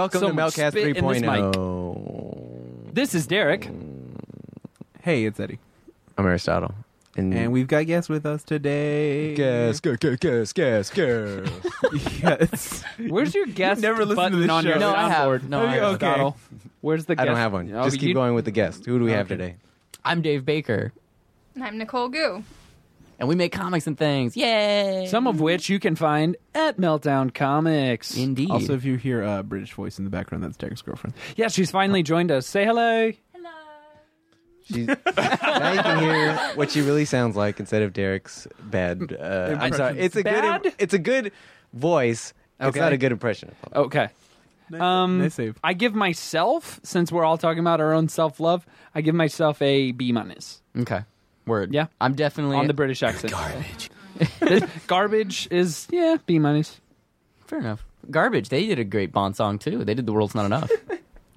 Welcome So to Melcast spit in this 3.0. This is Derek. Hey, it's Eddie. I'm Aristotle. And, And we've got guests with us today. guess, guess, guess, guess, guess. yes. Where's your guest never listened to this on your show. No, I have. soundboard? No, I have. Okay. Aristotle? Where's the Guest? I don't have one. Oh, Just keep you- going with the guest. Who do we have today? I'm Dave Baker, And I'm Nicole Goux. And we make comics and things. Yay! Some of which you can find at Meltdown Comics. Indeed. Also, if you hear a British voice in the background, that's Derek's girlfriend. Yeah, she's finally joined us. Say hello. She's, now you can hear what she really sounds like instead of Derek's bad. Uh, I'm sorry. It's a Bad? good. It's a good voice. It's not a good impression. Okay. Nice, Um, nice save. I give myself, since we're all talking about our own self love, I give myself a B minus okay, word. Yeah. I'm definitely on the British accent. Garbage. Garbage is yeah B minus. Fair enough. Garbage. They did a great Bond song too. They did "The World's Not Enough."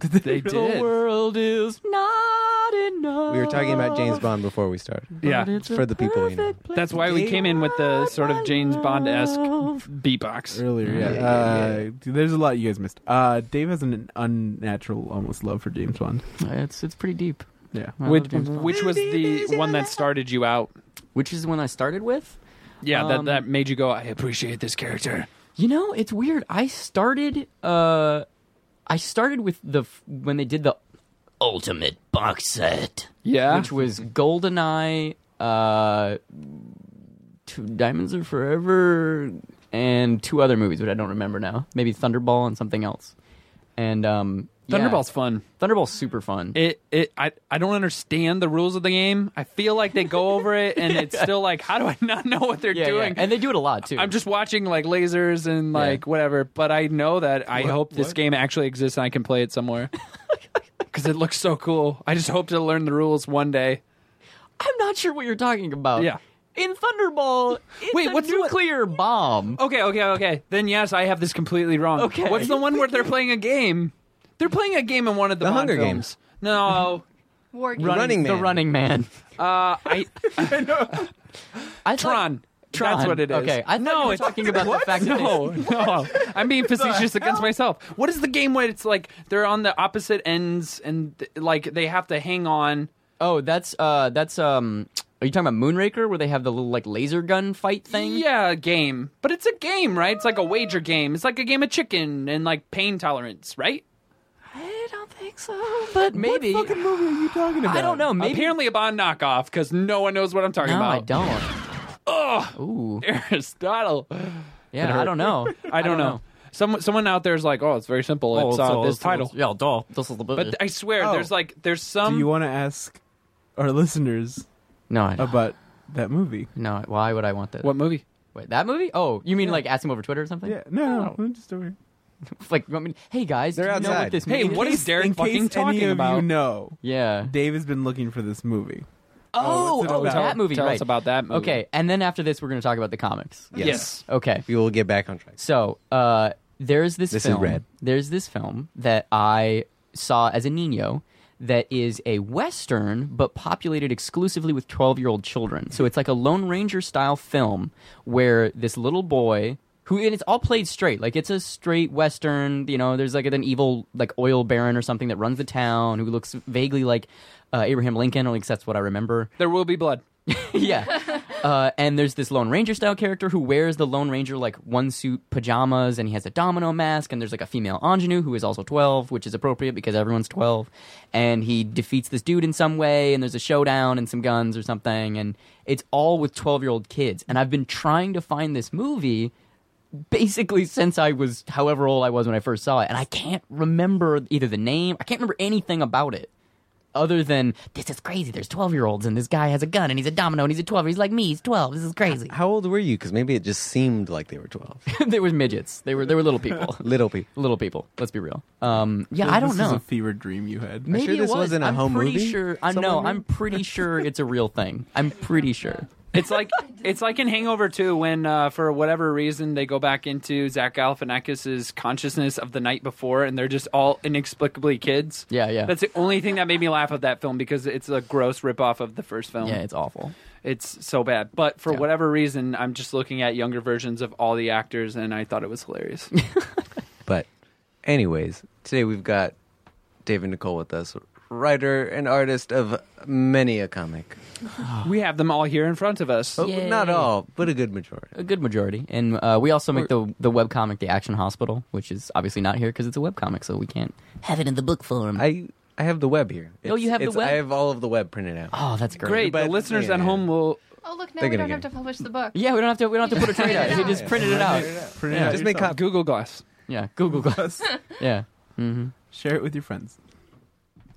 They did. the world is not enough. We were talking about James Bond before we started. Yeah. For the people we know. That's why we came in with the sort of James Bond esque beatbox. Earlier, yeah. Yeah, uh, There's a lot you guys missed. Uh, Dave has an unnatural, almost love for James Bond. It's it's pretty deep. Yeah. I Which, love James Bond. which was the one that started you out? Which is the one I started with. Yeah, Um, that that made you go. I appreciate this character. You know, it's weird. I started uh I started with the f- when they did the ultimate box set, Yeah, which was GoldenEye, uh Two Diamonds Are Forever and two other movies which I don't remember now. Maybe Thunderball and something else. And um yeah. Thunderball's fun. Thunderball's super fun. It it I I don't understand the rules of the game. I feel like they go over it, and it's still like, how do I not know what they're yeah, yeah. doing? And they do it a lot too. I'm just watching like lasers and like whatever, but I know that I hope this what? game actually exists and I can play it somewhere. Because it looks so cool. I just hope to learn the rules one day. I'm not sure what you're talking about. Yeah. In Thunderball, it's Wait, a what's the- nuclear bomb. Okay, okay, okay. Then yes, I have this completely wrong. Okay. What's the one where they're playing a game? They're playing a game in one of the, The Bond Hunger films. No, War Games. Running The Man. Running Man. uh, I I thought- Tron. Tron. That's what it is. Okay, I thought no, you were it's- talking about the fact that No, no. I'm being facetious against myself. What is the game where it's like they're on the opposite ends and th- like they have to hang on? Oh, that's uh, that's um. Are you talking about Moonraker, where they have the little like laser gun fight thing? Yeah, game. But it's a game, right? It's like a wager game. It's like a game of chicken and like pain tolerance, right? I don't think so, but maybe. What fucking movie are you talking about? I don't know. Maybe. Apparently a Bond knockoff because no one knows what I'm talking no, I don't. Oh. Ooh. Aristotle. Yeah, I don't know. I don't, know. Someone, someone out there is like, oh, it's very simple. It's uh, this title. Yeah, duh. This is the But I swear, Oh. there's like, there's some. Do you want to ask our listeners no, I don't. about that movie? no. Why would I want that? what movie? Wait, that movie? Oh, you mean Yeah. like ask him over Twitter or something? Yeah. No, no, no. Just over here. like, you want me- hey guys, They're do you know what outside. this Hey, movie what is? is Derek in fucking case any talking of about? you know, Yeah. Dave has been looking for this movie. Oh, what's it oh, about? that movie. Tell right. us about that movie. Okay, and then after this, we're going to talk about the comics. Yes. Yes. Okay. We will get back on track. So, uh, there's this, This is film. red. There's this film that I saw as a Nino that is a western but populated exclusively with 12-year-old children. So it's like a Lone Ranger style film where this little boy who and it's all played straight. Like it's a straight western, you know, there's like an evil like oil baron or something that runs the town who looks vaguely like uh, Abraham Lincoln, or at least that's what I remember. There will be blood. yeah. Uh, and there's this Lone Ranger style character who wears the Lone Ranger like one suit pajamas and he has a domino mask. And there's like a female ingenue who is also 12, which is appropriate because everyone's 12. And he defeats this dude in some way. And there's a showdown and some guns or something. And it's all with 12 year old kids. And I've been trying to find this movie basically since I was however old I was when I first saw it. And I can't remember either the name, I can't remember anything about it other than this is crazy. There's 12 year olds and this guy has a gun and he's a domino and he's a 12. He's like me. He's 12. This is crazy. How old were you? Because maybe it just seemed like they were 12. they were midgets. They were they were little people. Little people. little people. Let's be real. Um, yeah, I don't this know. is a fever dream you had. Maybe sure it this was. wasn't a I'm home pretty movie sure. I somewhere know. maybe? I'm pretty sure it's a real thing. I'm pretty sure. It's like it's like in Hangover 2 when uh, for whatever reason they go back into Zach Galifianakis's consciousness of the night before and they're just all inexplicably kids. Yeah, yeah. That's the only thing that made me laugh at that film because it's a gross ripoff of the first film. yeah, it's awful. It's so bad. But for Yeah. whatever reason, I'm just looking at younger versions of all the actors and I thought it was hilarious. But, anyways, today we've got David Nicole with us, writer and artist of many a comic. we have them all here in front of us. Oh, Yay. not all, but a good majority. A good majority, and uh, we also make the the webcomic, The Action Hospital, which is obviously not here because it's a webcomic, so we can't have it in the book form. I I have the web here. Oh, you have the web? I have all of the web printed out. oh, that's great. Great. But- the listeners yeah, at yeah. home will Oh, look, now They're we gonna don't have get to publish the book. Yeah, we don't have to. We don't have to put a trade out. You just printed it out. Print it Yeah. out Just make yourself. cop- Google Glass. Yeah, Google Glass. yeah. hmm Share it with your friends.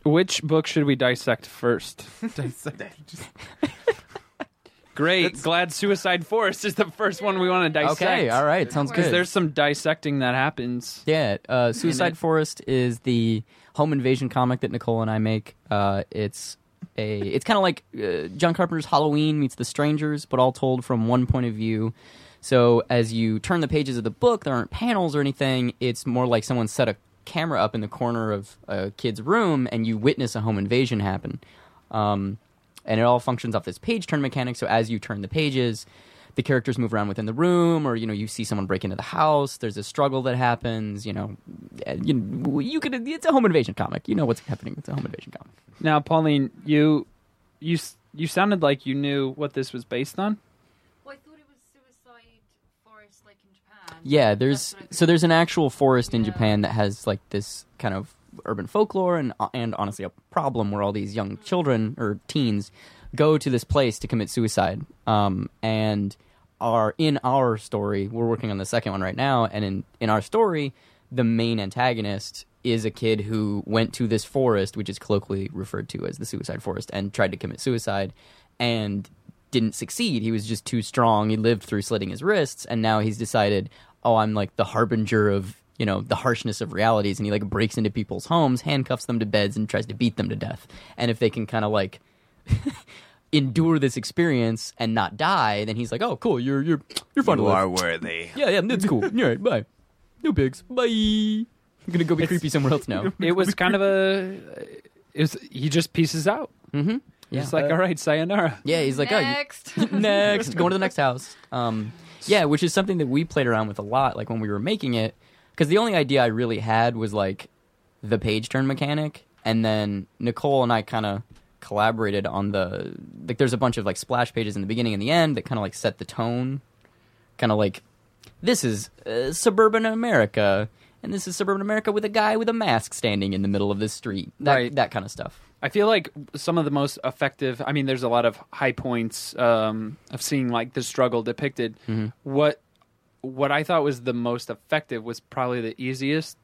Which book should we dissect first? Dissect. Just- Great. Glad Suicide Forest is the first one we want to dissect. Okay. All right. Sounds Because Because there's some dissecting that happens. Yeah, uh, Suicide Forest is the home invasion comic that Nicole and I make. Uh, it's a it's kind of like uh, John Carpenter's Halloween meets The Strangers, but all told from one point of view. So as you turn the pages of the book, there aren't panels or anything. It's more like someone set a camera up in the corner of a kid's room, and you witness a home invasion happen. Um, and it all functions off this page turn mechanic. So as you turn the pages, the characters move around within the room, or you know, you see someone break into the house. There's a struggle that happens. You know, you, you could. It's a home invasion comic. You know what's happening. It's a home invasion comic. Now, Pauline, you you you sounded like you knew what this was based on. Well, I thought it was Suicide Forest, like in Japan. Yeah, there's That's what I so there's an actual forest in. Japan that has like this kind of urban folklore and and honestly a problem where all these young children or teens go to this place to commit suicide. Um, and are in our story, we're working on the second one right now, and in in our story, the main antagonist is a kid who went to this forest, which is colloquially referred to as the suicide forest, and tried to commit suicide, and didn't succeed. He was just too strong. He lived through slitting his wrists, and now he's decided, oh, I'm like the harbinger of you know the harshness of realities, and he like breaks into people's homes, handcuffs them to beds, and tries to beat them to death. And if they can kind of like endure this experience and not die, then he's like, oh, cool, you're you're you're fun to live. worthy. Yeah, yeah, that's cool. All right, bye. No pigs. Bye. I'm gonna go be creepy somewhere else now. It was kind of a. It was, he just pieces out. Mm-hmm. Yeah. It's like, all right, sayonara. Yeah, he's like, oh, you- Next. next, going to the next house. Um, yeah, which is something that we played around with a lot, like when we were making it, because the only idea I really had was like the page turn mechanic, and then Nicole and I kind of collaborated on the like. There's a bunch of like splash pages in the beginning and the end that kind of like set the tone, kind of like this is uh, suburban America. And this is suburban America with a guy with a mask standing in the middle of the street. That, Right. that kind of stuff. I feel like some of the most effective. I mean, there's a lot of high points um, of seeing like the struggle depicted. Mm-hmm. What what I thought was the most effective was probably the easiest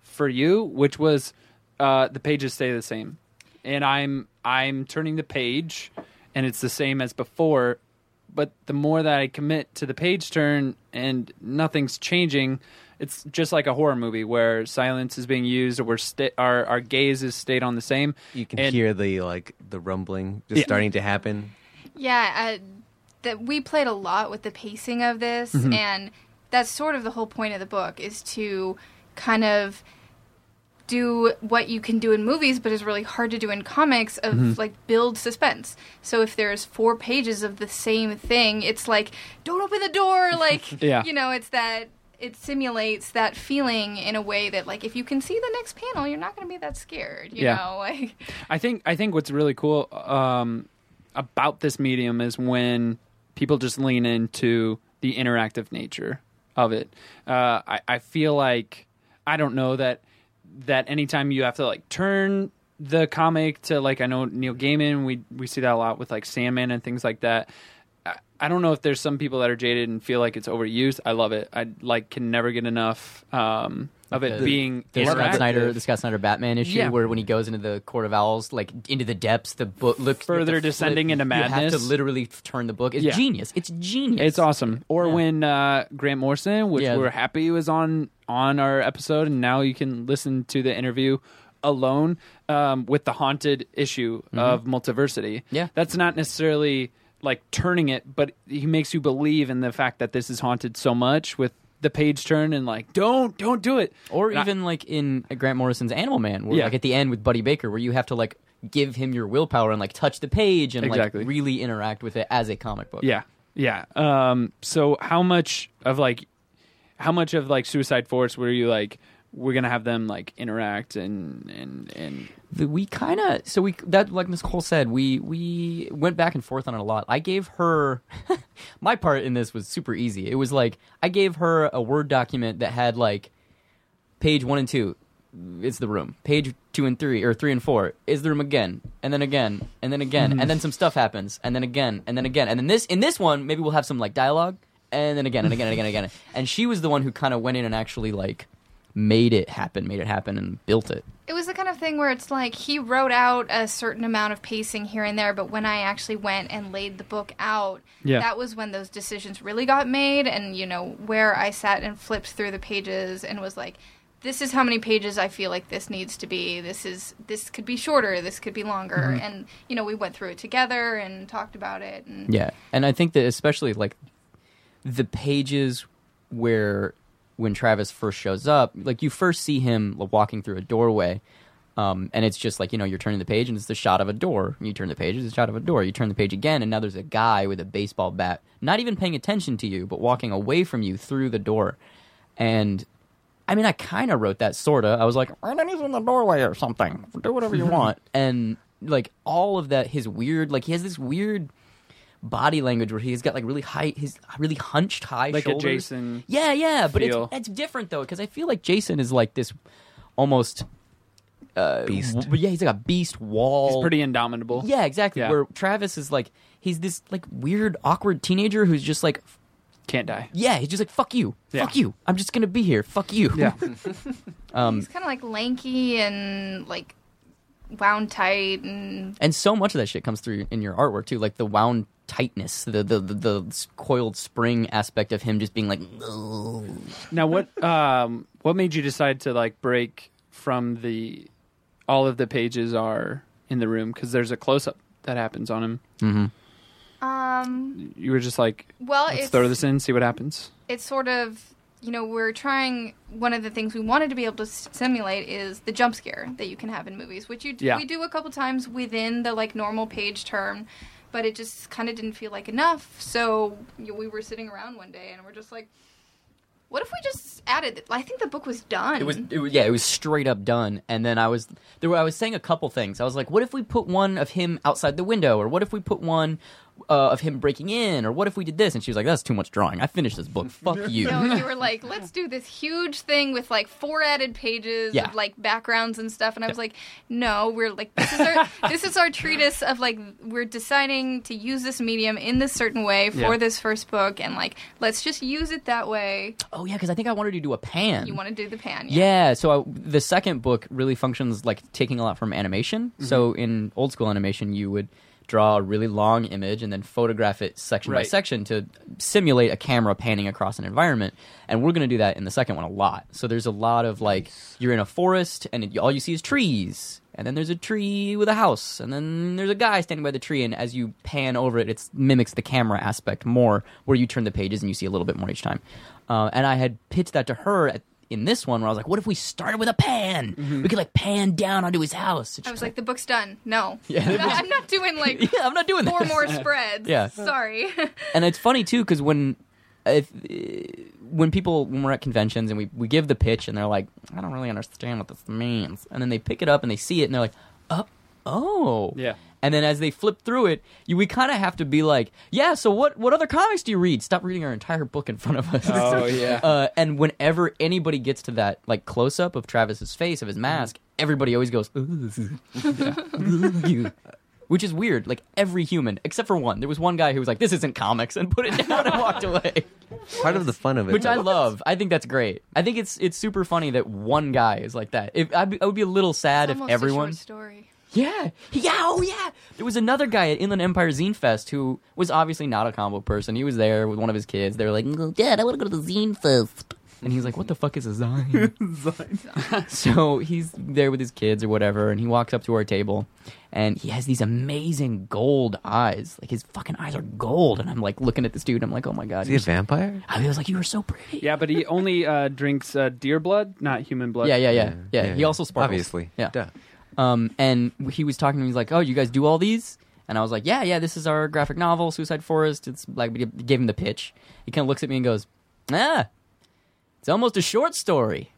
for you, which was uh, the pages stay the same, and I'm I'm turning the page, and it's the same as before. But the more that I commit to the page turn and nothing's changing, it's just like a horror movie where silence is being used or we're sta- our our gaze is stayed on the same. You can And- hear the like the rumbling just Yeah. starting to happen. Yeah, uh, that we played a lot with the pacing of this, Mm-hmm. and that's sort of the whole point of the book is to kind of do what you can do in movies, but is really hard to do in comics of Mm-hmm. like build suspense. So if there's four pages of the same thing, it's like don't open the door, like Yeah. you know, it's that. It simulates that feeling in a way that, like, if you can see the next panel, you're not going to be that scared. You Yeah. know, like I think I think what's really cool um, about this medium is when people just lean into the interactive nature of it. Uh, I, I feel like I don't know that that anytime you have to like turn the comic to like I know Neil Gaiman, we we see that a lot with like Sandman and things like that. I, don't know if there's some people that are jaded and feel like it's overused. I love it. I like can never get enough um, of it the- being The Scott. Snyder, the Scott Snyder Batman issue, Yeah. where when he goes into the Court of Owls, like into the depths, the book looks Further you have to descending into madness. You have to literally turn the book. It's Yeah. genius. It's genius. It's awesome. Or Yeah. when uh, Grant Morrison, which we're happy was on on our episode, and now you can listen to the interview alone um, with the haunted issue of multiversity. Mm-hmm. Yeah. that's not necessarily like turning it, but he makes you believe in the fact that this is haunted so much with the page turn and like don't don't do it. Or And I- even like in Grant Morrison's Animal Man, where Yeah. like at the end with Buddy Baker, where you have to like give him your willpower and like touch the page and Exactly. like really interact with it as a comic book. Yeah, yeah. Um, so how much of like, how much of like Suicide Forest were you like? We're gonna have them like interact and and and The- we kind of so we that like Nicole said we we went back and forth on it a lot. I gave her my part in this was super easy. It was like I gave her a word document that had like page one and two is the room. Page two and three or three and four is the room again, and then again, and then again, and then mm-hmm. some stuff happens, and then again, and then again, and then this in this one maybe we'll have some like dialogue, and then again and again and again and again. And she was the one who kind of went in and actually like made it happen, made it happen, and built it. It was the kind of thing where it's like he wrote out a certain amount of pacing here and there, but when I actually went and laid the book out, Yeah. that was when those decisions really got made. And, you know, where I sat and flipped through the pages and was like, this is how many pages I feel like this needs to be. This is this could be shorter. This could be longer. Mm-hmm. And you know, we went through it together and talked about it. And Yeah, and I think that especially like the pages where when Travis first shows up, like you first see him walking through a doorway, um, and it's just like you know you're turning the page and it's the shot of a door. You turn the page, it's a shot of a door. You turn the page again, and now there's a guy with a baseball bat, not even paying attention to you, but walking away from you through the door, and. I mean, I kind of wrote that sorta. I was like, "Right, he's in the doorway or something. Do whatever you want." And like all of that, his weird, like he has this weird body language where he's got like really high, his really hunched high like shoulders. a Jason. Yeah, yeah, but it's it's different though because I feel like Jason is like this almost uh, Beast. w- yeah, he's like a beast wall. He's pretty indomitable. Yeah, exactly. Yeah. Where Travis is like he's this like weird, awkward teenager who's just like Can't die. yeah, he's just like fuck you, Yeah. fuck you. I'm just gonna be here. Fuck you. Yeah. um, he's kind of like lanky and like wound tight and and so much of that shit comes through in your artwork too, like the wound tightness, the the the, the coiled spring aspect of him just being like. now what um what made you decide to like break from the all of the pages are in the room because there's a close up that happens on him. Mm-hmm. um You were just like, well let's throw this in, see what happens. it's sort of you know we're trying one of the things we wanted to be able to simulate is the jump scare that you can have in movies which you d- Yeah. we do a couple times within the like normal page turn but it just kind of didn't feel like enough so we were sitting around one day and we're just like what if we just added i think the book was done It was, it was, yeah, it was straight up done. And then I was there. Were, I was saying a couple things. I was like, what if we put one of him outside the window, or what if we put one uh, of him breaking in, or what if we did this? And she was like, that's too much drawing. I finished this book. Fuck you. No, you were like, let's do this huge thing with like four added pages Yeah. of like backgrounds and stuff. And I was like, no, we're like, this is our this is our treatise of like we're deciding to use this medium in this certain way for Yeah. this first book, and like let's just use it that way. Oh yeah, because I think I wanted to do a pan. You want to do the pan? Yeah, yeah so I, the second book really functions like taking a lot from animation. So Mm-hmm. in old school animation, you would draw a really long image and then photograph it section by section to simulate a camera panning across an environment. And we're going to do that in the second one a lot. So there's a lot of like you're in a forest and it, all you see is trees. And then there's a tree with a house, and then there's a guy standing by the tree. And as you pan over it, it mimics the camera aspect more, where you turn the pages and you see a little bit more each time. Uh, and I had pitched that to her at, in this one, where I was like, "What if we started with a pan? Mm-hmm. We could like pan down onto his house." And I she's was like, the book's done. No, Yeah, I'm, not, I'm not doing like "Yeah, I'm not doing four this." more spreads. Yeah. sorry. and it's funny too because when if when people when we're at conventions and we, we give the pitch and they're like i don't really understand what this means and then they pick it up and they see it and they're like oh oh Yeah. And then as they flip through it you, we kind of have to be like yeah so what what other comics do you read stop reading our entire book in front of us Oh, yeah. uh, and whenever anybody gets to that like close up of travis's face of his mask everybody always goes "Ooh." which is weird like every human except for one there was one guy who was like this isn't comics and put it down and walked away Part of the fun of it. which I love. I think that's great. I think it's it's super funny that one guy is like that. If I'd be, I would be a little sad It's if everyone. a short story. Yeah, yeah, oh yeah. There was another guy at Inland Empire Zine Fest who was obviously not a comic book person. He was there with one of his kids. They were like, "Dad, I want to go to the Zine Fest." and he's like, "What the fuck is a Zine?" so he's there with his kids or whatever, and he walks up to our table, and he has these amazing gold eyes. Like his fucking eyes are gold, and I'm like looking at this dude. I'm like, "Oh my god!" Is he a vampire? I was like, "You were so pretty." Yeah, but he only uh, drinks uh, deer blood, not human blood. yeah, yeah, yeah, yeah. He also sparkles. Obviously. Yeah. Duh. Um, and he was talking to me. He's like, "Oh, you guys do all these?" And I was like, "Yeah, yeah. This is our graphic novel, Suicide Forest." It's like we gave him the pitch. He kind of looks at me and goes, "Ah, it's almost a short story."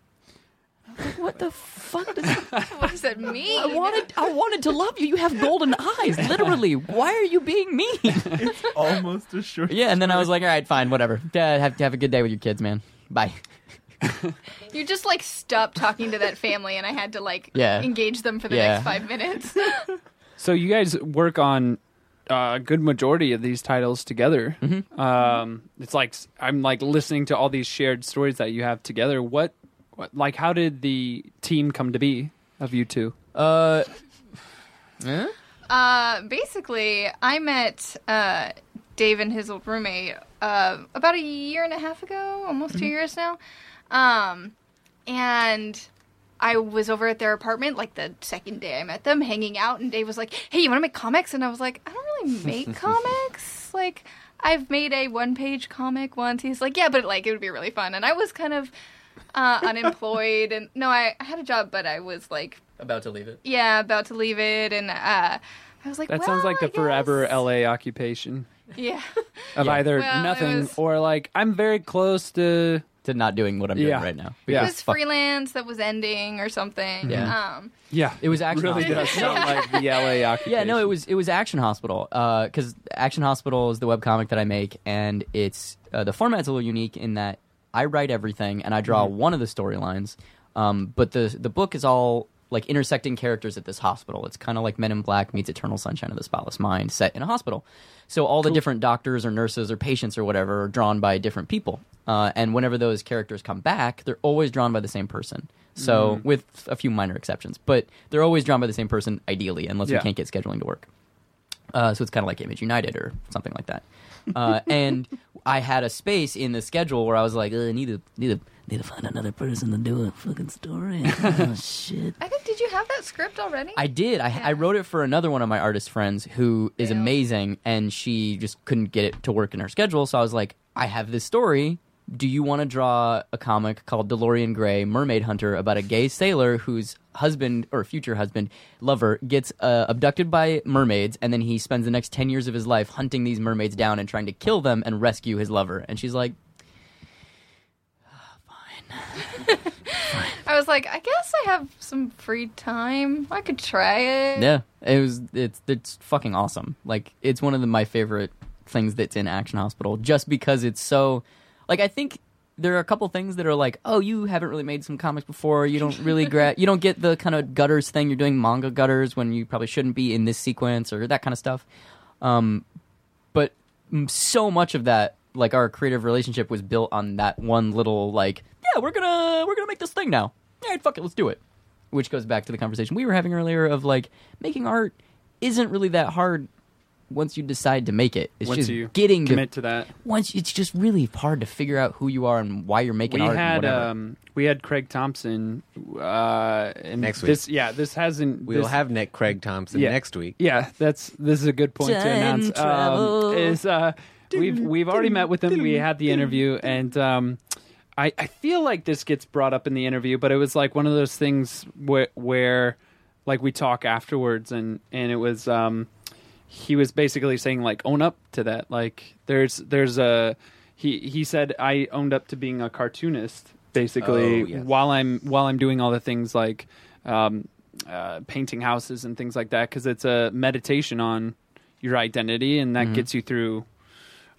I'm like, what the fuck does what does that mean? I wanted? I wanted to love you. You have golden eyes, literally. Why are you being mean? It's almost a short. yeah. And then I was like, "All right, fine, whatever. Dad, have have a good day with your kids, man. Bye." You just like stopped talking to that family, and I had to like Yeah. engage them for the Yeah. next five minutes. So you guys work on uh, a good majority of these titles together. Mm-hmm. Um, it's like I'm like listening to all these shared stories that you have together. What, what, like, how did the team come to be of you two? Uh. eh? Uh, basically, I met uh, Dave and his old roommate uh, about a year and a half ago, almost two years now. Um, and I was over at their apartment like the second day I met them, hanging out, and Dave was like, "Hey, you want to make comics?" And I was like, "I don't really make comics. Like, I've made a one-page comic once." He's like, "Yeah, but like it would be really fun." And I was kind of uh, unemployed, and no, I, I had a job, but I was like About to leave it. yeah, about to leave it, and uh, I was like, That well, sounds like the I forever. LA occupation Yeah, of Yeah. either Well, nothing was- or like I'm very close to. To not doing what I'm doing Yeah. right now. Yeah. it Because was fuck- freelance that was ending or something. Yeah. Um, Yeah, It was Action really Hospital. does sound like the LA occupation. Yeah, no, it was it was Action Hospital because Action Hospital is the webcomic that I make, and it's uh, the format's a little unique in that I write everything and I draw Mm-hmm. one of the storylines, um, but the the book is all like intersecting characters at this hospital. It's kind of like Men in Black meets Eternal Sunshine of the Spotless Mind set in a hospital. So all the different doctors or nurses or patients or whatever are drawn by different people, uh, and whenever those characters come back, they're always drawn by the same person. So with a few minor exceptions, but they're always drawn by the same person ideally, unless Yeah. we can't get scheduling to work. Uh, so it's kind of like Image United or something like that. Uh, and I had a space in the schedule where I was like, I need to need to need to find another person to do a fucking story. oh shit. I think did you have that script already? I did. I, I wrote it for another one of my artist friends who is amazing, and she just couldn't get it to work in her schedule. So I was like, I have this story. Do you want to draw a comic called DeLorean Gray, Mermaid Hunter, about a gay sailor whose husband or future husband, lover, gets uh, abducted by mermaids, and then he spends the next 10 years of his life hunting these mermaids down and trying to kill them and rescue his lover? And she's like, fine. I was like, I guess I have some free time. I could try it. Yeah, it was. It's it's fucking awesome. Like it's one of the, my favorite things that's in Action Hospital, just because it's so. Like I think there are a couple things that are like, oh, you haven't really made some comics before. You don't really gra- You don't get the kind of gutters thing. You're doing manga gutters when you probably shouldn't be in this sequence or that kind of stuff. Um, but so much of that, like our creative relationship, was built on that one little like, yeah, we're gonna we're gonna make this thing now. All right, fuck it, let's do it. Which goes back to the conversation we were having earlier of like making art isn't really that hard once you decide to make it. It's Once just you getting to commit to that. once it's just really hard to figure out who you are and why you're making we art. and had um, we had Craig Thompson uh, and Next week. This, yeah, this hasn't. We'll this- have Nick Craig Thompson Yeah. next week. Yeah, that's this is a good point to announce. travel. Um, is uh, we've we've already met with him. We had the interview, and um, I I feel like this gets brought up in the interview, but it was like one of those things where where like we talk afterwards, and and it was um, he was basically saying like own up to that. Like there's there's a he he said I owned up to being a cartoonist basically Oh, yes. while I'm while I'm doing all the things like um, uh, painting houses and things like that because it's a meditation on your identity and that gets you through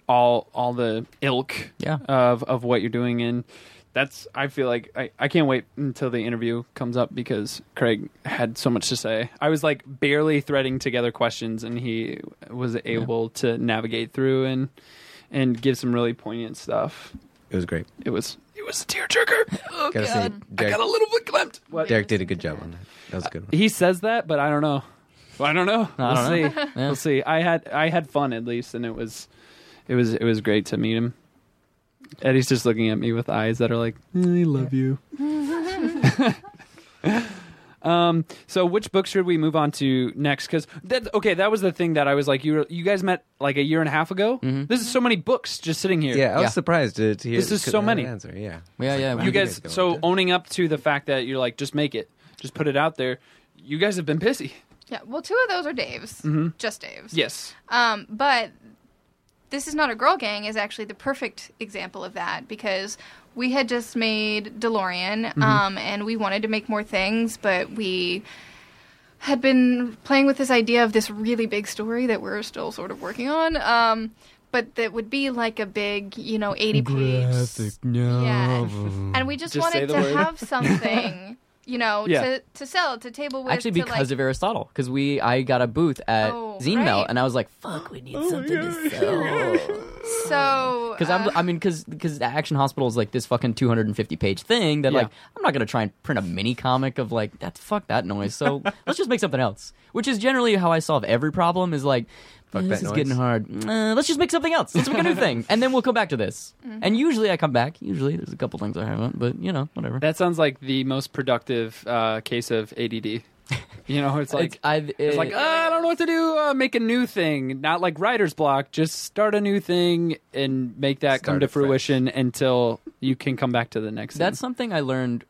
all all the ilk Yeah. of of what you're doing and that's I feel like I, I can't wait until the interview comes up because Craig had so much to say. I was like barely threading together questions and he was able to navigate through and and give some really poignant stuff. It was great. It was it was a tearjerker. Oh Gotta say, god. I Derek, got a little bit clamped. What? Derek did a good job on that. That was a good one. He says that, but I don't know. Well, I don't know. I we'll don't see. know. Yeah. We'll see. I had I had fun at least, and it was it was it was great to meet him. Eddie's just looking at me with eyes that are like, I love you. um. So, which book should we move on to next? Because that okay, that was the thing that I was like, you were, you guys met like a year and a half ago. This is so many books just sitting here. Yeah, I was Yeah. surprised to, to hear This is so many. answer. Yeah, Yeah, yeah. wow. you guys. you guys So going? owning up to the fact that you're like, just make it, just put it out there. You guys have been busy. Yeah, well, two of those are Dave's, Mm-hmm. just Dave's. Yes. Um, but this is not a girl gang is actually the perfect example of that because we had just made DeLorean, um, and we wanted to make more things, but we had been playing with this idea of this really big story that we're still sort of working on. Um, but that would be like a big, you know, eighty page. Yeah, and we just, Just wanted to word. have something. You know, Yeah. to, to sell, to table with. Actually, to, because like, of Aristotle, because we I got a booth at Oh, Zine Melt, and I was like, "Fuck, we need something to sell." so. Because uh, I'm, I mean, because because Action Hospital is like this fucking 250 page thing that Yeah. like I'm not gonna try and print a mini comic of like that's Fuck that noise. So let's just make something else. Which is generally how I solve every problem. Is like, Fuck "Eh, this that is noise." getting hard. Uh, let's just make something else. Let's make a new thing, and then we'll come back to this. Mm-hmm. And usually I come back. Usually there's a couple things I haven't, but you know, whatever. That sounds like the most productive uh, case of ADD. You know, it's like it's, I, it's like uh, I don't know what to do. Uh, make a new thing, not like writer's block. Just start a new thing and make that come to afresh. fruition until you can come back to the next. That's thing. something I learned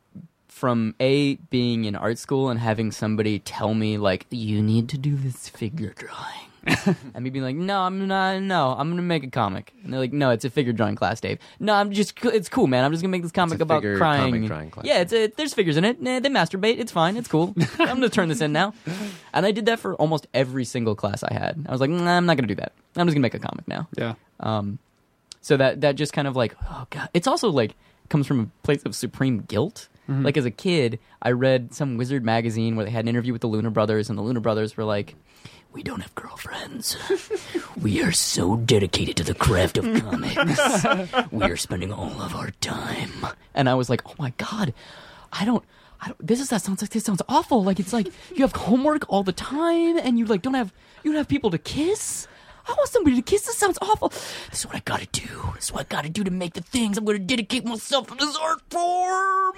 from a being in art school and having somebody tell me like you need to do this figure drawing. and me being like, no, I'm not. No, I'm gonna make a comic. And they're like, no, it's a figure drawing class, Dave. No, I'm just. It's cool, man. I'm just gonna make this comic about figure crying. comic drawing class. Yeah, it's a, there's figures in it. Nah, they masturbate. It's fine. It's cool. I'm gonna turn this in now. And I did that for almost every single class I had. I was like, nah, I'm not gonna do that. I'm just gonna make a comic now. yeah. Um, so that that just kind of like oh god, it's also like comes from a place of supreme guilt. Like as a kid, I read some wizard magazine where they had an interview with the Luna Brothers, and the Luna Brothers were like, "We don't have girlfriends. we are so dedicated to the craft of comics. we are spending all of our time." And I was like, "Oh my god, I don't." I don't, this is that sounds like this sounds awful. Like it's like you have homework all the time, and you like don't have you don't have people to kiss. I want somebody to kiss. This sounds awful. This is what I gotta do. This is what I gotta do to make the things I'm gonna dedicate myself to this art form.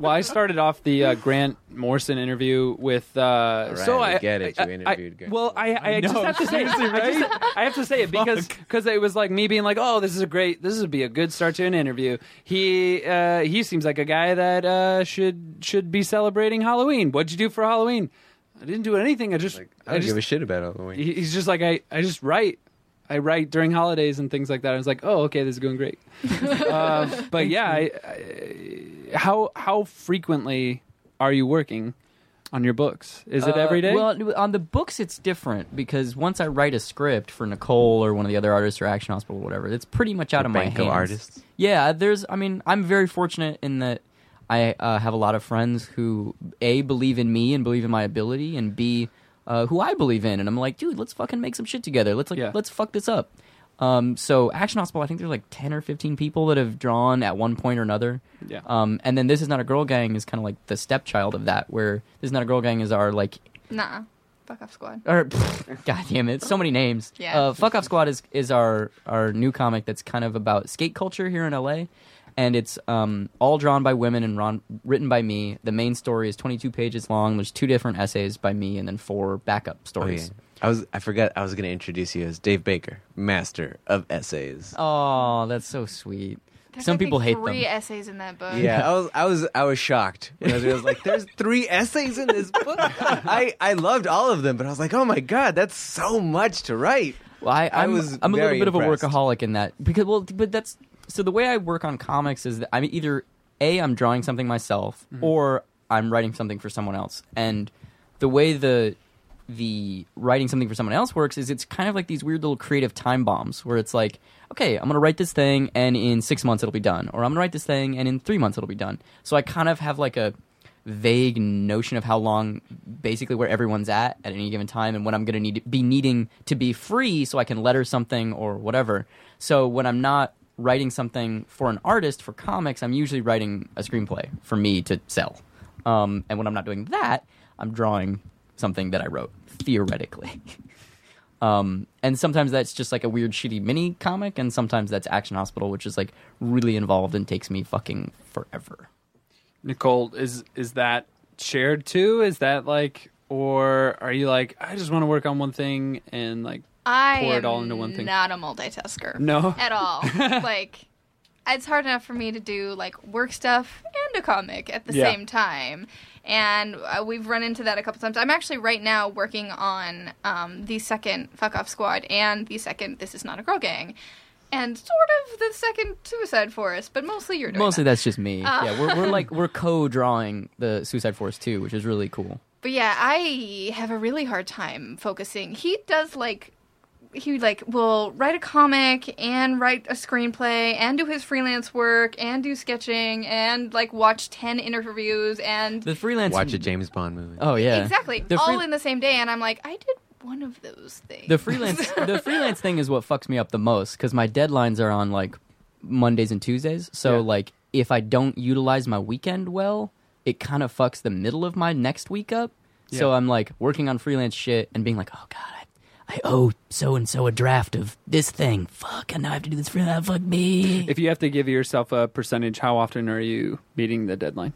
Well, I started off the uh, Grant Morrison interview with. Uh, so Right, I I get it. You I- I- interviewed Grant well, I, I, just know, have to say, I, just, I have to say it because because it was like me being like, oh, this is a great, this would be a good start to an interview. He uh, he seems like a guy that uh, should should be celebrating Halloween. What'd you do for Halloween? I didn't do anything. I just Like, I I don't just give a shit about Halloween. he- he's just like I, I just write i write during holidays and things like that i was like oh okay this is going great uh, but yeah I, I, how how frequently are you working on your books is it Uh, every day Well, on the books, it's different because once I write a script for Nicole or one of the other artists or Action Hospital or whatever, it's pretty much out of my Bank hands. artists. Yeah, there's. I mean, I'm very fortunate in that I uh, have a lot of friends who a believe in me and believe in my ability, and b uh, who I believe in, and I'm like, dude, let's fucking make some shit together. Let's like, Yeah. let's fuck this up. Um, so Action Hospital, I think there's like ten or fifteen people that have drawn at one point or another. yeah Um, and then this is not a girl gang is kind of like the stepchild of that, where this is not a girl gang is our like Nah. Fuck off squad. or god damn it, so many names. Yeah. Uh, Fuck Off Squad is is our our new comic that's kind of about skate culture here in LA, and it's um all drawn by women and ron- written by me. The main story is 22 pages long. There's two different essays by me and then four backup Oh, yeah. Stories. I was I forgot I was going to introduce you as Dave Baker, master of essays. Oh, that's so sweet. There's, Some I think, people hate them. three essays in that book. Yeah, I was I was I was shocked. I was, I was like, "There's three essays in this book." I I loved all of them, but I was like, "Oh my god, that's so much to write." Well, I, I I'm, was I'm a little bit impressed. of a workaholic in that because well, but that's so the way I work on comics is that I'm either a I'm drawing something myself mm-hmm. or I'm writing something for someone else, and the way the the writing something for someone else works is it's kind of like these weird little creative time bombs where it's like, okay, I'm gonna write this thing and in six months it'll be done, or I'm gonna write this thing and in three months it'll be done. So I kind of have like a vague notion of how long basically where everyone's at at any given time and when I'm going to need be needing to be free so I can letter something or whatever. So when I'm not writing something for an artist for comics, I'm usually writing a screenplay for me to sell. Um, and when I'm not doing that, I'm drawing something that I wrote theoretically. Um, and sometimes that's just like a weird, shitty mini comic, and sometimes that's Action Hospital, which is like really involved and takes me fucking forever. Nicole, is is that shared too? Is that like, or are you like, I just want to work on one thing and like, I Pour it all into one thing. not a multitasker no? at all. like, it's hard enough for me to do like work stuff and a comic at the Yeah. same time. And uh, we've run into that a couple times. I'm actually right now working on um, the second Fuck Off Squad and the second This Is Not a Girl Gang, and sort of the second Suicide Forest, but mostly you're doing Mostly that. that's just me. Uh. yeah, we're, we're like we're co-drawing the Suicide Forest too, which is really cool. But yeah, I have a really hard time focusing. He does like he like will write a comic and write a screenplay and do his freelance work and do sketching and like watch 10 interviews and The freelance Watch a James Bond movie. Oh yeah, exactly The all free- in the same day and I'm like I did one of those things. The freelance the freelance thing is what fucks me up the most because my deadlines are on like Mondays and Tuesdays. So Yeah. like if I don't utilize my weekend well, it kind of fucks the middle of my next week up. So I'm like working on freelance shit and being like, oh god, I, I owe so and so a draft of this thing. Fuck, and now I have to do this freelance. Fuck me. If you have to give yourself a percentage, how often are you meeting the deadline?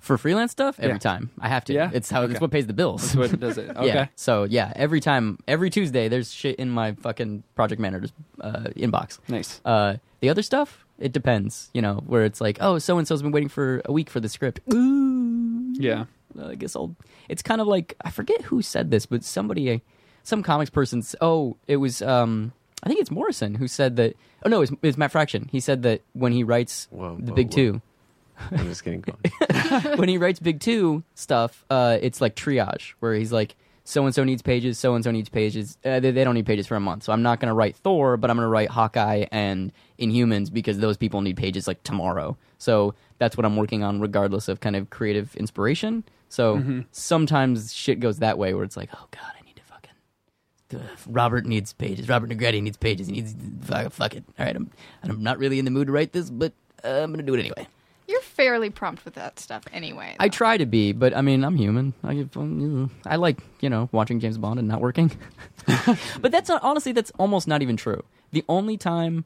For freelance stuff, every Yeah. time I have to. Yeah? It's how Okay. it's what pays the bills. That's what does it. Okay. Yeah. So yeah, every time, every Tuesday, there's shit in my fucking project manager's uh, inbox. Nice. Uh, the other stuff, it depends. You know, where it's like, oh, so and so's been waiting for a week for the script. Ooh. Yeah. I guess I'll. It's kind of like I forget who said this, but somebody, some comics person. Oh, it was. um I think it's Morrison who said that. Oh no, it's, it's Matt Fraction. He said that when he writes Whoa, the whoa, Big whoa. Two, I'm just getting going. when he writes Big Two stuff, uh, it's like triage, where he's like, so and so needs pages, so and so needs pages. Uh, they, they don't need pages for a month, so I'm not going to write Thor, but I'm going to write Hawkeye and Inhumans because those people need pages like tomorrow. So that's what I'm working on, regardless of kind of creative inspiration. So Mm-hmm. sometimes shit goes that way, where it's like, oh god, I need to fucking. uh, Robert needs pages. Robert Negretti needs pages. He needs fuck, it. All right, I'm I'm not really in the mood to write this, but uh, I'm gonna do it anyway. You're fairly prompt with that stuff anyway. I try to be, but I mean, I'm human. I, get- you know, I like, you know, watching James Bond and not working. but that's not, honestly, that's almost not even true. The only time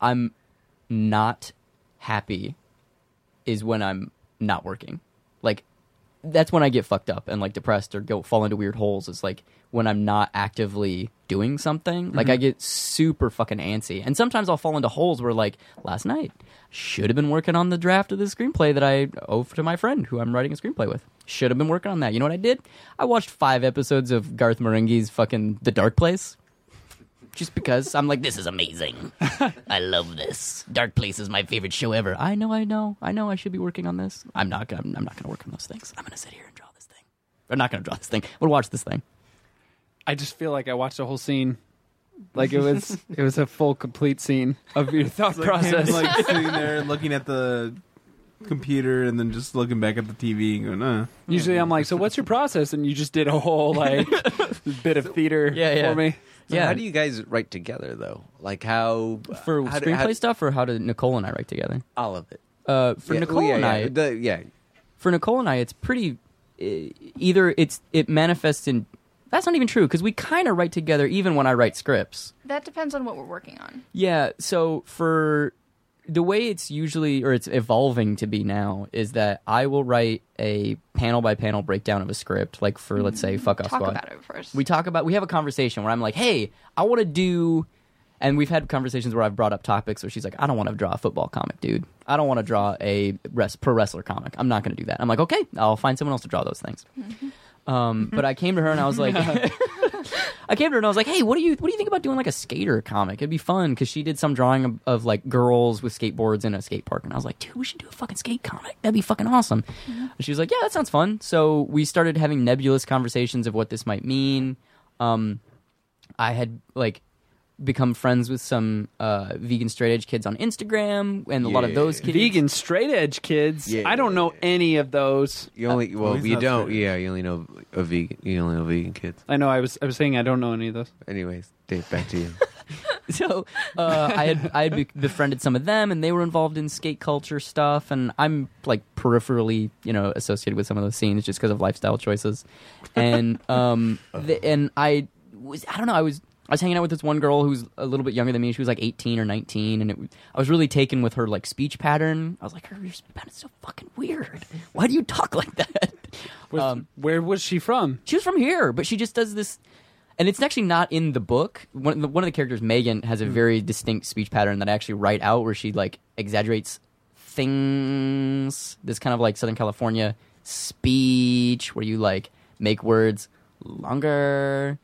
I'm not happy is when I'm not working. Like, that's when I get fucked up and like depressed or go fall into weird holes. Is like when I'm not actively doing something. Like I mm-hmm. get super fucking antsy, and sometimes I'll fall into holes where like last night should have been working on the draft of the screenplay that I owe to my friend who I'm writing a screenplay with. Should have been working on that. You know what I did? I watched five episodes of Garth Marenghi's fucking The Dark Place. Just because I'm like, this is amazing. I love this. Dark Place is my favorite show ever. I know, I know, I know. I should be working on this. I'm not. gonna- I'm, I'm not going to work on those things. I'm going to sit here and draw this thing. I'm not going to draw this thing. I'm going to watch this thing. I just feel like I watched the whole scene. Like it was, it was a full, complete scene of your thought like process. him, like sitting there looking at the computer and then just looking back at the TV and going, uh. Usually, I'm like, "So what's your process?" And you just did a whole like bit of theater Yeah, yeah. for me. So Yeah. How do you guys write together though? Like how For how do- screenplay how- stuff, or how did Nicole and I write together? all of it. Uh, for Yeah, Nicole well, yeah, and yeah. I, The- yeah. for Nicole and I, it's pretty. Uh, either it's it manifests in. That's not even true because we kind of write together even when I write scripts. That depends on what we're working on. Yeah. So for the way it's usually or it's evolving to be now is that I will write a panel by panel breakdown of a script, like for let's say fuck off Talk squad. about it first. We talk about we have a conversation where I'm like, hey, I want to do. And we've had conversations where I've brought up topics where she's like, I don't want to draw a football comic, dude. I don't want to draw a pro wrestler comic. I'm not going to do that. I'm like, okay, I'll find someone else to draw those things. Um, but I came to her and I was like, I came to her and I was like, hey, what do you what do you think about doing like a skater comic? It'd be fun because she did some drawing of, of like girls with skateboards in a skate park, and I was like, dude, we should do a fucking skate comic. That'd be fucking awesome. And she was like, yeah, that sounds fun. So we started having nebulous conversations of what this might mean. Um, I had like become friends with some uh, vegan straight edge kids on Instagram, and a lot of those kids. Vegan straight edge kids. Yeah. I don't know any of those. You only well, he's you not don't. straight. Yeah, you only know a vegan. You only know vegan kids. I know. I was. I was saying I don't know any of those. Anyways, Dave, back to you. so uh, I had I had be- befriended some of them, and they were involved in skate culture stuff, and I'm like peripherally, you know, associated with some of those scenes just because of lifestyle choices, and um, the, and I was I don't know. I was I was hanging out with this one girl who's a little bit younger than me. She was like 18 or 19, and it, I was really taken with her like speech pattern. I was like, her your speech pattern's so fucking weird. Why do you talk like that? Was- Um, where was she from? she was from here, but she just does this, and it's actually not in the book. One, one of the characters, Megan, has a very distinct speech pattern that I actually write out, where she like exaggerates things. This kind of like Southern California speech, where you like make words longer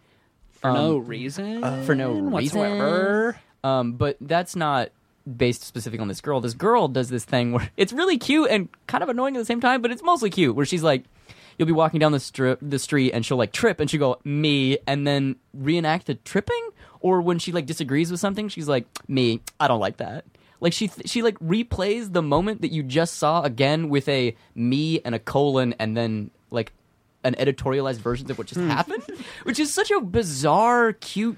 For Um, no reason. for no reason. whatsoever. Um, but that's not based specific on this girl. This girl does this thing where it's really cute and kind of annoying at the same time, but it's mostly cute. Where she's like, you'll be walking down the strip, the street, and she'll like trip, and she'll go me, and then reenact the tripping. Or when she like disagrees with something, she's like me. I don't like that. Like she she like replays the moment that you just saw again with a me and a colon, and then an editorialized version of what just happened, which is such a bizarre, cute,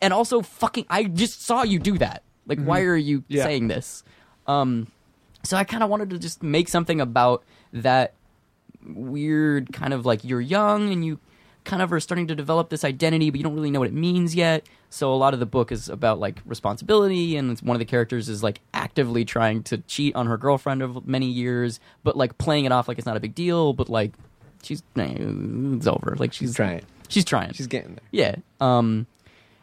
and also fucking. I just saw you do that. Like, why are you Yeah. saying this? Um, so I kind of wanted to just make something about that weird kind of like you're young and you kind of are starting to develop this identity, but you don't really know what it means yet. So a lot of the book is about like responsibility, and it's, one of the characters is like actively trying to cheat on her girlfriend of many years, but like playing it off like it's not a big deal, but like she's it's over. Like she's She's trying. She's trying. She's getting there. Yeah. Um,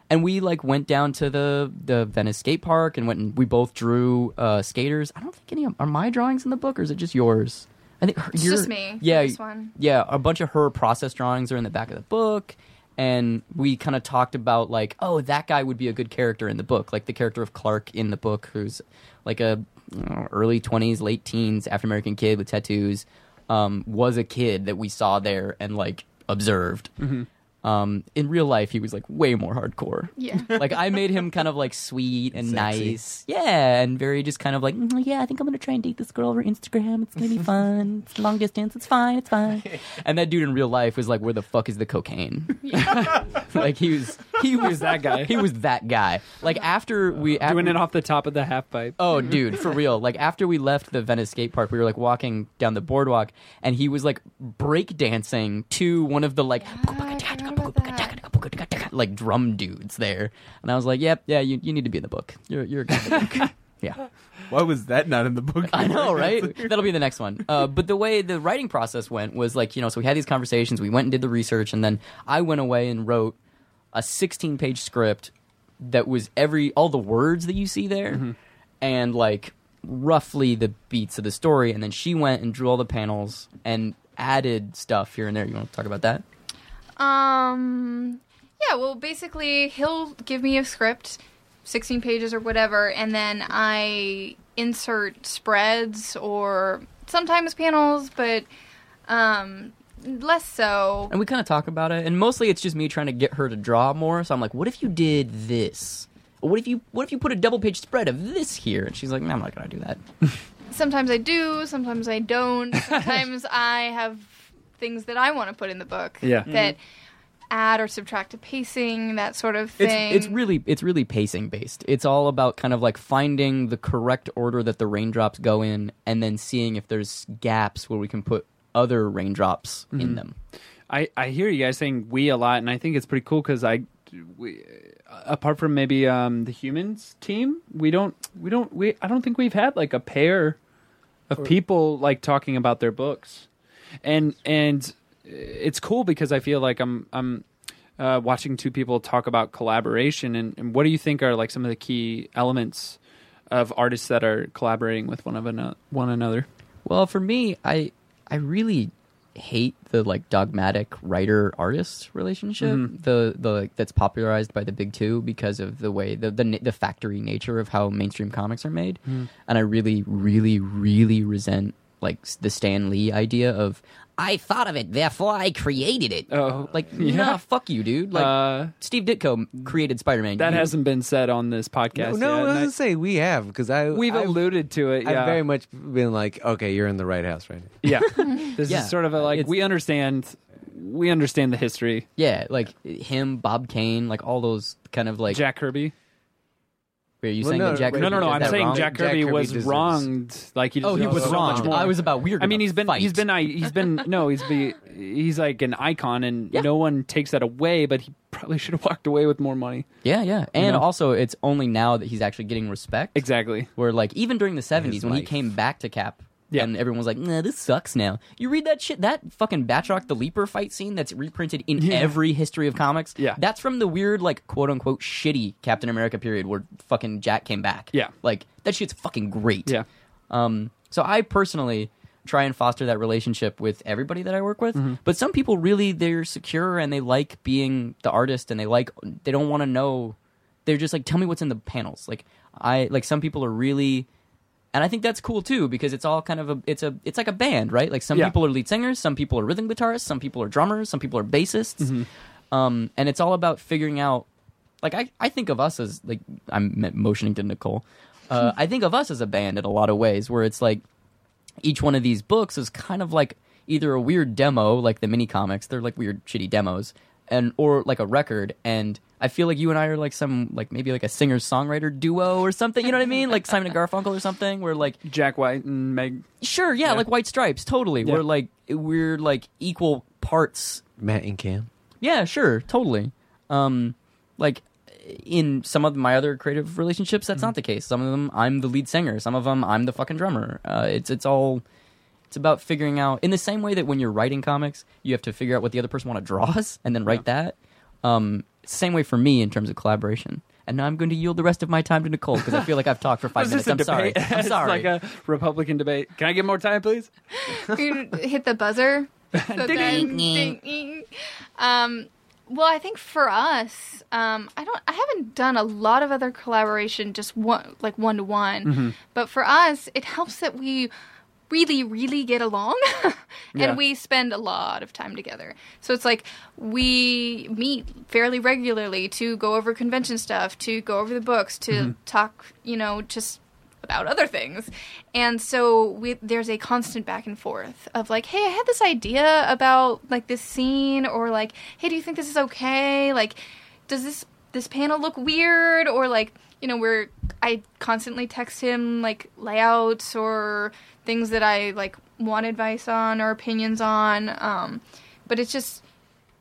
and we like went down to the the Venice skate park and went and we both drew uh, skaters. I don't think any of, are my drawings in the book or is it just yours? I think her, It's your- just me. Yeah, this one. yeah. A bunch of her process drawings are in the back of the book, and we kind of talked about like, oh, that guy would be a good character in the book, like the character of Clark in the book, who's like a uh, early twenties, late teens African American kid with tattoos, um, was a kid that we saw there and like observed. Um, in real life, he was like way more hardcore. Yeah. Like I made him kind of like sweet and Sexy. nice, yeah, and very just kind of like, "Mm, yeah, I think I'm gonna try and date this girl over Instagram. It's gonna be fun. It's long distance. It's fine. It's fine. And that dude in real life was like, where the fuck is the cocaine? like he was, he was that guy? He was that guy. Like after we after, Doing it off the top of the half pipe. Oh, dude, for real. Like after we left the Venice skate park, we were like walking down the boardwalk, and he was like break dancing to one of the like like drum dudes there, and I was like, "Yep, yeah, you, you need to be in the book. You're you're a guy in the book." yeah, Why was that not in the book? I know, right? That'll be the next one. Uh, but the way the writing process went was like, you know, so we had these conversations, we went and did the research, and then I went away and wrote a 16 page script that was every all the words that you see there, and like roughly the beats of the story. And then she went and drew all the panels and added stuff here and there. You want to talk about that? Um, yeah, well, basically, he'll give me a script, 16 pages or whatever, and then I insert spreads or sometimes panels, but um, less so. And we kind of talk about it, and mostly it's just me trying to get her to draw more. So I'm like, "What if you did this? What if you what if you put a double page spread of this here?" And she's like, "No, I'm not gonna do that." Sometimes I do, sometimes I don't. Sometimes I have things that I want to put in the book Yeah. that mm-hmm. add or subtract to pacing, that sort of It's thing. it's really it's really pacing based. It's all about kind of like finding the correct order that the raindrops go in, and then seeing if there's gaps where we can put other raindrops in mm-hmm. them. I, I hear you guys saying we a lot, and I think it's pretty cool because I, we, uh, apart from maybe um, the humans team, we don't we don't we I don't think we've had like a pair of people like talking about their books, and and it's cool because I feel like I'm I'm uh, watching two people talk about collaboration, and, and what do you think are like some of the key elements of artists that are collaborating with one of ano- one another? Well, for me, I I really hate the like dogmatic writer artist relationship. The the like, that's popularized by the big two because of the way the the, the factory nature of how mainstream comics are made. And i really really really resent like the stan lee idea of i thought of it therefore i created it Oh, like yeah. nah fuck you dude like uh, steve ditko created spider-man that You- hasn't been said on this podcast. No, no, yet, I was I- gonna say we have because I We've I've, alluded to it. I've very much been like, okay, you're in the right house right now. yeah. This Yeah. is sort of a, like It's- we understand. We understand the history. yeah like him bob kane like all those kind of like Jack Kirby. Wait, are you Well, saying no, that Jack wait, No, Kirby no, no. I'm saying wrong? Jack Jack Kirby Kirby was deserves- wronged. Like he Oh, he was so wrong. much more. I was about weird. I mean, he's been fight. he's been uh, he's been no, he's be he's like an icon, and Yeah. no one takes that away. But he probably should have walked away with more money. Yeah, yeah. And know? also, it's only now that he's actually getting respect. Exactly. Where like even during the seventies when he came back to Cap, Yeah. and everyone was like, "Nah, this sucks." Now you read that shit, that fucking Batroc the Leaper fight scene that's reprinted in Yeah. every history of comics. Yeah. that's from the weird like quote unquote shitty Captain America period where fucking Jack came back. Yeah. like that shit's fucking great. Yeah. Um, so I personally try and foster that relationship with everybody that I work with. But some people really they're secure and they like being the artist and they like they don't want to know. They're just like, tell me what's in the panels. Like I like some people are really. And I think that's cool too because it's all kind of a it's a it's like a band, right? Like some Yeah. people are lead singers, some people are rhythm guitarists, some people are drummers, some people are bassists. Um, and it's all about figuring out like I, I think of us as like I'm motioning to Nicole. Uh, I think of us as a band in a lot of ways where it's like each one of these books is kind of like either a weird demo like the mini comics they're like weird shitty demos and or like a record and I feel like you and I are like some like maybe like a singer songwriter duo or something you know what I mean like Simon and Garfunkel or something where like Jack White and Meg. sure yeah, Yeah. like White Stripes totally Yeah. we're like we're like equal parts Matt and Kim. yeah, sure, totally. Um, like in some of my other creative relationships, that's not the case. Some of them, I'm the lead singer. Some of them, I'm the fucking drummer. Uh, it's it's all it's about figuring out in the same way that when you're writing comics, you have to figure out what the other person want to draw us and then write that. Um, it's the same way for me in terms of collaboration. And now I'm going to yield the rest of my time to Nicole because I feel like I've talked for five minutes. this a I'm sorry. I'm It's sorry. like a Republican debate. Can I get more time, please? You hit the buzzer. So Ding, then- ding, ding. Um, well, I think for us, um, I don't, I haven't done a lot of other collaboration, just one, like one to one. But for us, it helps that we really, really get along, and Yeah. we spend a lot of time together. So it's like we meet fairly regularly to go over convention stuff, to go over the books, to mm-hmm. talk, you know, just about other things. And so we, there's a constant back and forth of like, hey, I had this idea about like this scene, or like, hey, do you think this is okay? Like, does this this panel look weird? Or like, you know, we're I constantly text him like layouts or things that I like want advice on or opinions on. Um, but it's just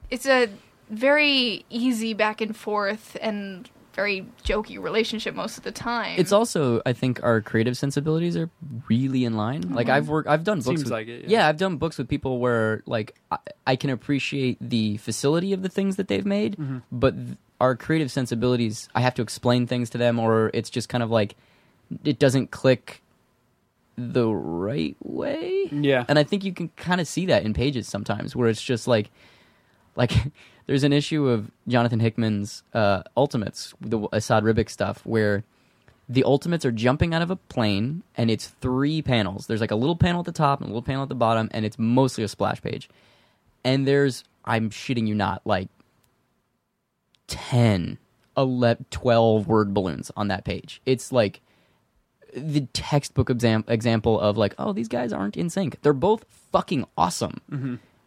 it's a very easy back and forth and very jokey relationship most of the time. It's also, I think, our creative sensibilities are really in line. Like I've worked, I've done books. Seems with, like it, yeah. I've done books with people where like I, I can appreciate the facility of the things that they've made, Mm-hmm. but th- our creative sensibilities, I have to explain things to them, or it's just kind of like it doesn't click the right way. Yeah. And I think you can kind of see that in pages sometimes, where it's just like, like there's an issue of Jonathan Hickman's uh, Ultimates, the Esad Ribic stuff, where the Ultimates are jumping out of a plane, and it's three panels. There's like a little panel at the top and a little panel at the bottom, and it's mostly a splash page. And there's, I'm shitting you not, like 10, 11, 12 word balloons on that page. It's like the textbook exam- example of like, oh, these guys aren't in sync. They're both fucking awesome,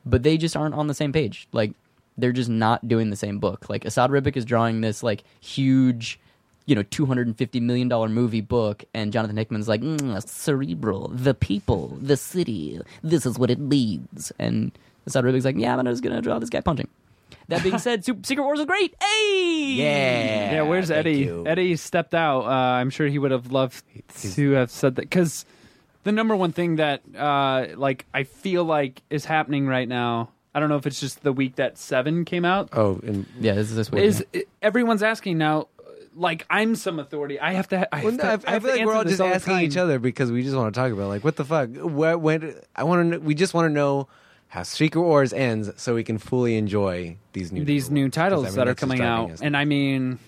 but they just aren't on the same page. Like, they're just not doing the same book. Like, Esad Ribic is drawing this like huge, you know, two hundred and fifty million dollar movie book, and Jonathan Hickman's like, mm, cerebral, the people, the city. This is what it needs. And Esad Ribic's like, yeah, I'm just gonna draw this guy punching. That being said, Secret Wars is great. Hey, Yeah. Yeah, where's Eddie? you. Eddie stepped out. Uh, I'm sure he would have loved to have said that because the number one thing that uh, like I feel like is happening right now. I don't know if it's just the week that Seven came out. Oh, and Yeah, this is this week. Is everyone's asking now? Like I'm some authority. I have to. ha- I, Well, have no, to, I, I have feel to like we're all just all the asking each other because we just want to talk about like what the fuck. What when I want to. We just want to know how Secret Wars ends so we can fully enjoy these new these new 'cause, I titles mean, that are coming out. us. And I mean,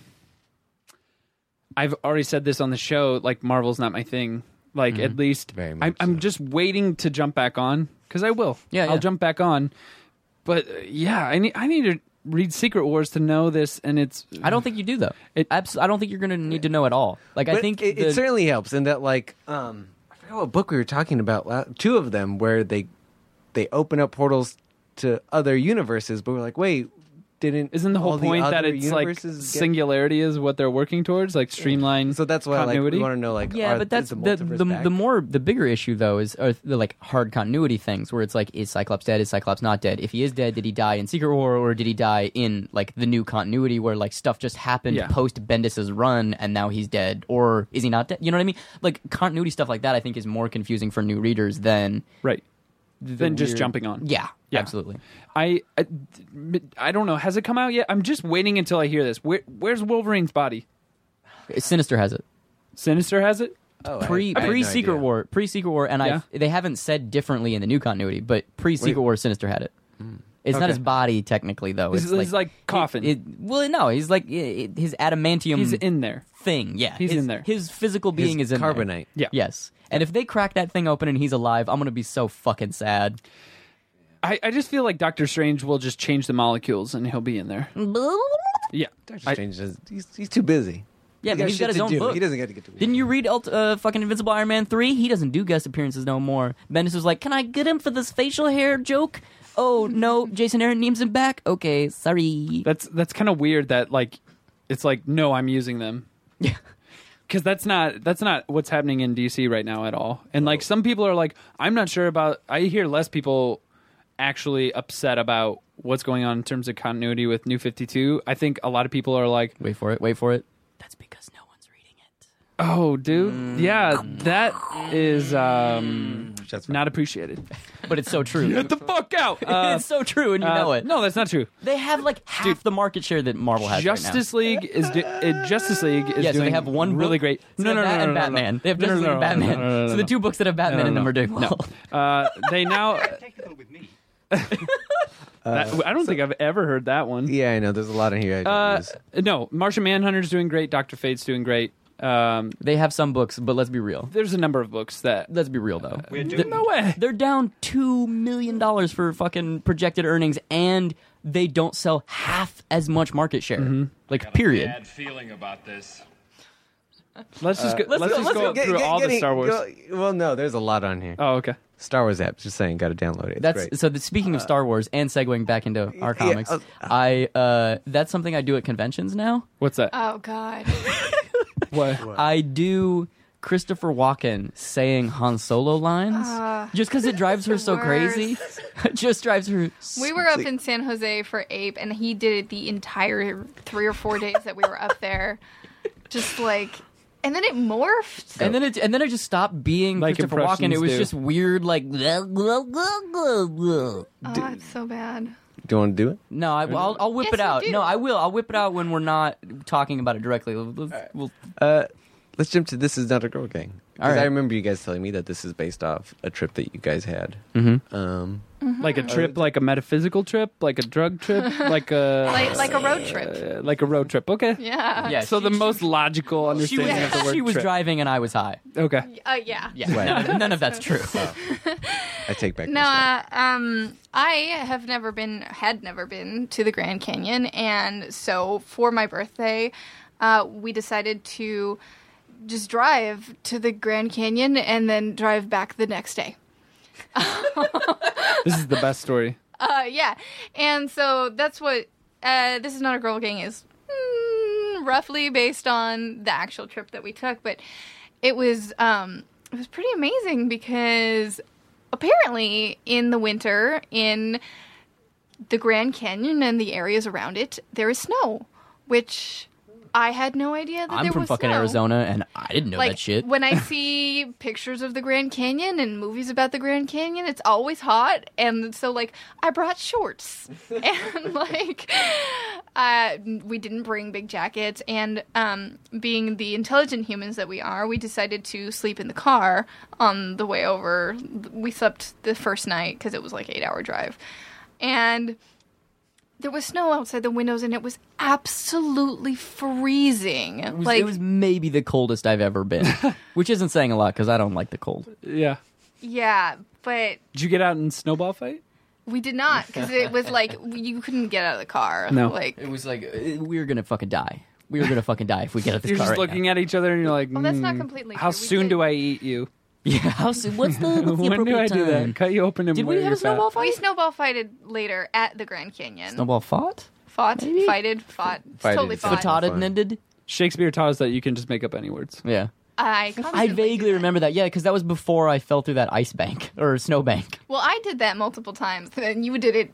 I've already said this on the show. Like Marvel's not my thing. Like at least Very I'm, much I'm so. just waiting to jump back on because I will. Yeah, I'll yeah. jump back on. But uh, yeah, I need I need to read Secret Wars to know this, and it's I don't think you do though. It- Abs- I don't think you're going to need to know at all. Like I think it, the- it certainly helps in that like um I forgot what book we were talking about. Two of them where they they open up portals to other universes, but we're like, wait, didn't. Isn't the whole all the point that it's like get- singularity is what they're working towards, like streamline? So that's why like continuity? we want to know like yeah, are- but that's is the the, the, back? the more the bigger issue though is are the like hard continuity things where it's like is Cyclops dead? Is Cyclops not dead? If he is dead, did he die in Secret War or did he die in like the new continuity where like stuff just happened Yeah. post Bendis's run and now he's dead or is he not dead? You know what I mean? Like continuity stuff like that I think is more confusing for new readers than right. The Than just jumping on. Yeah, Yeah. absolutely. I, I I don't know. Has it come out yet? I'm just waiting until I hear this. Where, where's Wolverine's body? Sinister has it. Sinister has it. Oh, Pre I had pre no Secret idea. War, pre Secret War, and Yeah. I they haven't said differently in the new continuity, but pre Secret War, Sinister had it. Mm. It's not his body technically though. He's, It's he's like coffin. It, well, no, he's like i- i- his adamantium he's in there. thing. Yeah, He's his, in there. His physical being His is in there. carbonite. Yeah. Yes, and if they crack that thing open and he's alive, I'm gonna be so fucking sad. I, I just feel like Doctor Strange will just change the molecules and he'll be in there. Yeah. Doctor I- Strange does, he's, he's too busy. Yeah, He's but got he's got shit his to own do. book. He doesn't get to get to. Didn't you read Ult- uh, fucking Invincible Iron Man three? He doesn't do guest appearances no more. Bendis was like, "Can I get him for this facial hair joke?" Oh no, Jason Aaron needs him back. Okay, sorry. That's that's kind of weird that like it's like no, I'm using them. Yeah. Cuz that's not that's not what's happening in DC right now at all. And like oh. some people are like I'm not sure about I hear less people actually upset about what's going on in terms of continuity with New 52. I think a lot of people are like, Wait for it. Wait for it. That's because no one's reading it. "Oh, dude, yeah, that is um That's not appreciated." But it's so true. Get the fuck out. Uh, it's so true, and you uh, know it. No, that's not true. They have like half the market share that Marvel has Justice League is do- uh, Justice League is right now. Yeah, so doing they have one really book, great. so No, they no, have no, that no, and no, no, Batman. no, They have no, Justice no, League and no, no, Batman. no, no, no, So no. the two books that have Batman No, in no, them are doing no. well. Uh, they now. Technical with me. that- I don't think I've ever heard that one. Yeah, I know. There's a lot in here. I don't Uh, use. no, Martian Manhunter's doing great. Doctor Fate's doing great. Um, They have some books, but let's be real. there's a number of books that. Let's be real though. We're The- No way. They're down two million dollars for fucking projected earnings, and they don't sell half as much market share. Mm-hmm. Like period. Bad feeling about this. Let's just go, let's let's, go- just let's go, go- through all the Star Wars. go- well, no, there's a lot on here. oh, okay. Star Wars app. Just saying, got to download it. It's That's great. so. The, speaking of Star Wars and segueing back into our yeah, comics, uh, I uh, that's something I do at conventions now. What's that? Oh God. what? I do Christopher Walken saying Han Solo lines Ah, just because it drives her the so crazy. it just drives her. we were up in San Jose for APE, and he did it the entire three or four days that we were up there. Just like, and then it morphed. And then it and then it just stopped being Like Christopher Walken. It was do. just weird, like. Oh, it's so bad. Do you want to do it? No, I, will I'll whip Yes, it out. do. No, I will. I'll whip it out when we're not talking about it directly. We'll- we'll- Uh, let's jump to this is not a girl gang. All Because I remember you guys telling me that this is based off a trip that you guys had. Mhm. Um, Like a trip, like a metaphysical trip, like a drug trip, like a Like like a road trip. uh, like a road trip. Okay. Yeah. Yeah, So she- the most logical she was, understanding of the word she was trip. driving and I was high. Okay. Uh, yeah. Yeah, Right. none, of, none of that's true. I take back. No, my stuff. uh, um, I have never been, had never been to the Grand Canyon, and so for my birthday, uh, we decided to just drive to the Grand Canyon and then drive back the next day. This is the best story. Uh, yeah, and so that's what uh, this is not a girl gang is mm, roughly based on the actual trip that we took, but it was um, it was pretty amazing because apparently in the winter in the Grand Canyon and the areas around it there is snow, which I had no idea that I'm there from was fucking snow. Arizona and I didn't know Like that shit. when I see pictures of the Grand Canyon and movies about the Grand Canyon, it's always hot, and so like I brought shorts, and like uh, we didn't bring big jackets, and um, being the intelligent humans that we are, we decided to sleep in the car on the way over. We slept the first night because it was like eight hour drive, and there was snow outside the windows, and it was absolutely freezing. It was, like it was maybe the coldest I've ever been, which isn't saying a lot because I don't like the cold. Yeah. yeah, but Did you get out in snowball fight? We did not because it was like you couldn't get out of the car. No. like It was like uh, we were gonna fucking die. We were gonna fucking die if we get out of this You're car just right looking at each other and you're like, Well, that's not "Mm, completely How true. We soon did- do I eat you? Now. Yeah. How soon, what's the, what's the when do appropriate I do time? that? Cut you open and Did wear we have your a snowball fat. we fight? snowball fighted later at the Grand Canyon. Snowball fought? Fought, Maybe? fighted, fought. It's Fighted totally is fought. fought. Fatata ended. Shakespeare taught us that you can just make up any words. Yeah. I I constantly do vaguely that. remember that. Yeah, because that was before I fell through that ice bank or snow bank. Well, I did that multiple times, and you did it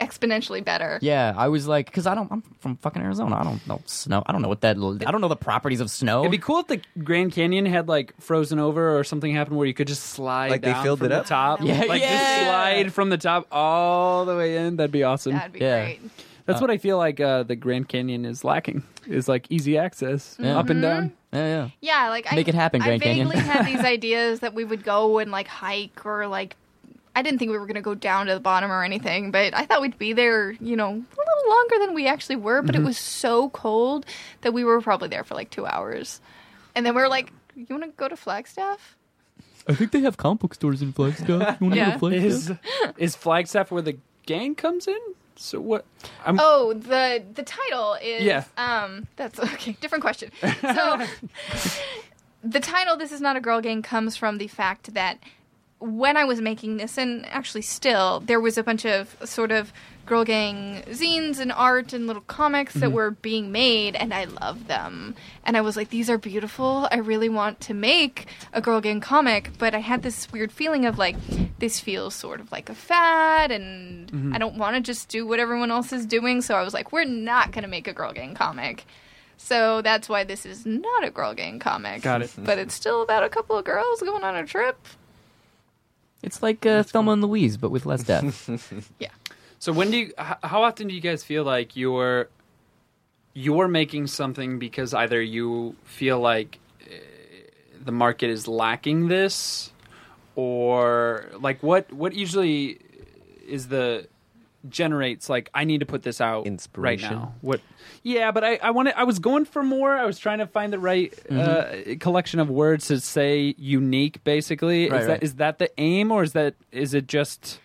exponentially better. Yeah, I was like, because I don't. I'm from fucking Arizona. I don't know snow. I don't know what that. I don't know the properties of snow. It'd be cool if the Grand Canyon had like frozen over or something happened where you could just slide Like they filled from it the up? top. Yeah, like yeah. just slide from the top all the way in. That'd be awesome. That'd be Yeah. great. That's what I feel like uh, the Grand Canyon is lacking. Is like easy access Yeah. up and down. yeah, yeah. Yeah, like Make I, it happen, I Grand Canyon. vaguely had these ideas that we would go and like hike or like. I didn't think we were going to go down to the bottom or anything, but I thought we'd be there, you know, a little longer than we actually were. But it was so cold that we were probably there for like two hours, and then we were like, "You want to go to Flagstaff?" I think they have comic book stores in Flagstaff. You want Yeah. Is is Flagstaff where the gang comes in? So what? I'm, Oh, the the title is Yeah. um that's okay, different question. So the title This is not a girl gang comes from the fact that when I was making this and actually still there was a bunch of sort of girl gang zines and art and little comics that mhm. were being made and I loved them. And I was like these are beautiful. I really want to make a girl gang comic, but I had this weird feeling of like this feels sort of like a fad and mm-hmm. I don't want to just do what everyone else is doing, so I was like we're not going to make a girl gang comic. So that's why this is not a girl gang comic. Got it. But it's still about a couple of girls going on a trip. It's like uh, Thelma and Louise, but with less death. Yeah. So when do you? h- How often do you guys feel like you're you're making something because either you feel like uh, the market is lacking this, or like what what usually is the generates like I need to put this out right now. What? Yeah, but I I wanted I was going for more. I was trying to find the right uh, collection of words to say unique. Basically, Right, is that right. is that the aim, or is that is it just?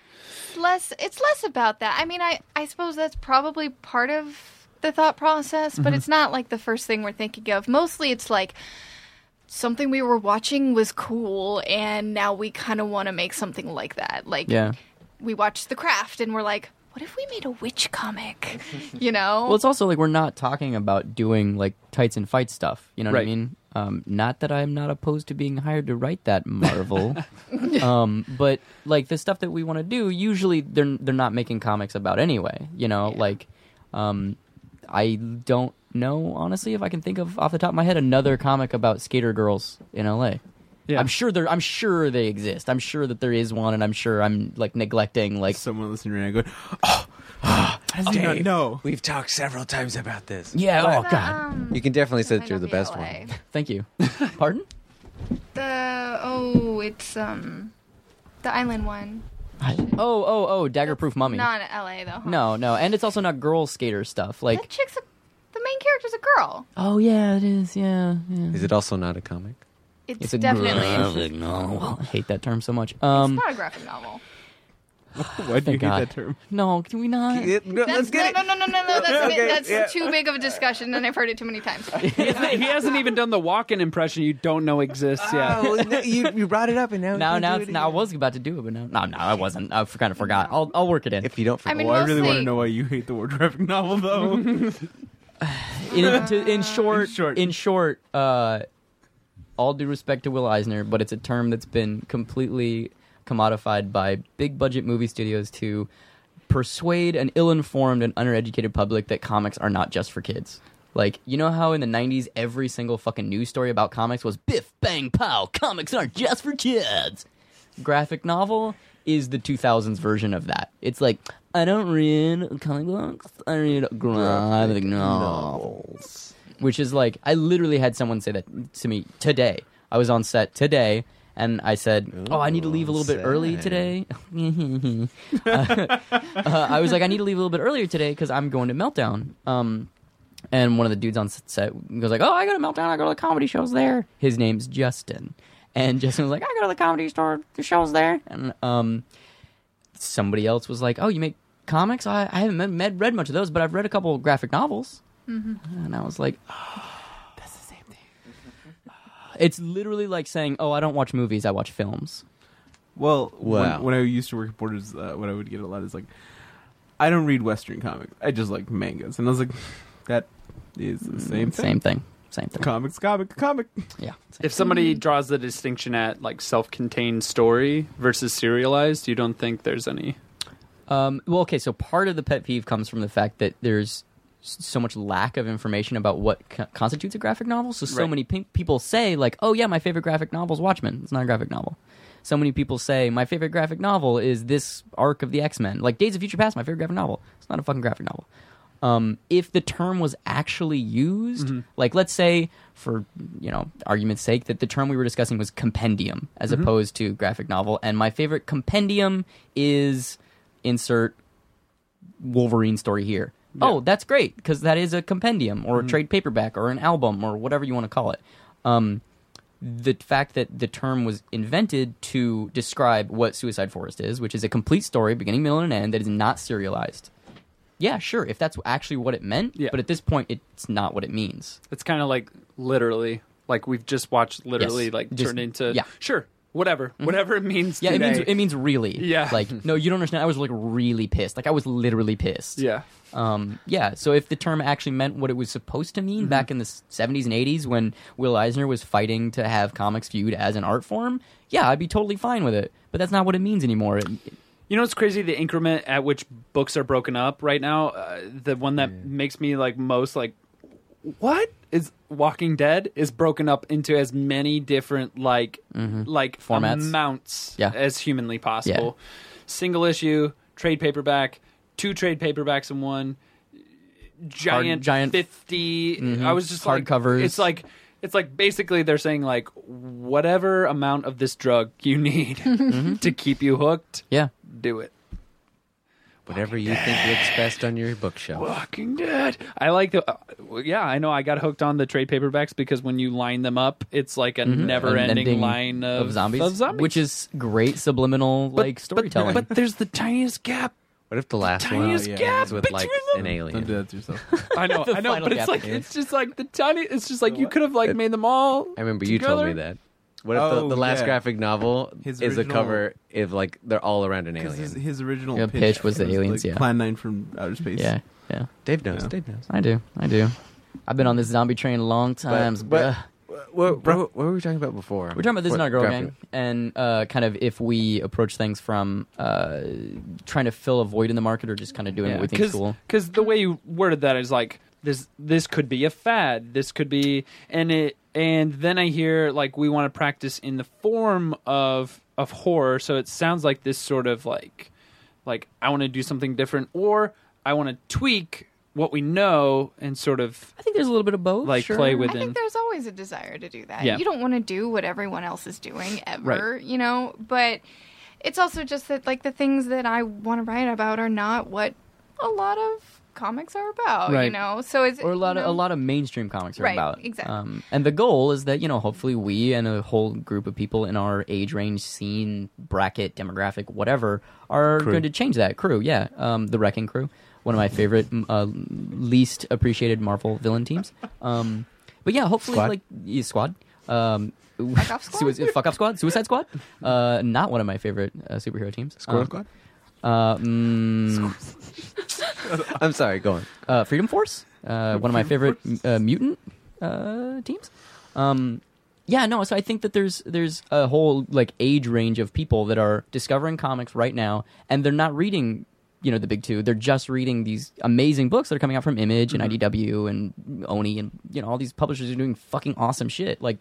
Less it's less about that. I mean, I I suppose that's probably part of the thought process, but it's not like the first thing we're thinking of. Mostly it's like something we were watching was cool and now we kind of want to make something like that. Like yeah. we watched The Craft and we're like, what if we made a witch comic? you know? Well, it's also like we're not talking about doing like tights and fight stuff. You know what I mean? Um, not that I'm not opposed to being hired to write that Marvel, um, but like the stuff that we want to do, usually they're they're not making comics about anyway. You know, Yeah. like um, I don't know honestly if I can think of off the top of my head another comic about skater girls in LA. Yeah. I'm sure they're. I'm sure they exist. I'm sure that there is one, and I'm sure I'm like neglecting like Someone listening right now going, oh, how does he not know? We've talked several times about this. yeah. Oh God. um, You can definitely say that you're the best LA. one. Thank you. Pardon? The oh, it's um the island one. I- oh, oh, oh, dagger proof mummy. Not LA though. huh? No, no, and it's also not girl skater stuff. That Like, chick's a, the main character's a girl. oh yeah, it is. Yeah, yeah. Is it also not a comic? It's, It's a definitely graphic novel. I hate that term so much. it's Um, not a graphic novel. Why do you Thank hate God. that term? no, can we not? That's, no, no, no, no, no, no. That's, a bit- that's too big of a discussion, and I've heard it too many times. he hasn't even done the walk-in impression you don't know exists yet. Oh, no, you, you brought it up and now Now, now, do it now I was about to do it, but no, no, no, I wasn't. I kind of forgot. I'll, I'll work it in. If you don't I forget, mean, Well, I really want to know why you hate the word graphic novel, though. in, to, in short, In short. in short, uh, all due respect to Will Eisner, but it's a term that's been completely commodified by big budget movie studios to persuade an ill-informed and undereducated public that comics are not just for kids. Like, you know how in the 90s every single fucking news story about comics was biff bang pow, comics aren't just for kids. Graphic novel is the 2000s version of that. It's like, I don't read comic books, I read graphic novels. Which is like, I literally had someone say that to me today. I was on set today, and I said, "Oh, I need to leave a little bit early today." uh, I was like, "I need to leave a little bit earlier today because I'm going to Meltdown." Um, and one of the dudes on set goes like, "Oh, I go to Meltdown. I go to the comedy shows there." His name's Justin, and Justin was like, "I go to the comedy store. The shows there." And um, somebody else was like, "Oh, you make comics? I, I haven't met, met, read much of those, but I've read a couple graphic novels." And I was like, "That's the same thing." It's literally like saying, "Oh, I don't watch movies. I watch films." Well, Wow. when, when I used to work at Borders, uh, what I would get a lot is like, I don't read Western comics. I just like mangas, and I was like, that is the same thing. Same thing. Same thing. Comics, comic, comic. Yeah. If somebody draws the distinction at like self-contained story versus serialized, you don't think there's any. Um, well, okay, so part of the pet peeve comes from the fact that there's s- so much lack of information about what co- constitutes a graphic novel. So, so Right. many pe- people say, like, oh, yeah, my favorite graphic novel is Watchmen. It's not a graphic novel. So many people say, my favorite graphic novel is this arc of the X Men. Like, Days of Future Past, my favorite graphic novel. It's not a fucking graphic novel. Um, if the term was actually used, like let's say for you know argument's sake that the term we were discussing was compendium as opposed to graphic novel, and my favorite compendium is insert Wolverine story here. Oh, that's great because that is a compendium or a trade paperback or an album or whatever you want to call it. Um, the fact that the term was invented to describe what Suicide Forest is, which is a complete story, beginning, middle, and end that is not serialized. Yeah, sure, if that's actually what it meant, Yeah. but at this point, it's not what it means. It's kind of like literally, like we've just watched literally Yes. like Just- turn into yeah. sure, whatever, whatever it means. Yeah, it means it means really. Yeah. like no, you don't understand. I was like really pissed. Like I was literally pissed. yeah. Um, yeah. So if the term actually meant what it was supposed to mean Mm-hmm. back in the 70s and 80s when Will Eisner was fighting to have comics viewed as an art form, yeah, I'd be totally fine with it. But that's not what it means anymore. It- You know what's crazy? The increment at which books are broken up right now. Uh, the one that makes me like most like, what is Walking Dead is broken up into as many different like mm-hmm. like Formats. amounts Yeah. as humanly possible. Single issue, trade paperback, two trade paperbacks in one, giant giant- 50 mm-hmm. I was just like Hardcovers. It's like it's like basically they're saying like whatever amount of this drug you need mm-hmm. to keep you hooked, yeah. do it. Whatever you think looks best on your bookshelf. Walking Dead. I like the. Uh, yeah, I know. I got hooked on the trade paperbacks because when you line them up, it's like a never-ending Unending line of, of zombies, of zombies. which is great subliminal But- like storytelling. But, there's the tiniest gap. What if the last one tiniest is gap with like between an alien? Don't do that to yourself. I know, The I know, final but it's gap. like it's just like the tiny. It's just like you could have like made them all. I remember you told me together. that. What if the, Oh, the last yeah. graphic novel His is a original- cover if like they're all around an Because alien? his, his original Yeah, pitch, pitch was the aliens, like yeah. Plan Nine from outer space. yeah, yeah. Dave knows. Yeah. Dave knows. I do. I do. I've been on this zombie train a long times, but- bruh. What, what, what were we talking about before? We're talking about this What is not a girl graphic- gang, and uh, kind of if we approach things from uh, trying to fill a void in the market or just kind of doing what we think is cool. Because the way you worded that is like this. This could be a fad. This could be, and it. And then I hear like we want to practice in the form of of horror. So it sounds like this sort of like, like I want to do something different, or I want to tweak what we know and sort of I think there's a little bit of both. like sure. play I think there's always a desire to do that. Yeah. You don't want to do what everyone else is doing ever, right. you know, but it's also just that like the things that I want to write about are not what a lot of comics are about, you know. So it's or a lot you of a lot of mainstream comics are Right, about. exactly. Um, and the goal is that you know hopefully we and a whole group of people in our age range, scene, bracket, demographic, whatever, are Crew. going to change that crew. Yeah, um, the Wrecking Crew, one of my favorite, uh, least appreciated Marvel villain teams. Um, but yeah, hopefully Squad? like yeah, squad. Um, Fuck Off Squad? Sui- fuck up squad, Suicide Squad. Uh, not one of my favorite uh, superhero teams. Squirrel Um, Squad? Uh, mm, I'm sorry, go on. uh, Freedom Force, uh, one of my favorite uh, mutant uh, teams. Um, yeah, no. So I think that there's there's a whole like age range of people that are discovering comics right now, and they're not reading, you know, the big two. They're just reading these amazing books that are coming out from Image and IDW and Oni and you know all these publishers are doing fucking awesome shit. Like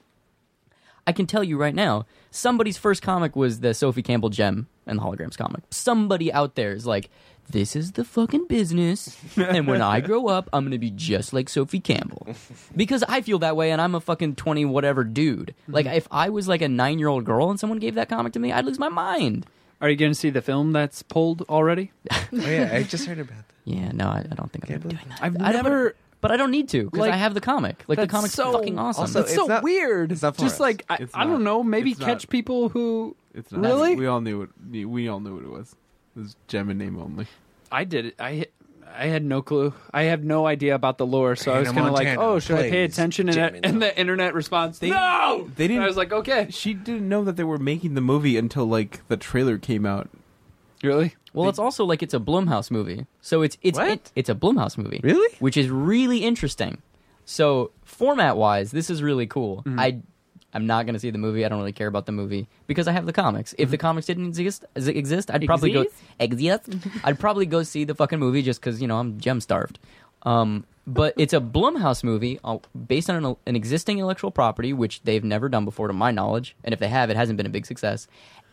I can tell you right now, somebody's first comic was the Sophie Campbell Jem and the Holograms comic. Somebody out there is like, this is the fucking business, and when I grow up, I'm gonna be just like Sophie Campbell, because I feel that way, and I'm a fucking twenty whatever dude. Like mhm. if I was like a nine year old girl and someone gave that comic to me, I'd lose my mind. Are you going to see the film that's pulled already? Oh yeah, I just heard about that. Yeah, no, I, I don't think I'm Can't doing that. I've I don't- never. But I don't need to because Like, I have the comic. Like the that's comic's so- fucking awesome. also- That's it's so not- weird. it's not for Just us. like I, It's I don't not. know. Maybe It's catch not. people who It's not. Really? We all knew it. We all knew what it was. It was Jem and name only. I did it. I I had no clue. I had no idea about the lore, so I was Hannah kind of like, Montana "Oh, should I pay plays attention?" And, Gemini. and the internet response, They- "No." they didn't- And I was like, "Okay." She didn't know that they were making the movie until like the trailer came out. Really? Well, it's also like it's a Blumhouse movie, so it's it's What? it- it's a Blumhouse movie, Really? which is really interesting. So format wise, this is really cool. Mm-hmm. I I'm not gonna see the movie. I don't really care about the movie because I have the comics. If the Mm-hmm. comics didn't exist, exist, I'd probably go exist. I'd probably go see the fucking movie just because you know I'm Jem starved. Um, but it's a Blumhouse movie uh, based on an, an existing intellectual property, which they've never done before, to my knowledge. And if they have, it hasn't been a big success.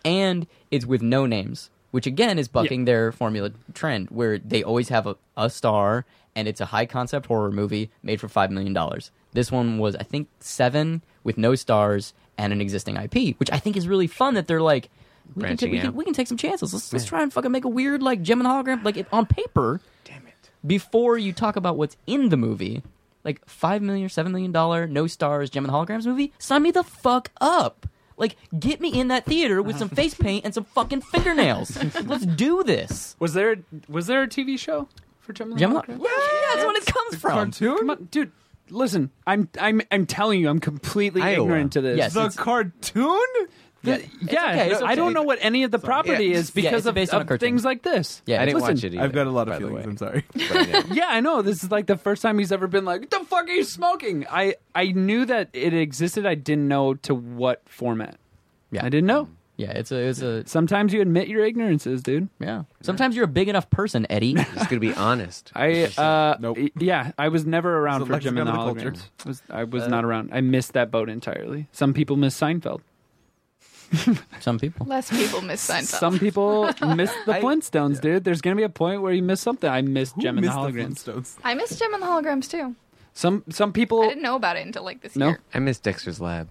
And it's with no names, which again is bucking their formula trend, where they always have a, a star, and it's a high concept horror movie made for five million dollars. This one was, I think, seven with no stars and an existing IP, which I think is really fun. That they're like. We can, we, can, we can take some chances. Let's, let's try and fucking make a weird like Jem and hologram like it, on paper Damn it. before you talk about what's in the movie, like five million or seven million dollar no stars Jem and holograms movie, sign me the fuck up. Like, get me in that theater with some face paint and some fucking fingernails. Let's do this. Was there was there a TV show for Jem and Jem and yeah, that's what it comes from. Cartoon? Come on, dude. Listen, I'm I'm I'm telling you, I'm completely Iowa. ignorant to this. Yes. The it's- cartoon? The- It's yeah, okay, it's I don't know what any of the property Yeah. is because it's of, based on a of things like this. Yeah, I didn't Listen, watch it either. I've got a lot of feelings. I'm sorry. But I know. Yeah, I know. This is like the first time he's ever been like, What "The fuck are you smoking?" I I knew that it existed. I didn't know to what format. Yeah. I didn't know. Yeah, it's a, it's a, Sometimes you admit your ignorances, dude. yeah. Sometimes you're a big enough person, Eddie. Just gonna be honest. I uh Nope. yeah, I was never around It's for Jem and the lexicon the Holograms. culture. Was, I was not around. I missed that boat entirely. Some people miss Seinfeld. Some people. Less people miss Seinfeld. Some people miss the I- Flintstones, dude. There's gonna be a point where you miss something. I missed Who Jem and the missed Holograms. Flintstones? I missed Jem and the Holograms too. Some some I people. didn't know about it until like this No? year. I miss Dexter's Lab.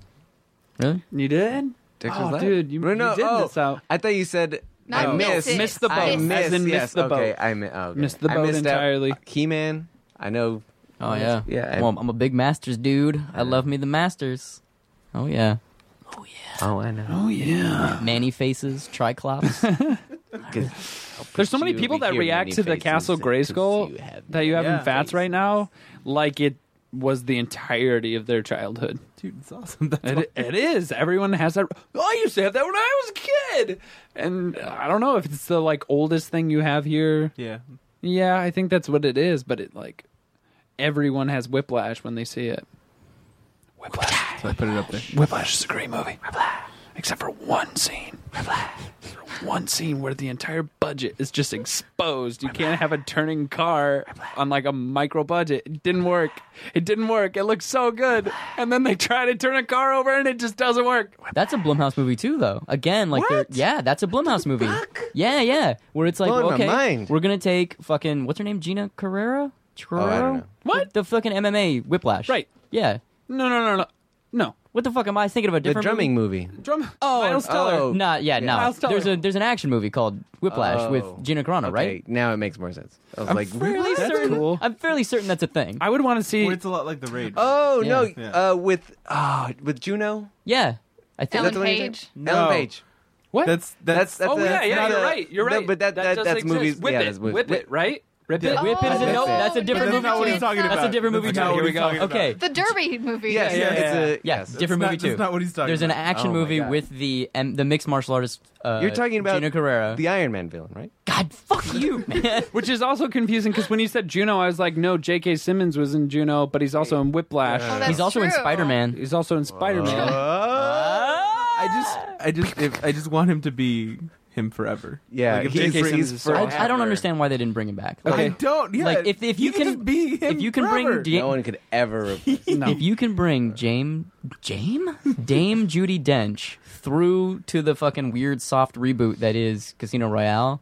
Really? You did? Dexter's Oh, Lab, dude, you- No, you did oh, miss out. I thought you said Not I miss missed. it. Missed the boat. I Miss. missed. As in yes, missed the okay. boat. I mi- oh, okay. Missed the I boat missed out. entirely. Uh, He-Man. I know. Oh, yeah. Yeah. I- Well, I'm a big Masters dude. I love me the Masters. Oh, yeah. Oh, I know. Oh yeah. Man-E-Faces, Triclops. There's so many people that react to the Castle Castle 'cause Grayskull you that you have Yeah. in Fats right now, like it was the entirety of their childhood. Dude, it's awesome. That's It, it is. Everyone has that. Oh, I used to have that when I was a kid, and I don't know if it's the like oldest thing you have here. yeah. Yeah, I think that's what it is. But it like everyone has whiplash when they see it. Whiplash. So I put it up there. Whiplash is a great movie. Except for one scene. For one scene where the entire budget is just exposed. You can't have a turning car on like a micro budget. It didn't work. It didn't work. It looks so good. And then they try to turn a car over and it just doesn't work. That's a Blumhouse movie too, though. Again, like they're What? yeah, that's a Blumhouse movie. Yeah, yeah. Where it's like, Blowing my okay, mind. we're gonna take fucking what's her name, Gina Carrera. Oh, Carrero? know. What? The, the fucking MMA Whiplash. Right. Yeah. No, no, no, no. No. What the fuck am I thinking of a The different drumming movie. Drum. Oh, Miles Teller. oh. Not yeah, no. Miles Teller. There's a there's an action movie called Whiplash Oh. with Gina Carano, Okay, right? Now it makes more sense. I was I'm like, fairly really? That's certain, cool. I'm fairly certain that's a thing. I would want to see. Well, it's a lot like the raid. Oh no, Yeah. uh, with uh, with Juno. yeah, I think. Is that Ellen the one you're Page. saying? No. Ellen Page. what? That's That's that's that's. oh a- yeah, yeah, you're a- right. You're no, right. but that, that, does that's exist. movies. Whip yeah, it, that's movies. whip it, right? Rip it. Oh, Whip It is a That's no. it. That's a different That's movie. not what too. he's talking That's a about. different movie too. not what Here we he's go. talking about. Okay. The Derby movie. Yes, Yeah, yeah, yeah, it's a Yeah, yes. different That's movie not- too. That's not what he's talking There's an about. action Oh my movie God. with the um, the mixed martial artist. Uh, You're talking about Gina Carrera. the Iron Man villain, right? God, fuck you, man. Which is also confusing because when you said Juno, I was like, no, J.K. Simmons was in Juno, but he's also in Whiplash. Oh, that's He's also in true. Spider Man. He's also in Spider Man. I just, I just, if, I just want him to be him forever. Yeah, Like, if he's, J.K. he's Simmons is so forever. I, I don't understand why they didn't bring him back. Like, Okay. I don't. Yeah, Like, if- if he you can, can- just be him, if you can bring forever. Da- No one could ever. No. If you can bring Jame, Jame, Dame Judi Dench through to the fucking weird soft reboot that is Casino Royale,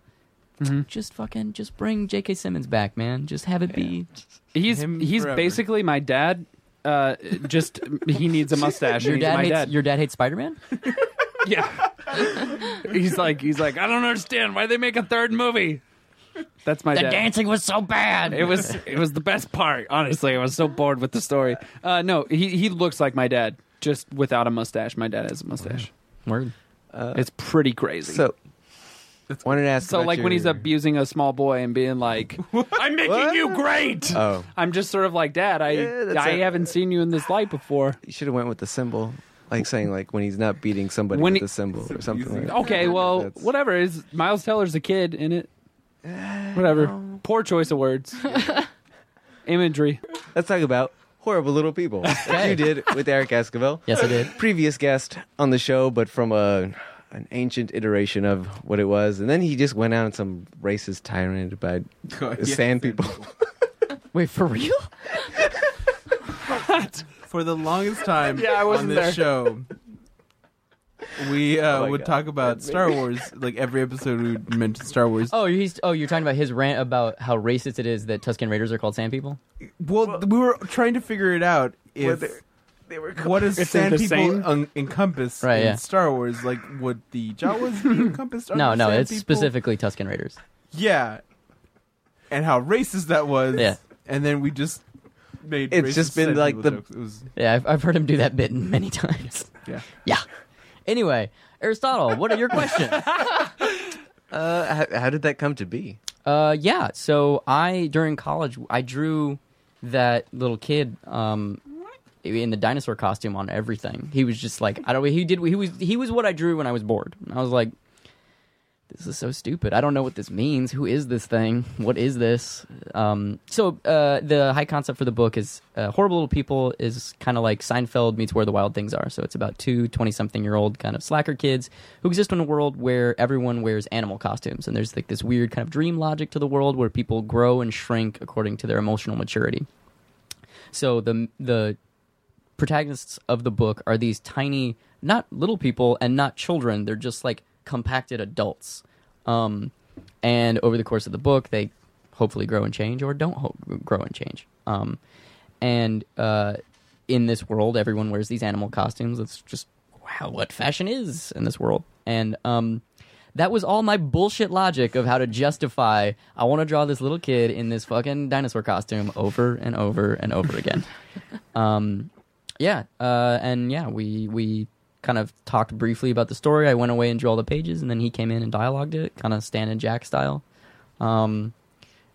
Mhm. just fucking just bring J.K. Simmons back, man. Just have it be. He's Him he's forever. basically my dad. Uh, just he needs a mustache. Your dad my hates dad. your dad hates Spider Man. Yeah. he's like he's like I don't understand why they make a third movie. That's my The dad. dancing was so bad. It was it was the best part. Honestly, I was so bored with the story. Uh, no, he he looks like my dad, just without a mustache. My dad has a mustache. Word. Uh, It's pretty crazy. so, wanted to ask. So, about like when he's abusing a small boy and being like, "I'm making What? you great," Oh, I'm just sort of like, "Dad, I Yeah, that's I a- haven't seen you in this light before." you should have went with the symbol. Like saying like when he's not beating somebody When with he- a symbol or something like that. Okay, well, That's- whatever. Is Miles Teller's a kid in it? Eh, whatever. Um, Poor choice of words. Imagery. Let's talk about horrible little people. Like you did with Eric Esquivel. Yes, I did. Previous guest on the show, but from a an ancient iteration of what it was, and then he just went out on some racist tyrant about Yeah, sand people. Wait, for real? For the longest time Yeah, I on wasn't this there. show, we uh, Oh my would God. talk about Star Wars. Like every episode, we would mention Star Wars. Oh, he's oh, you're talking about his rant about how racist it is that Tusken Raiders are called sand people. Well, we were trying to figure it out. If they were what does If they're sand the people same? un- encompass Right, in yeah. Star Wars? Like, would the Jawas be encompassed? No, under no, sand it's people? specifically Tusken Raiders. Yeah, and how racist that was. Yeah. and then we just made. It's just been like the- jokes. It was Yeah, I've, I've heard him do that bit many times. yeah. Yeah. Anyway, Aristotle, what are your questions? Uh, how, how did that come to be? Uh, yeah. So I during college I drew that little kid um in the dinosaur costume on everything. He was just like I don't. He did. He was. He was what I drew when I was bored. I was like, this is so stupid. I don't know what this means. Who is this thing? What is this? Um, so uh, the high concept for the book is uh, horrible little people is kind of like Seinfeld meets Where the Wild Things Are. So it's about two 20 something year old kind of slacker kids who exist in a world where everyone wears animal costumes, and there's like this weird kind of dream logic to the world where people grow and shrink according to their emotional maturity. So the the protagonists of the book are these tiny, not little people and not children. They're just like compacted adults. Um, and over the course of the book, they hopefully grow and change or don't ho- grow and change. Um, and uh, in this world, everyone wears these animal costumes. It's just wow, what fashion is in this world. And um, that was all my bullshit logic of how to justify. I want to draw this little kid in this fucking dinosaur costume over and over and over again. um, yeah, uh, and yeah, we we kind of talked briefly about the story. I went away and drew all the pages, and then he came in and dialogued it, kind of Stan and Jack style. Um,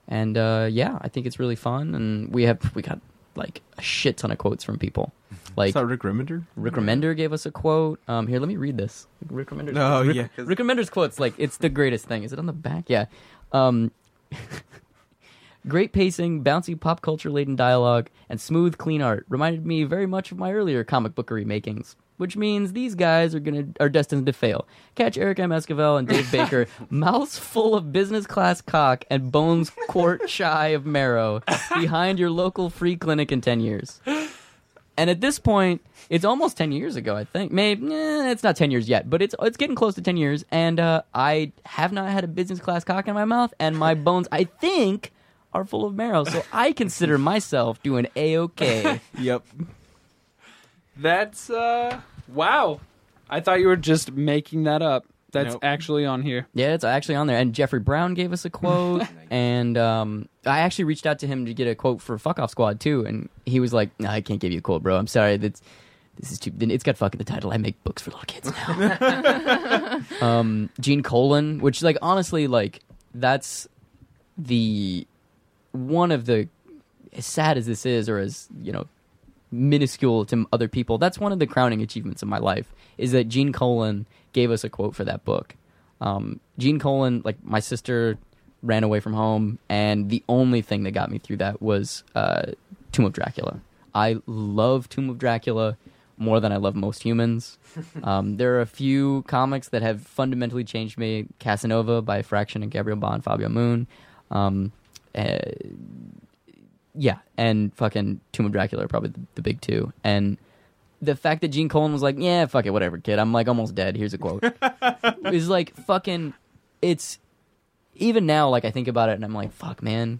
and uh, yeah, I think it's really fun, and we have we got like a shit ton of quotes from people. Like Is that Rick Remender? Rick Remender gave us a quote. Um, here, let me read this. Rick Remender's Oh, Rick, yeah. Rick Remender's quotes like it's the greatest thing. Is it on the back? Yeah. Um, great pacing, bouncy pop culture laden dialogue, and smooth, clean art reminded me very much of my earlier comic bookery makings. Which means these guys are gonna are destined to fail. Catch Eric M. Esquivel and Dave Baker, mouths full of business class cock and bones quart shy of marrow, behind your local free clinic in ten years. And at this point, it's almost ten years ago. I think maybe eh, it's not ten years yet, but it's it's getting close to ten years. And uh, I have not had a business class cock in my mouth, and my bones, I think, are full of marrow. So I consider myself doing a okay. Yep. That's uh wow. I thought you were just making that up. That's Nope. actually on here. Yeah, it's actually on there. And Jeffrey Brown gave us a quote, and um, I actually reached out to him to get a quote for Fuck Off Squad too, and he was like, "No, I can't give you a quote, bro. I'm sorry. That's this is too. It's got fucking the title. I make books for little kids now." um, Gene Colan, which like honestly, like that's the one of the as sad as this is, or as you know, minuscule to other people. That's one of the crowning achievements of my life is that Gene Colan gave us a quote for that book. Um, Gene Colan, like my sister, ran away from home, and the only thing that got me through that was uh, Tomb of Dracula. I love Tomb of Dracula more than I love most humans. Um, there are a few comics that have fundamentally changed me. Casanova by Fraction and Gabriel Bond, Fabio Moon. Um, uh, yeah, and fucking Tomb of Dracula are probably the, the big two. And the fact that Gene Colan was like, "Yeah, fuck it, whatever, kid. I'm like almost dead. Here's a quote." is like fucking. It's even now. Like I think about it, and I'm like, "Fuck, man."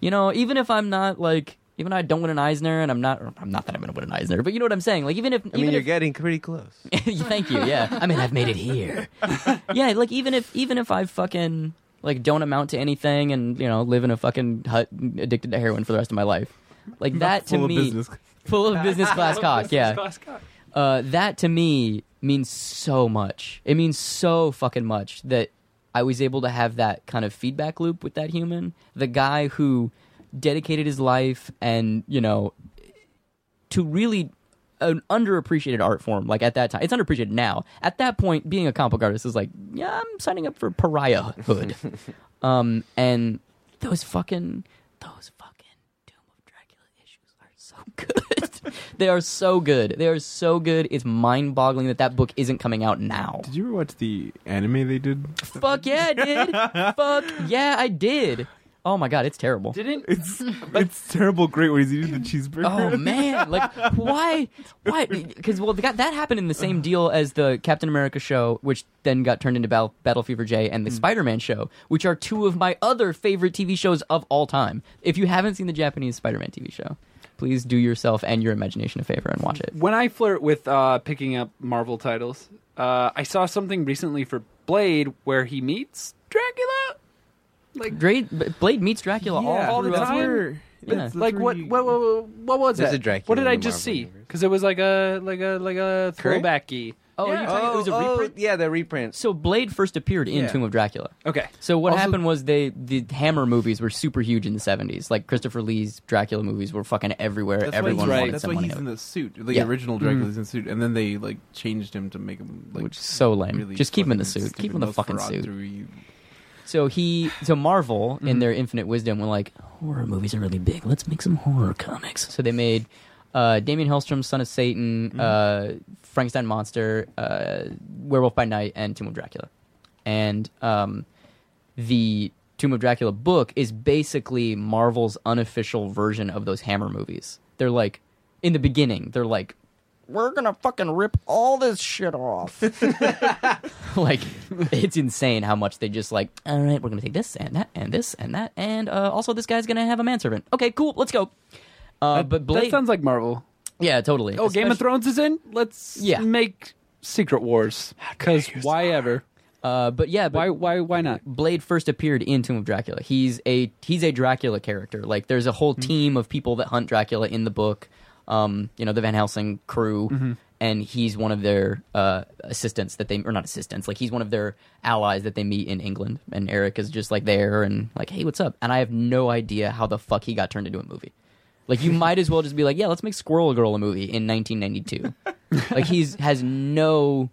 You know, even if I'm not like, even if I don't win an Eisner, and I'm not, I'm not that I'm gonna win an Eisner, but you know what I'm saying. Like even if, I even mean, you're if, getting pretty close. Thank you. Yeah. I mean, I've made it here. yeah. Like even if even if I fucking like don't amount to anything and you know live in a fucking hut addicted to heroin for the rest of my life, like that to Full of me, business. full of business class cock. Yeah. Class cock. Uh, that to me means so much. It means so fucking much that I was able to have that kind of feedback loop with that human. The guy who dedicated his life and, you know, to really an underappreciated art form. Like at that time, it's underappreciated now. At that point, being a comic book artist is like, yeah, I'm signing up for pariahhood. um, and those fucking those fucking Doom of Dracula issues are so good. they are so good. They are so good. It's mind-boggling that that book isn't coming out now. Did you ever watch the anime they did? Fuck yeah, I did. Fuck yeah, I did. Oh my god, it's terrible. Didn't It's it's terrible. Great when he's eating the cheeseburger. Oh man, like why? Why? Because well, that that happened in the same deal as the Captain America show, which then got turned into Battle, Battle Fever J, and the Spider-Man show, which are two of my other favorite TV shows of all time. If you haven't seen the Japanese Spider-Man TV show, please do yourself and your imagination a favor and watch it. when I flirt with uh, picking up Marvel titles, uh, I saw something recently for Blade where he meets Dracula. Like, Blade, Blade meets Dracula all, all the throughout. time? Yeah. That's- like what, you- what? What? What was it? Dracula what did I just see? Because it was like a like a like a Current? throwbacky. Oh, Yeah. you talking, it was a oh, oh, reprint. yeah, the reprint. So Blade first appeared in Yeah. Tomb of Dracula. Okay. So what Also- happened was they the Hammer movies were super huge in the seventies. Like Christopher Lee's Dracula movies were fucking everywhere. That's Everyone why, right. wanted That's why someone he's in in the suit. The Yeah. original Dracula's mm-hmm. in the suit, and then they like changed him to make him like which is so lame. really Just keep him in the suit. Keep him in the fucking suit. So he, so Marvel, in their infinite wisdom, were like, horror movies are really big. Let's make some horror comics. So they made uh, Daimon Hellstrom's Son of Satan, uh, Frankenstein Monster, uh, Werewolf by Night, and Tomb of Dracula. And um, the Tomb of Dracula book is basically Marvel's unofficial version of those Hammer movies. They're like, in the beginning, they're like, we're gonna fucking rip all this shit off. like, it's insane how much they just like, all right, we're gonna take this and that and this and that, and uh, also this guy's gonna have a manservant. Okay, cool, let's go. Uh, That- but Blade, that sounds like Marvel. yeah, totally. Oh, Game of Thrones is in. Let's Yeah. make Secret Wars. Because why ever? Uh, but yeah, but Why? Why? Why not? Blade first appeared in Tomb of Dracula. He's a he's a Dracula character. Like there's a whole Mm-hmm. team of people that hunt Dracula in the book. Um, you know, the Van Helsing crew, Mm-hmm. and he's one of their uh, assistants that they or not assistants. Like he's one of their allies that they meet in England. And Eric is just like there and like, hey, what's up? And I have no idea how the fuck he got turned into a movie. Like you might as well just be like, yeah, let's make Squirrel Girl a movie in 1992. like he's has no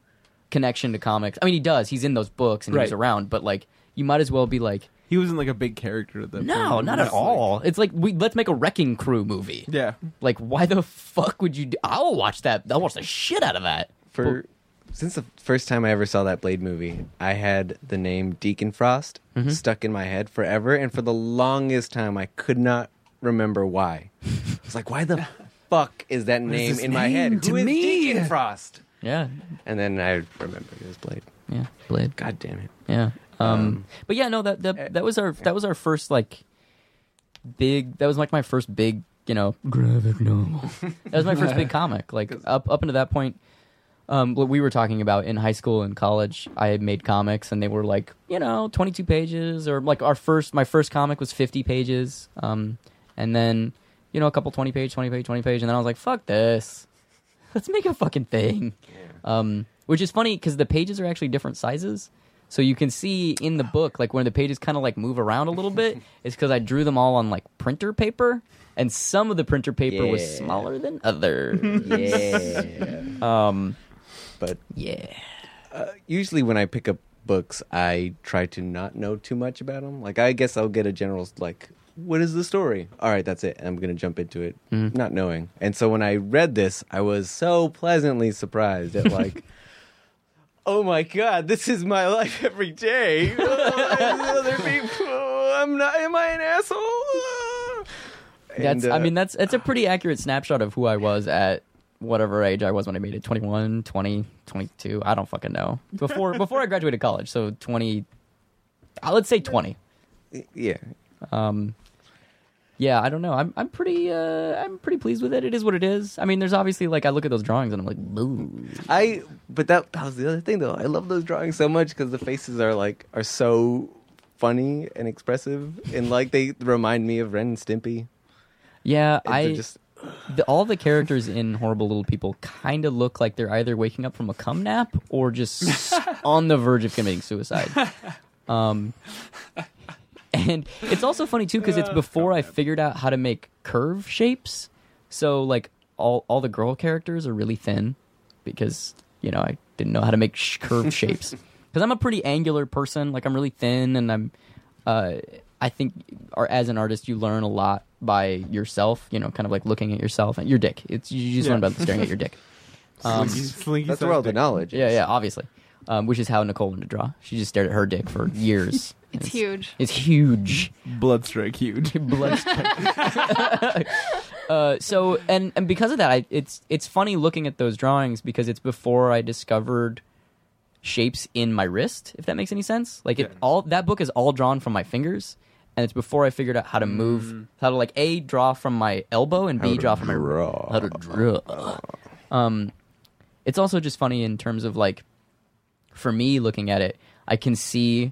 connection to comics. I mean, he does. He's in those books and Right. around, but like you might as well be like, He wasn't like a big character at that no, point. not at all. It's like we let's make a Wrecking Crew movie. like- yeah. Like, why the fuck would you? Do, I'll watch that. I'll watch the shit out of that. For since the first time I ever saw that Blade movie, I had the name Deacon Frost Mm-hmm. stuck in my head forever, and for the longest time, I could not remember why. I was like, "Why the fuck is that name in my head? name Who to is me?" Deacon Frost?" Yeah, And then I remembered it was Blade. yeah, Blade. God damn it! Yeah. Um, Um, but yeah, no, that that that was our that was our first like big. That was like my first big, you know, graphic novel. that was my first big comic. Like up up into that point, um, what we were talking about in high school and college, I had made comics and they were like, you know, twenty two pages or like our first my first comic was fifty pages. Um, and then you know a couple twenty page, twenty page, twenty page, and then I was like, fuck this. Let's make a fucking thing. Um, which is funny because the pages are actually different sizes. So you can see in the book, like when the pages kind of like move around a little bit, it's because I drew them all on like printer paper, and some of the printer paper was Yeah. smaller than others. Yeah, um, but yeah, uh, usually when I pick up books, I try to not know too much about them. Like, I guess I'll get a general like, "What is the story?" All right, that's it. I'm gonna jump into it, Mhm. not knowing. And so when I read this, I was so pleasantly surprised at like. Oh my god, this is my life every day. Oh, other people, I'm not. Am I an asshole? that's. And, I uh, mean, that's it's a pretty accurate snapshot of who I was at whatever age I was when I made it 21, 20, 22. I don't fucking know. Before before I graduated college, so 20. Uh, let's say 20. yeah. Um, yeah, I don't know. I'm I'm pretty uh, I'm pretty pleased with it. It is what it is. I mean, there's obviously like I look at those drawings and I'm like, boo. I but that that was the other thing though. I love those drawings so much because the faces are like are so funny and expressive and like they remind me of Ren and Stimpy. Yeah, And I just the, all the characters in Horrible Little People kind of look like they're either waking up from a cum nap or just on the verge of committing suicide. Um, and it's also funny too because it's before I figured out how to make curve shapes. So like all all the girl characters are really thin because you know I didn't know how to make sh- curved shapes because I'm a pretty angular person. Like I'm really thin, and I'm. Uh, I think, or as an artist, you learn a lot by yourself. You know, kind of like looking at yourself and your dick. It's you just Yeah. learn by staring at your dick. Um, Slinky- slinky That's size world dick. of knowledge. yeah, yeah, obviously. Um, which is how Nicole learned to draw. She just stared at her dick for years. It's huge. It's huge. Blood strike huge. blood uh, so and and because of that I, it's it's funny looking at those drawings because it's before i discovered shapes in my wrist if that makes any sense like it Yeah. all that book is all drawn from my fingers and it's before i figured out how to move how to like a draw from my elbow and b How draw from my draw. how to draw um it's also just funny in terms of like for me looking at it i can see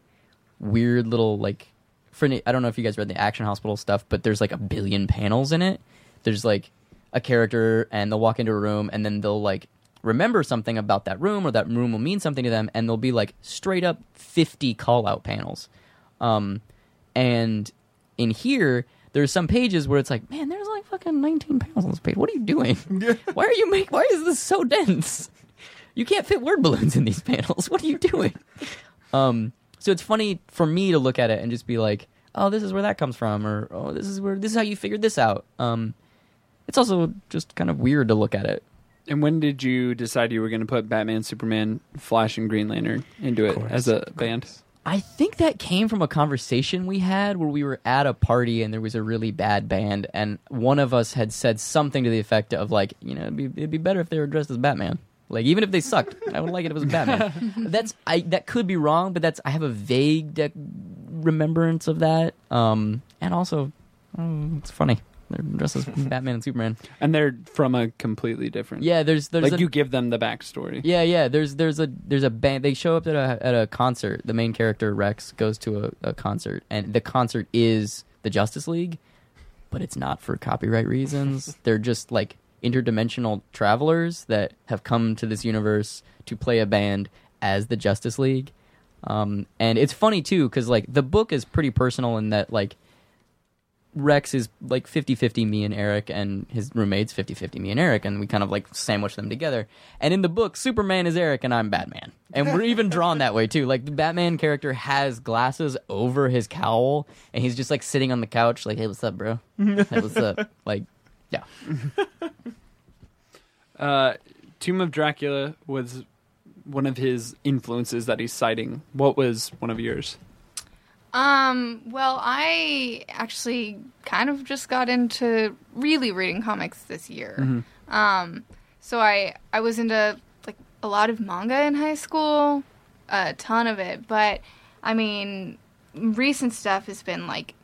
weird little like for any- I don't know if you guys read the Action Hospital stuff, but there's like a billion panels in it. There's like a character and they'll walk into a room and then they'll like remember something about that room or that room will mean something to them and there'll be like straight up 50 call out panels. Um and in here there's some pages where it's like, man, there's like fucking 19 panels on this page. What are you doing? why are you make why is this so dense? You can't fit word balloons in these panels. What are you doing? Um, so it's funny for me to look at it and just be like, "Oh, this is where that comes from," or "Oh, this is where this is how you figured this out." Um, it's also just kind of weird to look at it. And when did you decide you were going to put Batman, Superman, Flash, and Green Lantern into it as a band? I think that came from a conversation we had where we were at a party and there was a really bad band, and one of us had said something to the effect of like, you know, it'd be, it'd be better if they were dressed as Batman. Like even if they sucked, I would like it if it was Batman. that's I that could be wrong, but that's I have a vague de- remembrance of that. Um, and also, um, it's funny. They're dressed as Batman and Superman. And they're from a completely different. Yeah, there's there's like a, you give them the backstory. Yeah, yeah. There's there's a there's a band. They show up at a at a concert. The main character Rex goes to a, a concert, and the concert is the Justice League, but it's not for copyright reasons. They're just like interdimensional travelers that have come to this universe to play a band as the Justice League. Um, and it's funny too because like the book is pretty personal in that like Rex is like 50-50 me and Eric and his roommates 50-50 me and Eric and we kind of like sandwich them together. And in the book Superman is Eric and I'm Batman. And we're even drawn that way too. Like the Batman character has glasses over his cowl and he's just like sitting on the couch like hey what's up bro? Hey what's up? Like yeah. Uh, Tomb of Dracula was one of his influences that he's citing. What was one of yours? Um, well, I actually kind of just got into really reading comics this year. Um, so I I was into like a lot of manga in high school, a ton of it, but I mean, recent stuff has been like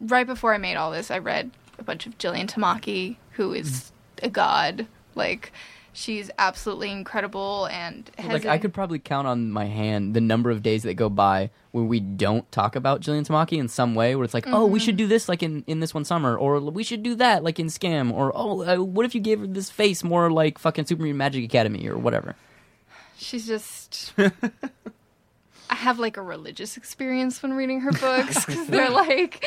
right before I made all this, I read a bunch of Jillian Tamaki, who is a god. Like she's absolutely incredible and has Like a- I could probably count on my hand the number of days that go by where we don't talk about Jillian Tamaki in some way. Where it's like, oh, we should do this like in in this one summer, or we should do that like in Skim, or oh, uh, what if you gave her this face more like fucking Super Mutant Magic Academy or whatever. She's just. Have like a religious experience when reading her books because they're like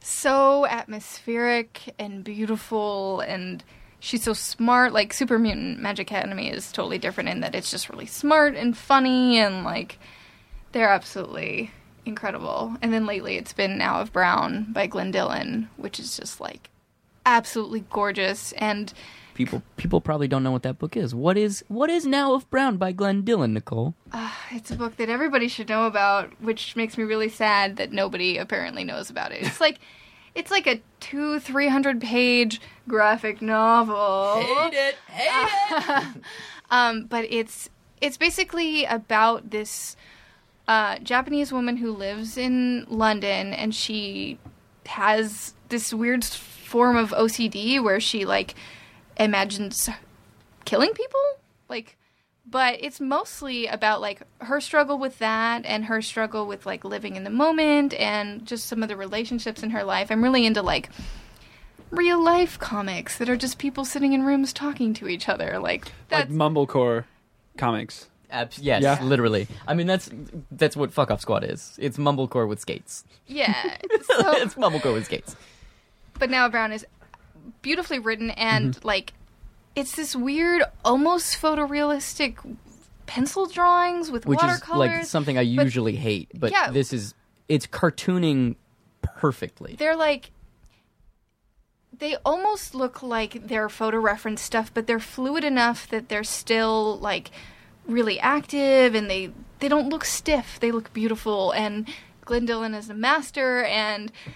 so atmospheric and beautiful, and she's so smart. Like Super Mutant Magic Academy is totally different in that it's just really smart and funny, and like they're absolutely incredible. And then lately it's been Nao of Brown by Glyn Dillon, which is just like absolutely gorgeous and People people probably don't know what that book is. What is what is Nao of Brown by Glyn Dillon, Nicole? It's a book that everybody should know about, which makes me really sad that nobody apparently knows about it. It's like it's like a two, three hundred page graphic novel. Hate it, hate Um, but it's it's basically about this uh, Japanese woman who lives in London, and she has this weird form of OCD where she like imagines killing people, like. But it's mostly about like her struggle with that and her struggle with like living in the moment and just some of the relationships in her life. I'm really into like real life comics that are just people sitting in rooms talking to each other. Like that's like mumblecore comics. Abs- yes, Yeah. literally. I mean that's that's what Fuck Off Squad is. It's mumblecore with skates. yeah. So, it's mumblecore with skates. but Nao Brown is beautifully written and Mm-hmm. like it's this weird, almost photorealistic pencil drawings with which is watercolors. like something I but usually hate. But Yeah. this is it's cartooning perfectly. they're like they almost look like they're photo reference stuff, but they're fluid enough that they're still like really active and they they don't look stiff. They look beautiful and Glyn Dillon is a master and is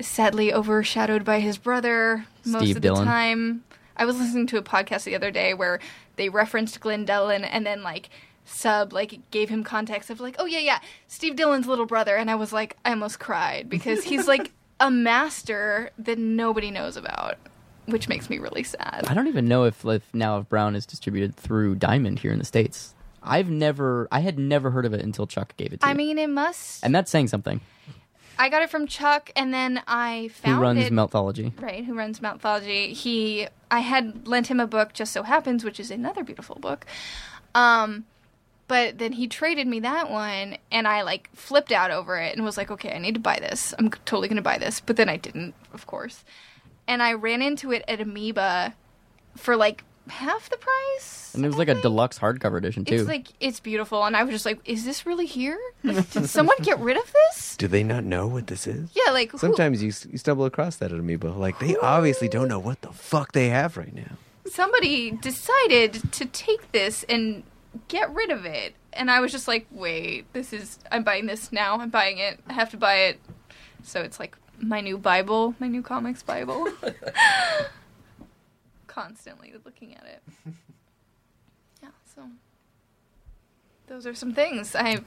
sadly overshadowed by his brother most Steve of the time. I was listening to a podcast the other day where they referenced Glyn Dillon and then like sub like gave him context of like oh yeah yeah Steve Dillon's little brother and I was like I almost cried because he's like a master that nobody knows about which makes me really sad. I don't even know if, if now if Brown is distributed through Diamond here in the states. I've never, I had never heard of it until Chuck gave it to me. I me, mean it must and that's saying something. I got it from Chuck and then I found Who runs it right who runs Mountology. He I had lent him a book just so happens which is another beautiful book. Um but then he traded me that one and I like flipped out over it and was like okay, I need to buy this. I'm totally going to buy this. But then I didn't, of course. And I ran into it at Amoeba for like half the price. And it was I like a think. deluxe hardcover edition too. It's like it's beautiful and I was just like is this really here? Like, did someone get rid of this? Do they not know what this is? Yeah, like who- Sometimes you, s- you stumble across that at Amoeba. Like, they obviously don't know what the fuck they have right now. somebody decided to take this and get rid of it. And I was just like, wait, this is, I'm buying this now. I'm buying it. I have to buy it. So it's like my new Bible, my new comics Bible. Constantly looking at it. Yeah, so those are some things. I,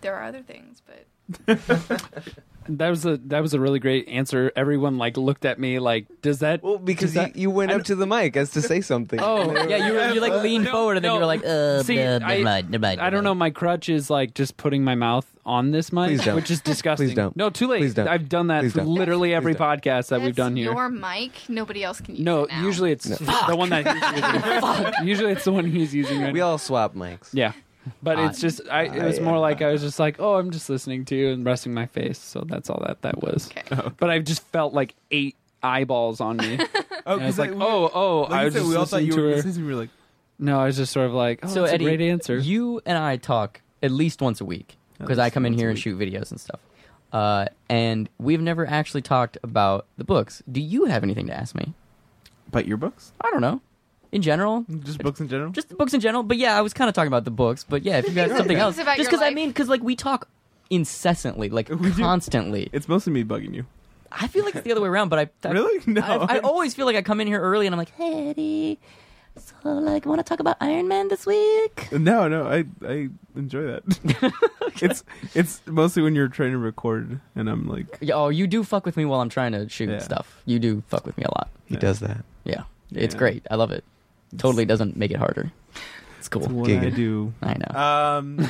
there are other things, but That was a that was a really great answer. Everyone like looked at me like, does that? Well, because does that- you, you went I up to the mic as to say something. Oh, yeah, you were, you like leaned No, forward and then you were like, uh, See, uh, I- never mind, never mind. I don't know. My crutch is like just putting my mouth on this mic, Please don't. which is disgusting. Please don't. No, too late. Please don't. I've done that Please for don't. literally every Please don't. podcast that we've done here. your mic. Nobody else can use no, it now. usually it's the one that he's using. usually it's the one he's using right We now. all swap mics. Yeah. But it's just I it was more like I was just like, "Oh, I'm just listening to you and resting my face." So that's all that that was. Okay. But I just felt like eight eyeballs on me. Oh, And I was 'cause like, we- "Oh, oh, like I you was said, just we all thought listening you to were her." listening. We were like, No, I was just sort of like, "Oh, so that's Eddie, a great answer." you and I talk at least once a week because I least come in once a here and shoot videos and stuff. Uh, and we've never actually talked about the books. Do you have anything to ask me? but your books, I don't know. In general, just books in general. just books in general. But yeah, I was kind of talking about the books. But yeah, if you got something things else, about just your because I life. mean, because like we talk incessantly, like We do. constantly. it's mostly me bugging you. I feel like it's the other way around, but I, I Really? No. I, I always feel like I come in here early and I'm like, hey, Eddie, so like, want to talk about Iron Man this week? Uh, no, no, I I enjoy that. it's it's mostly when you're trying to record, and I'm like, Yeah, Oh, you do fuck with me while I'm trying to shoot Yeah. stuff. You do fuck with me a lot. He Yeah. does that. Yeah, it's Yeah. great. I love it. Totally doesn't make it harder. It's it's cool. what I do. I know. Um,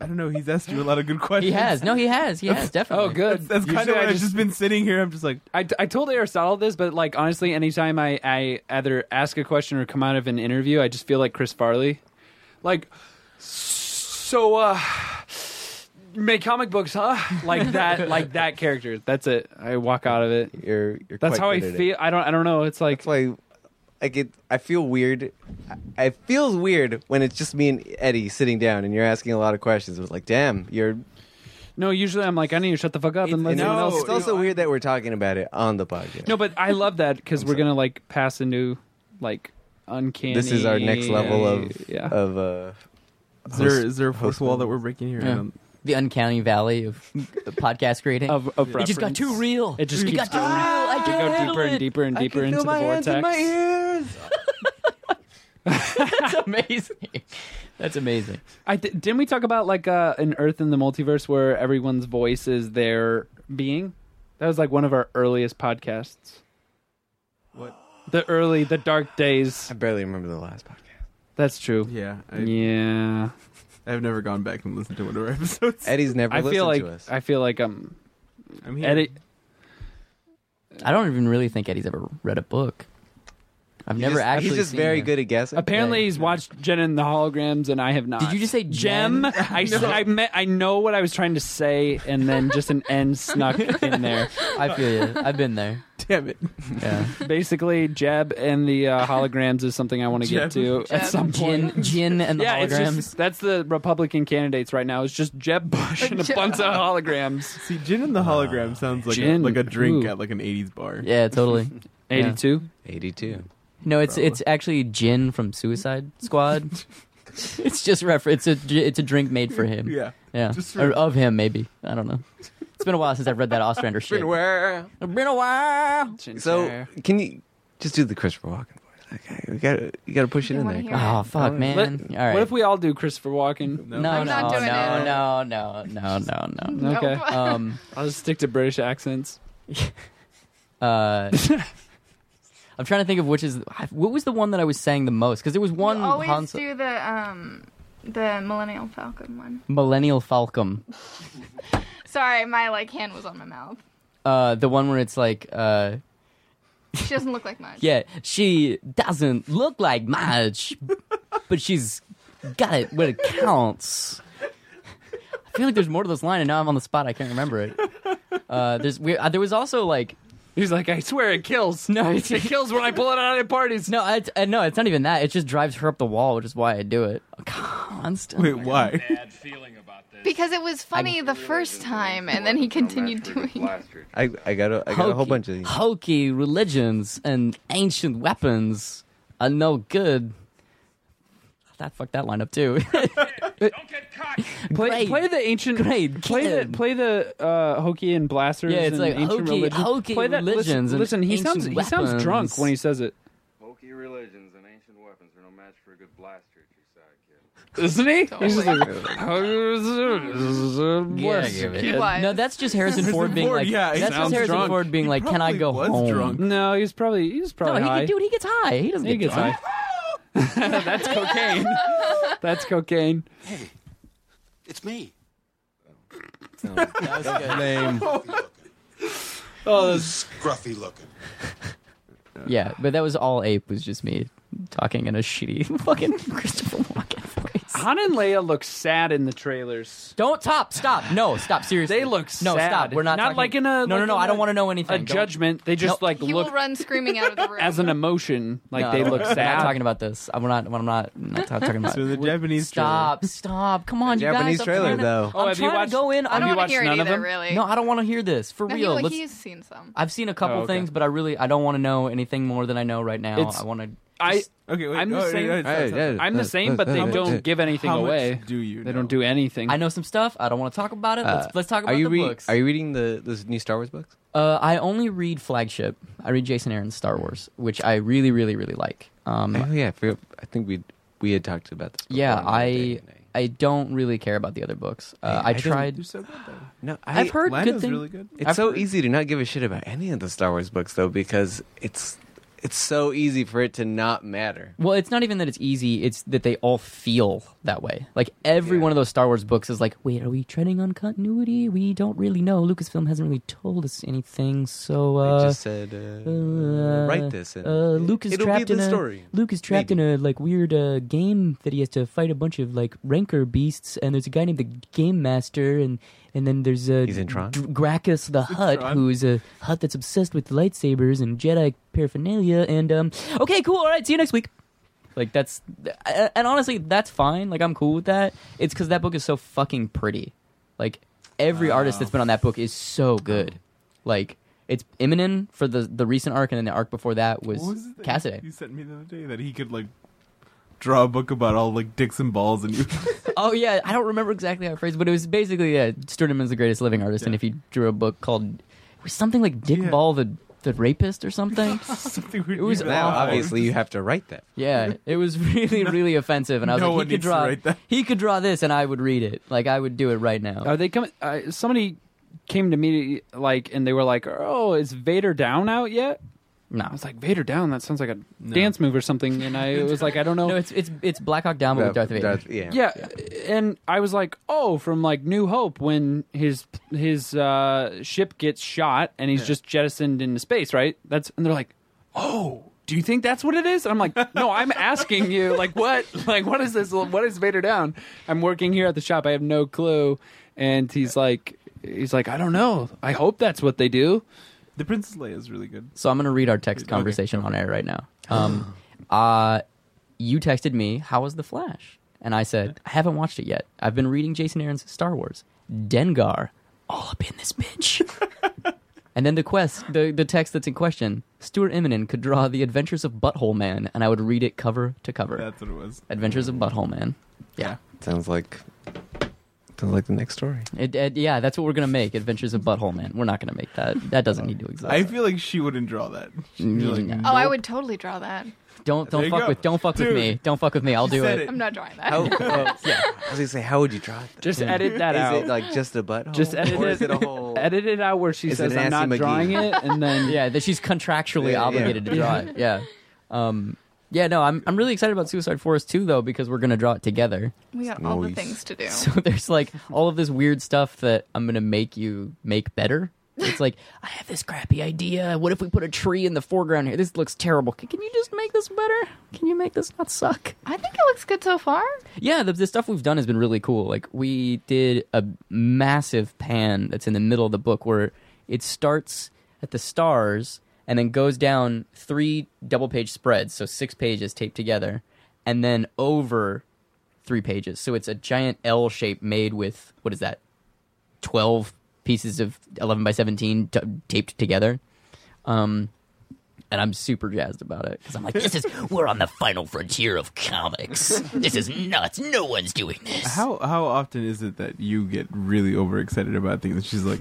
I don't know. He's asked you a lot of good questions. he has. No, he has. He has definitely. oh, good. That's, that's kind of I what I've just been sitting here. I'm just like, I, I told Aristotle this, but like honestly, anytime I, I either ask a question or come out of an interview, I just feel like Chris Farley. Like, so, uh, you make comic books, huh? Like that, like that character. That's it. I walk out of it. You're, you're That's quite how I good at it. feel. I don't, I don't know. It's like, That's why, like it. I feel weird. I- It feels weird when it's just me and Eddie sitting down and you're asking a lot of questions. It was like, damn, you're. no, usually I'm like, I need to shut the fuck up and let It's, someone else. it's also weird that we're talking about it on the podcast. No, but I love that because we're gonna like pass into like uncanny. this is our next level of yeah. of uh. is there host- is there a fourth wall that we're breaking here? I Yeah. don't- The uncanny valley of podcast creating. of, of it just got reference. too real. It just it keeps got too real. going. I We can't go handle deeper and it. deeper and I deeper can into feel the my hands in vortex. my ears. That's amazing. That's amazing. I th- didn't we talk about like uh, an Earth in the multiverse where everyone's voice is their being? That was like one of our earliest podcasts. What? The early, the dark days. I barely remember the last podcast. That's true. Yeah, I, Yeah, I've never gone back and listened to one of our episodes. Eddie's never I listened feel like to us. I feel like I'm I'm here. Eddie. I don't even really think Eddie's ever read a book. I've He's never just- actually. He's just seen very her. good at guessing. Apparently, Yeah. he's watched Jen and the Holograms, and I have not. Did you just say Jem? Jen? I, s- I, meant, I know what I was trying to say, and then just an N snuck in there. I feel you. I've been there. Damn it. Yeah. Basically, Jeb and the uh, holograms is something I want to get Jeb. to at some point. Jin, Jin and the yeah, it's holograms. just that's the Republican candidates right now. It's just Jeb Bush and a bunch of holograms. See, gin in the hologram sounds like a, Gin. like a drink Ooh. at like an '80s bar. yeah, totally. Eighty-two. 82. No, it's Probably. it's actually Jin from Suicide Squad. it's just refer. It's a it's a drink made for him. Yeah. Yeah, Just for- or of him maybe. I don't know. It's been a while since I've read that Ostrander shit. Been where? It's been a while. So, can you just do the Christopher Walken voice? Okay, we gotta, you gotta push it You in wanna there. hear Come Oh fuck, Oh, man! Let- All right. What if we all do Christopher Walken? No. No, I'm no, not doing no, it. no, no, no, no, no, Nope. Okay. Um, I'll just stick to British accents. uh, I'm trying to think of which is what was the one that I was saying the most because there was one You always Han So- do the um the Millennial Falcon one. Millennial Falcon. Sorry, my like hand was on my mouth. Uh, the one where it's like, uh, She doesn't look like much. yeah, she doesn't look like much, but she's got it when it counts. I feel like there's more to this line, and now I'm on the spot. I can't remember it. Uh, there's we, uh, there was also like He's like, I swear it kills. no, it's, It kills when I pull it out at parties. no, it's, uh, no, it's not even that. It just drives her up the wall, which is why I do it constantly. Wait, why? Bad feeling about this. Because it was funny the first time, and then he continued doing. it. I, I got a, I got a whole bunch of these. hokey religions and ancient weapons are no good. That fucked that line up too. Don't get caught. Play, Great. play the ancient. Great Play the kid. play the uh, hokey and blasters. Yeah, it's and like ancient hokey- religions. hokey play that, religions Listen, and listen he ancient sounds he sounds weapons. drunk when he says it, Hokey religions and ancient weapons are no match for a good blaster at your side, kid. Isn't he? Totally. He's just like, Yeah, give it. He was. no, that's just Harrison Harrison Ford being Ford, like. yeah, he that's just sounds Harrison drunk. Ford being He like, "Can I probably go was home?" drunk. no, he's probably he's No, probably he, high. dude, he gets high. He doesn't He get gets drunk. high. That's cocaine. That's cocaine. It's me. That was good. Name. Oh, that's Scruffy looking. Yeah, but that was all ape. Was just me talking in a shitty fucking Christopher Walken voice. Han and Leia look sad in the trailers. Don't stop! Stop! No, stop! Seriously, They look sad. no. sad. Stop! We're not Not talking- like in a- No, no, like no! in I don't want to know anything. A Don't- judgment. They just Nope. like he look will run screaming out of the room. as an emotion. Like No, they no, look we're sad. not talking about this. I'm not. I'm not. I'm not talking about. So the Japanese Stop! Stop! Come on, you Japanese guys. I'm trailer, trying to- though. Oh, I'm have you trying watched- to go in. I I'm don't you want watched to hear it none of either. them? Really. No, I don't want to hear this for No, he- real. Let's- he's seen some. I've seen a couple Oh, okay. things, but I really I don't want to know anything more than I know right now. It's- I want to. I Okay, wait. I'm the oh, same- yeah, yeah, yeah, yeah. I'm the same, but they How don't give anything How away. much do you? They know? don't do anything. I know some stuff. I don't want to talk about it. Let's, Uh, let's talk about Are you the re- books. Are you reading the those new Star Wars books? Uh, I only read flagship. I read Jason Aaron's Star Wars, which I really, really, really like. Um, oh yeah, I, forgot- I think we we had talked about this. Before yeah, on the other I I don't really care about the other books. Uh, Yeah, I, tried. They're so good though. No, I, I've heard Lando's good things. really good. It's I've so heard- easy to not give a shit about any of the Star Wars books though, because it's it's so easy for it to not matter. Well, it's not even that it's easy. It's that they all feel that way. Like every Yeah. one of those Star Wars books is like, wait, are we treading on continuity? We don't really know. Lucasfilm hasn't really told us anything, so I uh, just said, uh, uh, write this, and uh, Luke is trapped in a story. Luke is trapped in a like weird uh, game that he has to fight a bunch of like rancor beasts, and there's a guy named the Game Master, and and then there's a He's in Tron? D- Grakkus the Hutt, Tron? who's a Hutt that's obsessed with lightsabers and Jedi paraphernalia, and um, okay, cool, all right, see you next week. Like that's, and honestly, that's fine. Like I'm cool with that. It's because that book is so fucking pretty. Like every artist that's been on that book is so good. Like it's Immonen for the the recent arc, and then the arc before that was, What was it that Cassaday. You sent me the other day that he could like draw a book about all like dicks and balls, and you. Oh yeah, I don't remember exactly how it phrased, but it was basically yeah, Stuart Immonen's the greatest living artist, and if he drew a book called it was something like Dick Yeah. Ball the the rapist or something. something weird. It was Now, obviously, you have to write that. yeah, it was really really offensive, and I was No like, he could draw that. he could draw this, and I would read it. Like I would do it right now. Are they coming? Uh, somebody came to me like, and they were like, "Oh, is Vader down out yet?" No, I was like, "Vader down? That sounds like a No. dance move or something." And I was like, "I don't know." no, it's it's it's Black Hawk Down but with Darth Vader. yeah. yeah, and I was like, "Oh, from like New Hope when his his uh, ship gets shot and he's just jettisoned into space, right?" That's and they're like, "Oh." Do you think that's what it is? And I'm like, no, I'm asking you, like, what, like, what is this? What is Vader down? I'm working here at the shop. I have no clue. And he's like, he's like, I don't know. I hope that's what they do. The Princess Leia is really good. So I'm gonna read our text Okay. conversation on air right now. Um, uh, you texted me, "How was the Flash?" And I said, "I haven't watched it yet. I've been reading Jason Aaron's Star Wars. Dengar, all up in this bitch." and then the quest, the the text that's in question, Stuart Immonen could draw the Adventures of Butthole Man, and I would read it cover to cover. That's what it was. Adventures of Butthole Man. Yeah. Sounds like sounds like the next story. It, it- yeah, that's what we're gonna make. Adventures of Butthole Man. We're not gonna make that. That doesn't need to exist. I feel like she wouldn't draw that. She'd be like, Mm, Oh, I would totally draw that. don't There don't you fuck go. with don't fuck with Dude. me. Don't fuck with me. I'll do said it. it. I'm not drawing that. How, uh, yeah, I was gonna say, how would you draw it? Just edit that out. it like just a butthole? Just edit or it. is it a whole? edit it out where she Is it says I'm Nancy not McGee? drawing it, and then yeah, that she's contractually Yeah, yeah. obligated to draw it. Yeah. Um, yeah, no, I'm I'm really excited about Suicide Forest too, though, because we're gonna draw it together. we got all the Nice. things to do. So there's like all of this weird stuff that I'm gonna make you make better. It's like I have this crappy idea. What if we put a tree in the foreground here? This looks terrible. Can, can you just make this better? Can you make this not suck? I think it looks good so far. Yeah, the, the stuff we've done has been really cool. Like we did a massive pan that's in the middle of the book where it starts at the stars and then goes down three double page spreads, so six pages taped together, and then over three pages. So it's a giant L shape made with what is that? Twelve pieces of eleven by seventeen t- taped together. Um, and I'm super jazzed about it because I'm like, this is we're on the final frontier of comics. This is nuts. No one's doing this. How how often is it that you get really overexcited about things? She's like,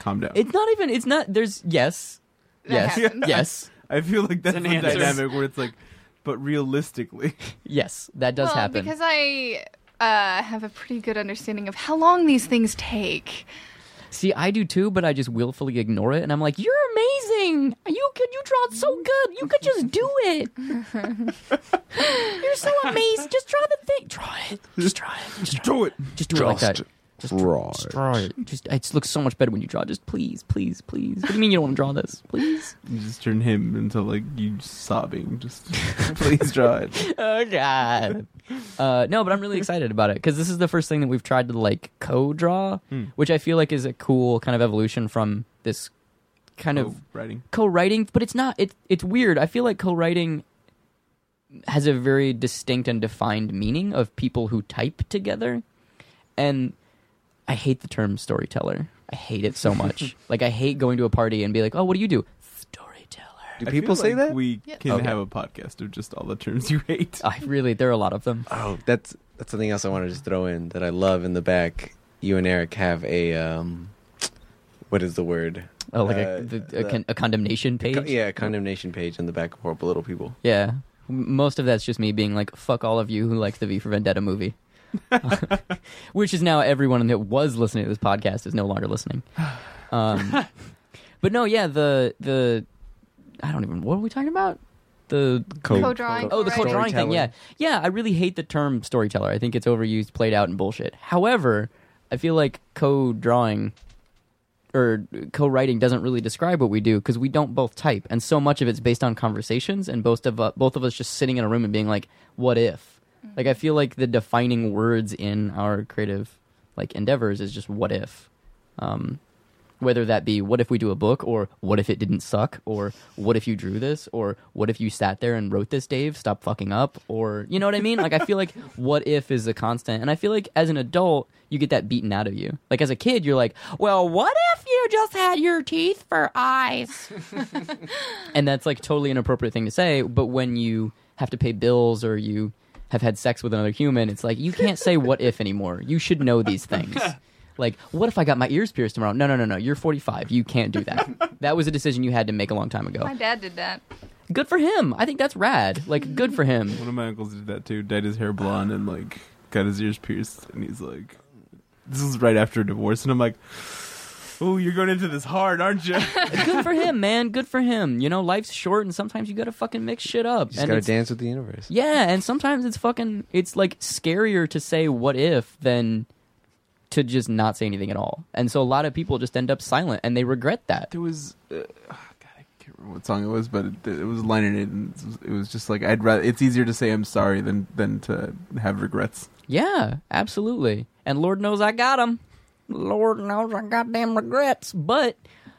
"Calm down." It's not even. It's not. There's yes, That yes, happens. yes, I feel like that's an the answer. dynamic where it's like, but realistically, yes. That does well, happen. because I uh, have a pretty good understanding of how long these things take. See, I do too, but I just willfully ignore it, and I'm like, "You're amazing. You could. You draw it so good. You could just do it. You're so amazing. Just draw the thing. Draw it. Just draw it. Just draw do it. Just do it like that. Just draw Just it. draw it. Just it looks so much better when you draw. Just please, please, please. What do you mean you don't want to draw this? Please. You just turn him into like you sobbing. Just please draw it. oh god. Uh, no, but I'm really excited about it because this is the first thing that we've tried to like co-draw, Hmm. which I feel like is a cool kind of evolution from this kind of writing. co-writing. But it's not. It's it's weird. I feel like co-writing has a very distinct and defined meaning of people who type together, and I hate the term storyteller. I hate it so much. like I hate going to a party and be like, "Oh, what do you do?" Storyteller. Do I people feel say like that? We Yeah. can Okay. have a podcast of just all the terms you hate. I really, there are a lot of them. Oh, that's that's something else I want to just throw in that I love in the back. You and Eric have a um, what is the word? Oh, like Uh, a, the, a, the- con- a condemnation page. Co- yeah, a condemnation page in the back of Horrible Little People. Yeah. M- Most of that's just me being like, fuck all of you who likes the V for Vendetta movie. Which is now everyone that was listening to this podcast is no longer listening. Um, but no, yeah, the the I don't even what are we talking about? The Co- Co-drawing. oh the Right. co-drawing thing, yeah, yeah. I really hate the term storyteller. I think it's overused, played out, and bullshit. However, I feel like co-drawing or co-writing doesn't really describe what we do because we don't both type, and so much of it's based on conversations, and both of uh, both of us just sitting in a room and being like, "What if?" Like I feel like the defining words in our creative like endeavors is just "what if." Um, whether that be what if we do a book or what if it didn't suck or what if you drew this or what if you sat there and wrote this dave? Stop fucking up or you know what i mean? Like i feel like what if is a constant. And i feel like as an adult you get that beaten out of you. Like as a kid you're like well what if you just had your teeth for eyes and that's like totally inappropriate thing to say but when you have to pay bills or you have had sex with another human it's like you can't say what if anymore. You should know these things. Like what if i got my ears pierced tomorrow? No no no no you're 45 you can't do that. That was a decision you had to make a long time ago. My dad did that. good for him. I think that's rad. Like good for him. One of my uncles did that too. Dyed his hair blonde and like got his ears pierced, and he's like, "This is right after a divorce," and I'm like, "Oh, you're going into this hard, aren't you?" good for him man good for him you know life's short and sometimes you gotta fucking mix shit up You just and gotta it's- dance with the universe. Yeah, and sometimes it's fucking it's like scarier to say what if than to just not say anything at all. And so a lot of people just end up silent and they regret that. there was, uh, God, I can't remember what song it was, but it, it was a line in it, and it was, it was just like I'd rather. It's easier to say I'm sorry than than to have regrets. Yeah, absolutely. And Lord knows I got them. Lord knows I got them regrets, but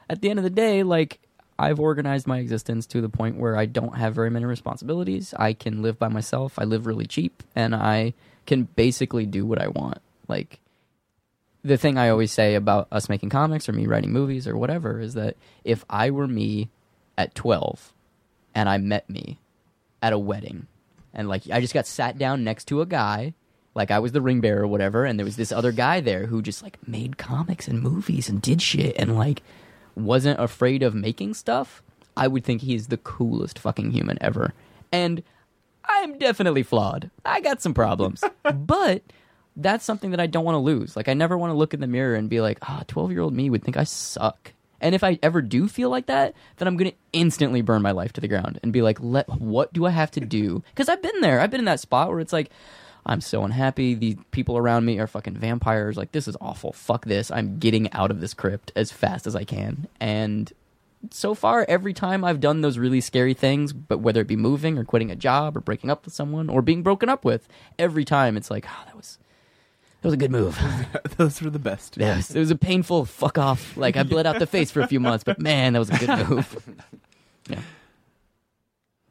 at the end of the day, like I've organized my existence to the point where I don't have very many responsibilities. I can live by myself. I live really cheap, and I can basically do what I want. Like the thing I always say about us making comics or me writing movies or whatever is that if I were me at 12 and I met me at a wedding and like I just got sat down next to a guy like I was the ring bearer or whatever and there was this other guy there who just like made comics and movies and did shit and like wasn't afraid of making stuff I would think he's the coolest fucking human ever and I'm definitely flawed I got some problems but that's something that I don't want to lose. Like I never want to look in the mirror and be like, "Ah, 12-year-old me would think I suck." And if I ever do feel like that, then I'm going to instantly burn my life to the ground and be like, "Let what do I have to do?" Cuz I've been there. I've been in that spot where it's like I'm so unhappy. The people around me are fucking vampires. Like this is awful. Fuck this. I'm getting out of this crypt as fast as I can. And so far every time I've done those really scary things, but whether it be moving or quitting a job or breaking up with someone or being broken up with, every time it's like, "Oh, that was that was a good move." Those were the best. Yeah, it was, a painful fuck off. Like I bled out the face for a few months, but man, that was a good move. Yeah.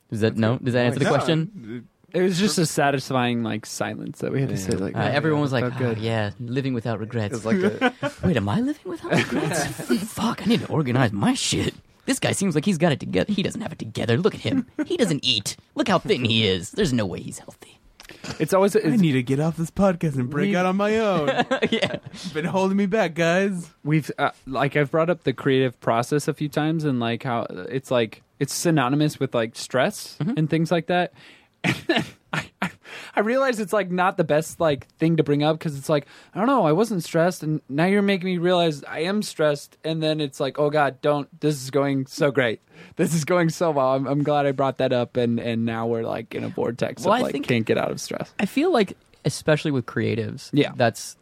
Does that no? Does that answer the No, question? It was just a satisfying like silence that we had to say. Like Uh, oh, everyone yeah, was like, felt good. "Oh, "Yeah, living without regrets." It's like a, Wait, am I living without regrets? Fuck, I need to organize my shit. This guy seems like he's got it together. He doesn't have it together. Look at him. He doesn't eat. Look how thin he is. There's no way he's healthy. It's always I it's, need to get off this podcast and break out on my own. yeah. Been holding me back, guys. we've uh, like I've brought up the creative process a few times and like how it's like it's synonymous with like stress and things like that. And then I, I I realize it's like not the best like thing to bring up because it's like I don't know I wasn't stressed and now you're making me realize I am stressed and then it's like oh god don't this is going so great this is going so well I'm, I'm glad I brought that up and and now we're like in a vortex Well, I of like think- can't get out of stress I feel like, especially with creatives, Yeah. that's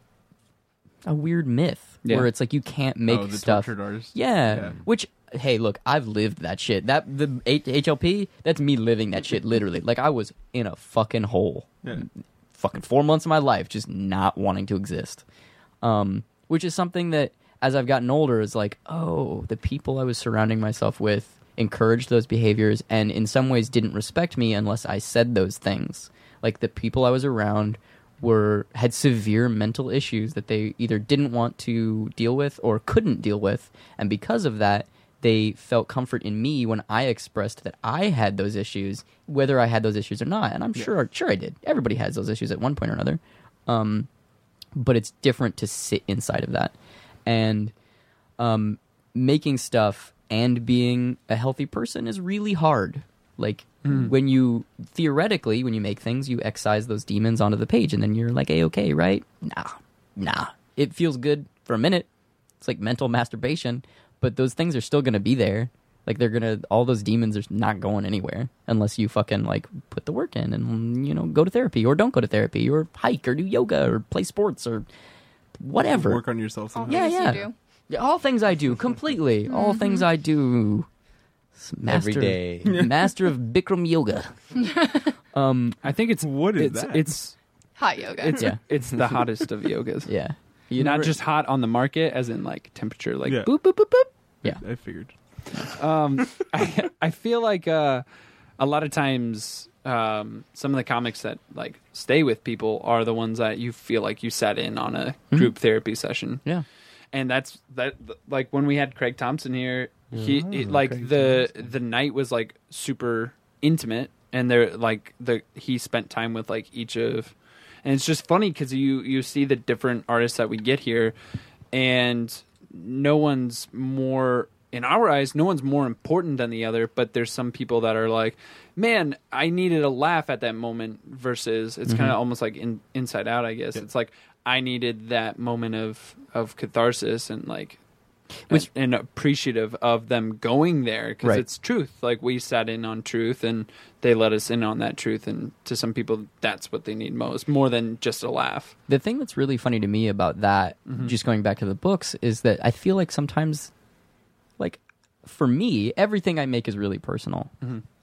a weird myth Yeah. where it's like you can't make oh, the stuff. tortured artist. Yeah. Yeah. Which hey, look, I've lived that shit. That the H- HLP, that's me living that shit literally. Like I was in a fucking hole. Yeah. Fucking 4 months of my life just not wanting to exist. Um which is something that as I've gotten older is like, oh, the people I was surrounding myself with encouraged those behaviors and in some ways didn't respect me unless I said those things. Like the people I was around were had severe mental issues that they either didn't want to deal with or couldn't deal with and because of that they felt comfort in me when I expressed that I had those issues whether I had those issues or not. And I'm sure sure I did. Everybody has those issues at one point or another. Um but it's different to sit inside of that. And um making stuff and being a healthy person is really hard. Like when you theoretically when you make things you excise those demons onto the page and then you're like a okay right? Nah nah. It feels good for a minute. It's like mental masturbation but those things are still gonna be there like they're gonna all those demons are not going anywhere unless you fucking like put the work in and you know go to therapy or don't go to therapy or hike or do yoga or play sports or whatever Work on yourself All somehow. Yeah, things you yeah. do. yeah, all things I do completely. All things I do. Master, Every day. master of Bikram yoga. um, I think it's What is it's that? it's Hot yoga. it's Yeah. it's the hottest of yogas yeah, not never- just hot on the market as in like temperature like Yeah. boop boop boop boop Yeah. I figured. um I, I feel like uh a lot of times um some of the comics that like stay with people are the ones that you feel like you sat in on a group therapy session Yeah, and that's that like when we had Craig Thompson here he it, like the the night was like super intimate and there like the he spent time with like each of and it's just funny cuz you you see the different artists that we get here and no one's more in our eyes no one's more important than the other but there's some people that are like man i needed a laugh at that moment versus it's kind of mm-hmm. almost like in, inside out i guess. It's like i needed that moment of of catharsis and like Which- and, and appreciative of them going there because Right. it's truth. Like we sat in on truth and they let us in on that truth. And to some people that's what they need most more than just a laugh. The thing that's really funny to me about that, just going back to the books, is that I feel like sometimes, like for me, everything I make is really personal.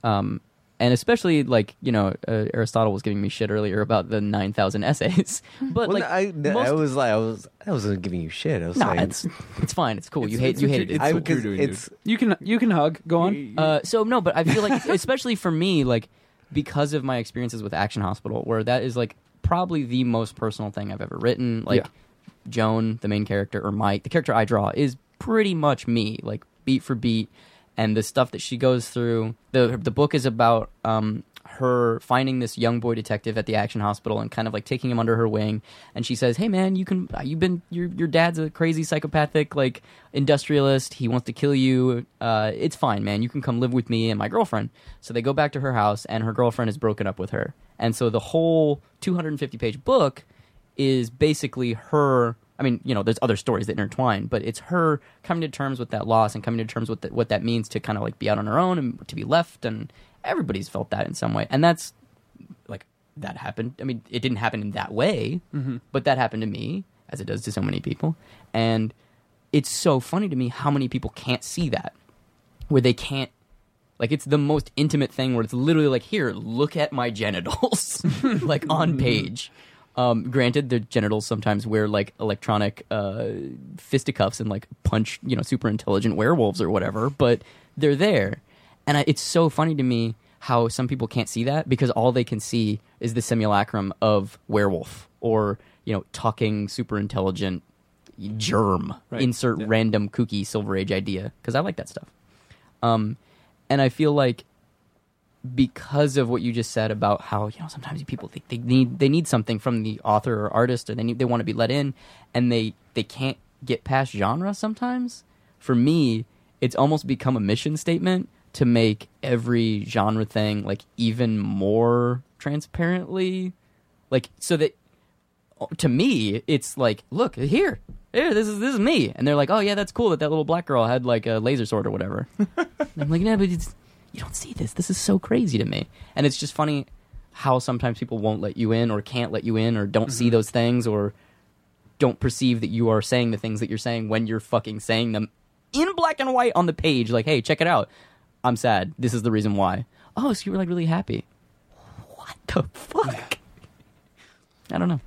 Um, and especially like you know uh, Aristotle was giving me shit earlier about the nine thousand essays, but Well, like I, most- I was like, I was, I wasn't giving you shit. I was no, saying, it's it's fine, it's cool. you hate it's you what hated it. it's I, what you're doing, it's You can you can hug. Go on. Uh, so no, but I feel like, especially for me, like because of my experiences with Action Hospital, where that is like probably the most personal thing I've ever written. Like Yeah. Joan, the main character, or Mike, the character I draw, is pretty much me, like beat for beat, and the stuff that she goes through. the The book is about um, her finding this young boy detective at the Action Hospital and kind of like taking him under her wing. And she says, "Hey, man, you can. You've been your your dad's a crazy psychopathic like industrialist. He wants to kill you. Uh, it's fine, man. You can come live with me and my girlfriend." So they go back to her house, and her girlfriend is broken up with her. And so the whole 250 page book is basically her. I mean, you know, there's other stories that intertwine, but it's her coming to terms with that loss and coming to terms with the, what that means to kind of like be out on her own and to be left. And everybody's felt that in some way. And that's like, that happened. I mean, it didn't happen in that way, mm-hmm. but that happened to me, as it does to so many people. And it's so funny to me how many people can't see that, where they can't like it's the most intimate thing where it's literally like, here, look at my genitals, like on mm-hmm. page. Um, granted, their genitals sometimes wear like electronic uh, fisticuffs and like punch, you know, super intelligent werewolves or whatever, but they're there, and I, it's so funny to me how some people can't see that because all they can see is the simulacrum of werewolf or you know talking super intelligent germ. Right. Insert Yeah. random kooky Silver Age idea because I like that stuff. Um, and I feel like because of what you just said about how you know sometimes people think they need they need something from the author or artist or they need they want to be let in and they they can't get past genre sometimes. For me it's almost become a mission statement to make every genre thing like even more transparently. Like so that to me it's like look here here this is this is me. And they're like oh yeah that's cool that that little black girl had like a laser sword or whatever. I'm like yeah but it's you don't see this. This is so crazy to me. And it's just funny how sometimes people won't let you in or can't let you in or don't see those things or don't perceive that you are saying the things that you're saying when you're fucking saying them in black and white on the page. Like hey check it out. I'm sad. This is the reason why. Oh so you were like really happy. What the fuck? I don't know.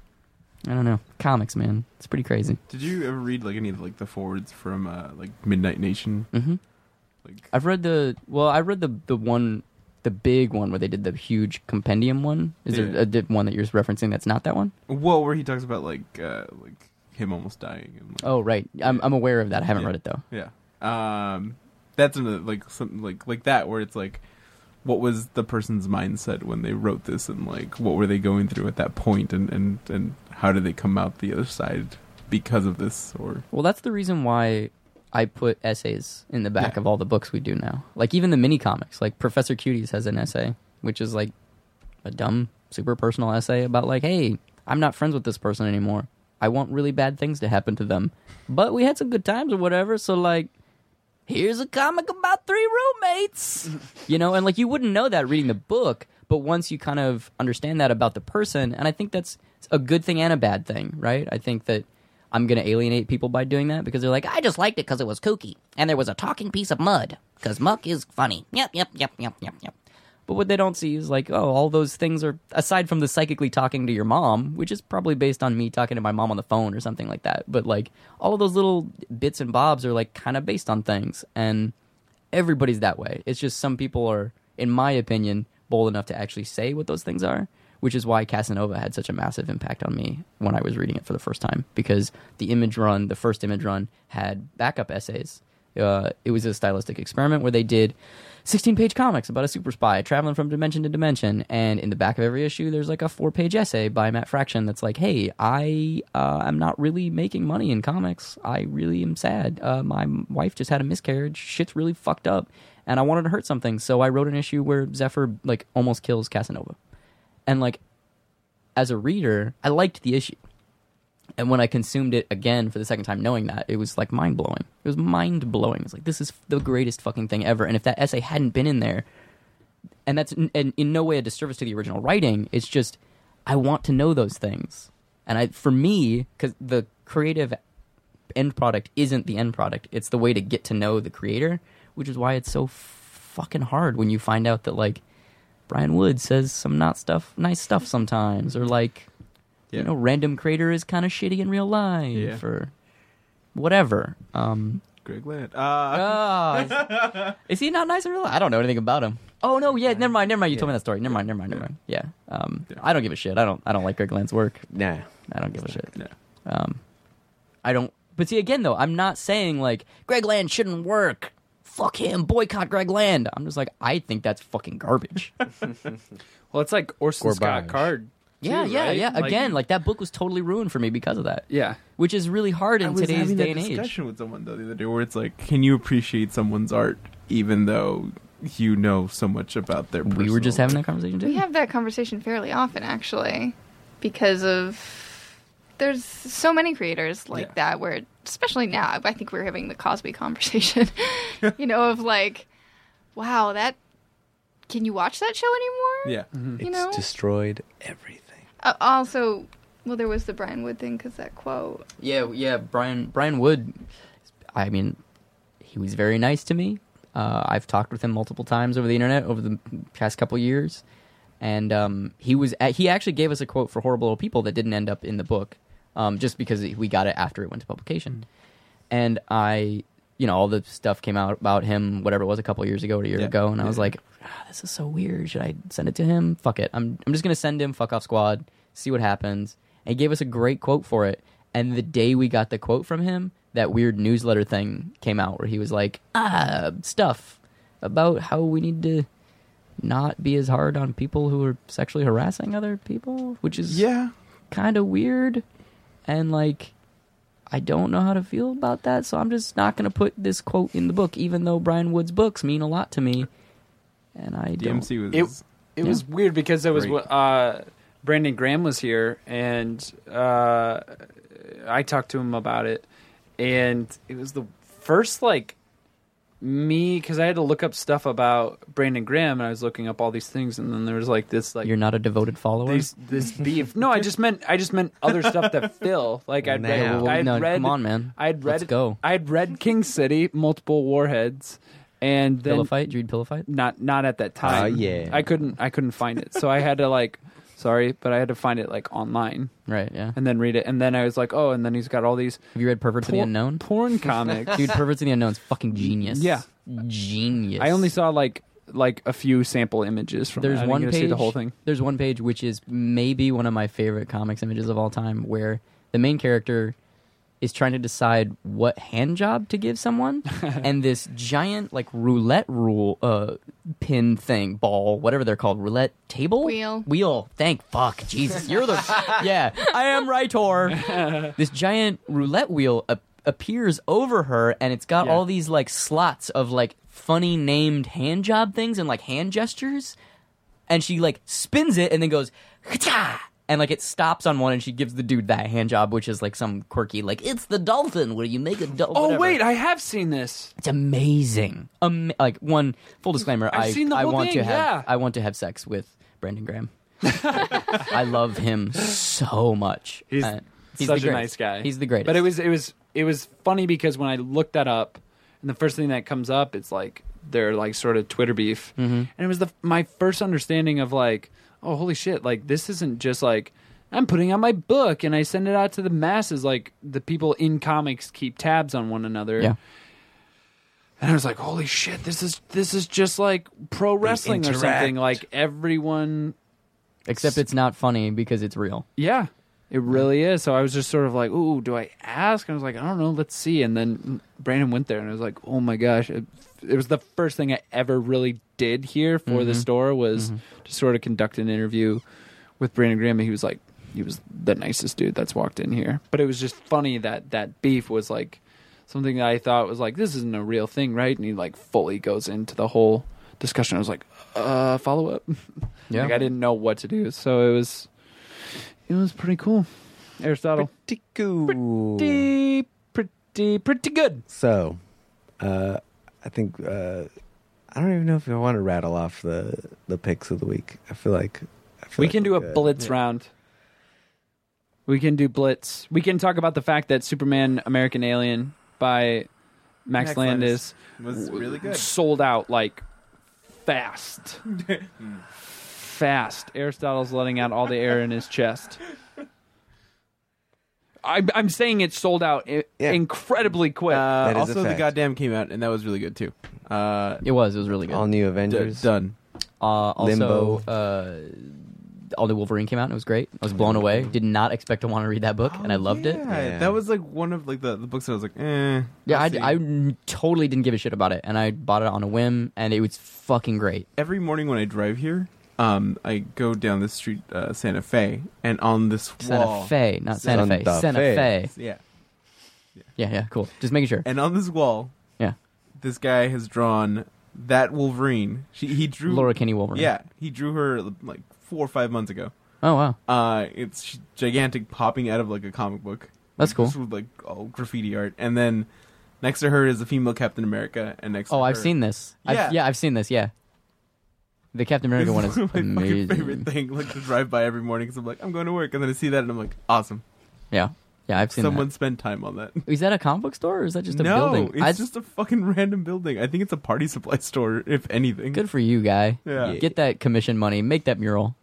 I don't know. Comics man. It's pretty crazy. Did you ever read like any of like the forwards from uh, like Midnight Nation? hmm Like I've read the well, I read the the one, the big one where they did the huge compendium one. Is there Yeah. a di- one that you're referencing that's not that one? well, where he talks about like uh, like him almost dying. And, like, Oh, right. I'm I'm aware of that. I haven't Yeah. read it though. Yeah. Um, that's in like something like like that where it's like, what was the person's mindset when they wrote this, and like what were they going through at that point, and and and how did they come out the other side because of this, or Well, that's the reason why I put essays in the back Yeah. of all the books we do now. Like even the mini comics. Like Professor Cuties has an essay, which is like a dumb, super personal essay about like, hey, I'm not friends with this person anymore. I want really bad things to happen to them, but we had some good times or whatever. So like, here's a comic about three roommates. you know, and like you wouldn't know that reading the book, but once you kind of understand that about the person, and I think that's a good thing and a bad thing, right? I think that I'm going to alienate people by doing that because they're like, I just liked it because it was kooky and there was a talking piece of mud because muck is funny. Yep, yep, yep, yep, yep, yep. But what they don't see is like, oh, all those things are aside from the psychically talking to your mom, which is probably based on me talking to my mom on the phone or something like that. But like all of those little bits and bobs are like kind of based on things, and everybody's that way. It's just some people are, in my opinion, bold enough to actually say what those things are, which is why Casanova had such a massive impact on me when I was reading it for the first time because the image run, the first image run, had backup essays. Uh, it was a stylistic experiment where they did 16 page comics about a super spy traveling from dimension to dimension. And in the back of every issue, there's like a four page essay by Matt Fraction that's like, hey, I uh, am not really making money in comics. I really am sad. Uh, my wife just had a miscarriage. Shit's really fucked up. And I wanted to hurt something. So I wrote an issue where Zephyr like almost kills Casanova. And like, as a reader, I liked the issue. And when I consumed it again for the second time, knowing that, it was like mind blowing. It was mind blowing. It's like this is the greatest fucking thing ever. And if that essay hadn't been in there, and that's in, in, in no way a disservice to the original writing, it's just I want to know those things. And I, for me, because the creative end product isn't the end product; it's the way to get to know the creator, which is why it's so fucking hard when you find out that like Brian Wood says some not stuff, nice stuff sometimes, or like, Yeah. you know, random creator is kind of shitty in real life, Yeah. or whatever. Um, Greg Land. Uh, ah, is, is he not nice in real life? I don't know anything about him. Oh no, yeah, never mind, never mind. You told me that story. Never mind, never mind, never mind. Yeah, um, Yeah. I don't give a shit. I don't, I don't like Greg Land's work. Nah. I don't give a shit. Yeah. Um, I don't. But see, again, though, I'm not saying like Greg Land shouldn't work. Fuck him. Boycott Greg Land. I'm just like, I think that's fucking garbage. Well, it's like Orson Scott Garbage. Card. yeah, too, yeah, right? yeah. Again, like that book was totally ruined for me because of that, yeah, which is really hard in today's day and age. discussion with someone though the other day where it's like, can you appreciate someone's art even though you know so much about their? We were just having that conversation too. We have that conversation fairly often, actually, because of there's so many creators like Yeah. that. Where, especially now, I think we're having the Cosby conversation. you know, of like, wow, that can you watch that show anymore? Yeah. Mm-hmm. You It's know? destroyed everything. Uh, also, well, there was the Brian Wood thing because that quote. Yeah, yeah. Brian Brian Wood. I mean, he was very nice to me. Uh, I've talked with him multiple times over the internet over the past couple years, and um, he was he actually gave us a quote for "Horrible Little People" that didn't end up in the book, um, just because we got it after it went to publication. And I, you know, all the stuff came out about him, whatever it was, a couple years ago or a year Yeah. ago, and I was Yeah. like, ah, "This is so weird. Should I send it to him? Fuck it. I'm I'm just gonna send him. Fuck off, squad. See what happens." And he gave us a great quote for it. And the day we got the quote from him, that weird newsletter thing came out where he was like, "Ah, stuff about how we need to." Not be as hard on people who are sexually harassing other people, which is Yeah. kind of weird and like I don't know how to feel about that, so I'm just not going to put this quote in the book even though Brian Wood's books mean a lot to me. And I don't DMC was. It- it Yeah. was weird because it was Great. uh, Brandon Graham was here and uh, I talked to him about it, and it was the first like me because I had to look up stuff about Brandon Graham and I was looking up all these things and then there was like this like you're not a devoted follower. these, this beef. No, I just meant I just meant other stuff that Phil like I'd read. Well, I'd no, read come on, man. I'd read Let's go. I'd read King City, multiple warheads, and then Pillow fight, Did you read pillow fight. not not at that time. Ah, yeah. I couldn't I couldn't find it, so I had to like sorry, but I had to find it like online Right, yeah. and then read it, and then I was like, oh, and then he's got all these Have you read Perverts of the por- Unknown? porn comics. Dude, Perverts of the Unknown's fucking genius. Yeah. Genius. I only saw like like a few sample images from. There's it. I didn't one get to page. see the whole thing. There's one page which is maybe one of my favorite comics images of all time, where the main character is trying to decide what hand job to give someone, and this giant like roulette rule uh, pin thing, ball, whatever they're called, roulette table, Wheel. wheel. Thank fuck, Jesus, you're the yeah. I am rightor. this giant roulette wheel ap- appears over her, and it's got Yeah. all these like slots of like funny named hand job things and like hand gestures and she like spins it and then goes "Ka-cha!" And like it stops on one and she gives the dude that hand job which is like some quirky like it's the dolphin where you make a dolphin Oh wait, I have seen this. it's amazing um, like one full disclaimer I've i seen the i whole want thing, to have yeah. i want to have sex with brandon graham i love him so much He's Uh, Such a nice guy. he's the greatest But it was it was it was funny because when I looked that up, and the first thing that comes up, it's like their like sort of Twitter beef, Mhm. and it was the my first understanding of like, oh holy shit, like this isn't just like I'm putting out my book and I send it out to the masses. Like the people in comics keep tabs on one another. Yeah. And I was like, holy shit, this is this is just like pro wrestling or something. Like everyone except it's not funny because it's real yeah, it really is. So I was just sort of like, "Ooh, do I ask?" And I was like, "I don't know. Let's see." And then Brandon went there, and I was like, "Oh my gosh!" It, it was the first thing I ever really did here for the Mhm. store was to sort of conduct an interview with Brandon Graham. and He was like, he was the nicest dude that's walked in here. But it was just funny that that beef was like something that I thought was like, "This isn't a real thing, right?" And he like fully goes into the whole discussion. I was like, "Uh, follow up." yeah Like I didn't know what to do, so it was it was pretty cool. Aristotle, Pretty cool. pretty pretty pretty good. So, uh, I think uh, I don't even know if I want to rattle off the the picks of the week. I feel like I feel We like can do a good. blitz Yeah. round. We can do blitz. We can talk about the fact that Superman American Alien by Max, Max Landis was really good. sold out like fast. fast. Aristotle's letting out all the air in his chest. I'm, I'm saying it sold out i- Yeah. incredibly quick. Uh, That is a also, the fact. goddamn came out, and that was really good too. Uh, It was. It was really good. All new d- Avengers. done. Uh, also, Limbo. uh, All-New Wolverine came out and it was great. I was blown away. Did not expect to want to read that book, and I loved it. Yeah, Yeah. that was like one of like the, the books that I was like, eh. Yeah, I, let's see. I n- totally didn't give a shit about it, and I bought it on a whim, and it was fucking great. every morning when I drive here, um, I go down the street, uh, Santa Fe, and on this wall. Santa wall, Fe, not Santa, Fe. Santa Santa Fe. Fe. yeah, Yeah, yeah, cool. Just making sure. and on this wall, Yeah, this guy has drawn that Wolverine. She he drew Laura Kinney Wolverine. Yeah, he drew her like four or five months ago. Oh wow, Uh, it's gigantic, popping out of like a comic book. That's cool. Just with like all graffiti art, and then next to her is a female Captain America, and next. Oh, to I've her- seen this. Yeah. I've, yeah, I've seen this. Yeah, the Captain America one is my amazing. favorite thing, like to drive by every morning because I'm like, I'm going to work, and then I see that, and I'm like, awesome. Yeah, yeah, I've seen that. Someone spent time on that. that. Is that a comic book store or is that just a no, building? it's I- just a fucking random building. I think it's a party supply store, if anything. good for you, guy. Yeah. Get that commission money. Make that mural.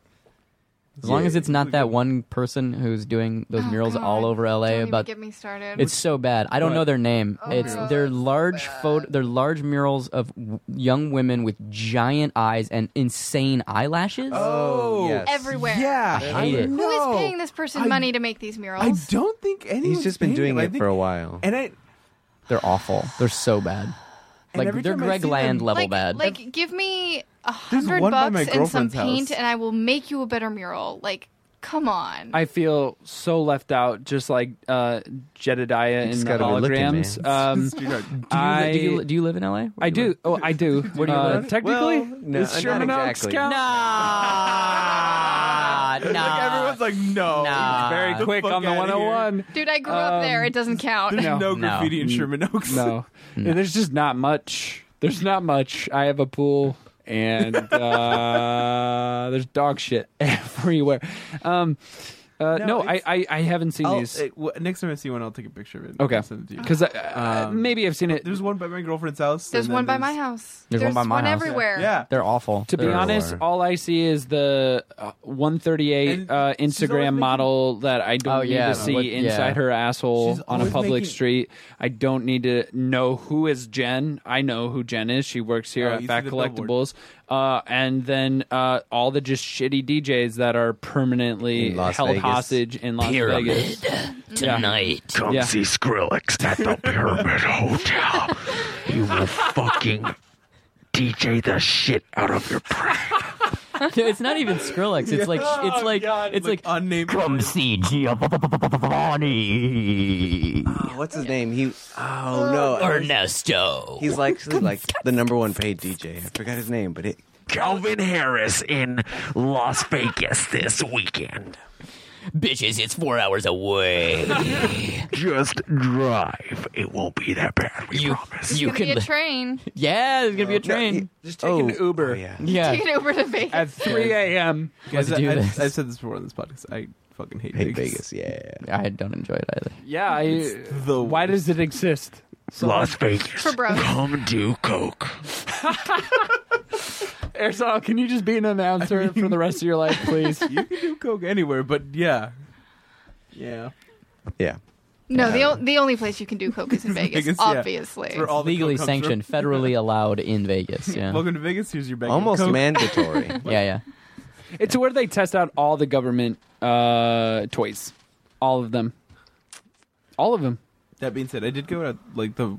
As long as it's not that one person who's doing those Oh, murals God. all over LA Don't even about get me started. It's so bad. I don't What? know their name. Oh, it's God. they're large bad. photo. They're large murals of w- young women with giant eyes and insane eyelashes. Oh, oh yes. everywhere. Yeah, I hate it. Who is know. paying this person I- money to make these murals? I don't think anyone's He's just been paying doing him. I it think- for a while. and I They're awful. They're so bad. And Like every they're time I Greg see Land them- level like, bad. like, give me a There's hundred one by my bucks and some paint, house. and I will make you a better mural. Like, come on. I feel so left out, just like uh, Jedediah in just the gotta looking, holograms. um, do, you, I, do you do you live in LA? I do. Oh, I do. Where do you uh, live? Technically, Well, no, Does not Sherman Oaks exactly. count? Nah, like nah. everyone's like, no, Nah. Very Get the quick on the outta here. 101. Dude, I grew up there. Um, It doesn't count. There's No. no, No. graffiti in Sherman Oaks. No. there's just not much. There's not much. I have a pool, and uh, there's dog shit everywhere. Um, uh, No, no, I, I I haven't seen I'll- these eh, w- next time I see one, I'll take a picture of it. Okay. send it to you. because uh, Um, maybe I've seen it. There's one by my girlfriend's house. There's one then by my house. There's one by my house. everywhere. Yeah. They're awful. To be They're- honest, everywhere. all I see is the uh, 138 uh, she's always Instagram making- model that I don't Oh, need yeah. to see What- inside yeah. her asshole She's on a public making- street. I don't need to know who is Jen. I know who Jen is. She works here Oh, at you Fat see the billboard. Collectibles. Uh, and then uh, all the just shitty DJs that are permanently In Las held Vegas. hostage in Las Vegas. tonight. Come Yeah. see Skrillex at the Pyramid Hotel. You will fucking DJ the shit out of your brain. It's not even Skrillex. It's like it's like it's like unnamed. Come see Giovanni What's his name? He. Oh no. Ernesto. He's like he's like the number one paid DJ. I forgot his name, but it. Calvin Harris in Las Vegas this weekend. Bitches. It's four hours away. Just drive. It won't be that bad, we You- promise. you It's gonna be a train. yeah, there's gonna be a train. Just take Oh, an Uber oh, yeah. yeah. Take an Uber to Vegas. at 3 a.m. Guys, Let's do I, this. I've said this before on this podcast. I fucking hate, Hate Vegas. Vegas. Yeah. I don't enjoy it either. Yeah, I, the why does it exist? Las Vegas. For bros. Come do coke. Aristotle, can you just be an announcer for the rest of your life, please? You can do coke anywhere, but yeah, yeah. Yeah. No, the o- the only place you can do coke is in Vegas, Vegas, yeah. obviously. Where all the Legally coke comes from. sanctioned, federally allowed in Vegas. Yeah, Welcome to Vegas. Here's your bag. Almost of coke. mandatory. yeah, yeah. It's where they test out all the government uh, toys, all of them, all of them. That being said, I did go to like the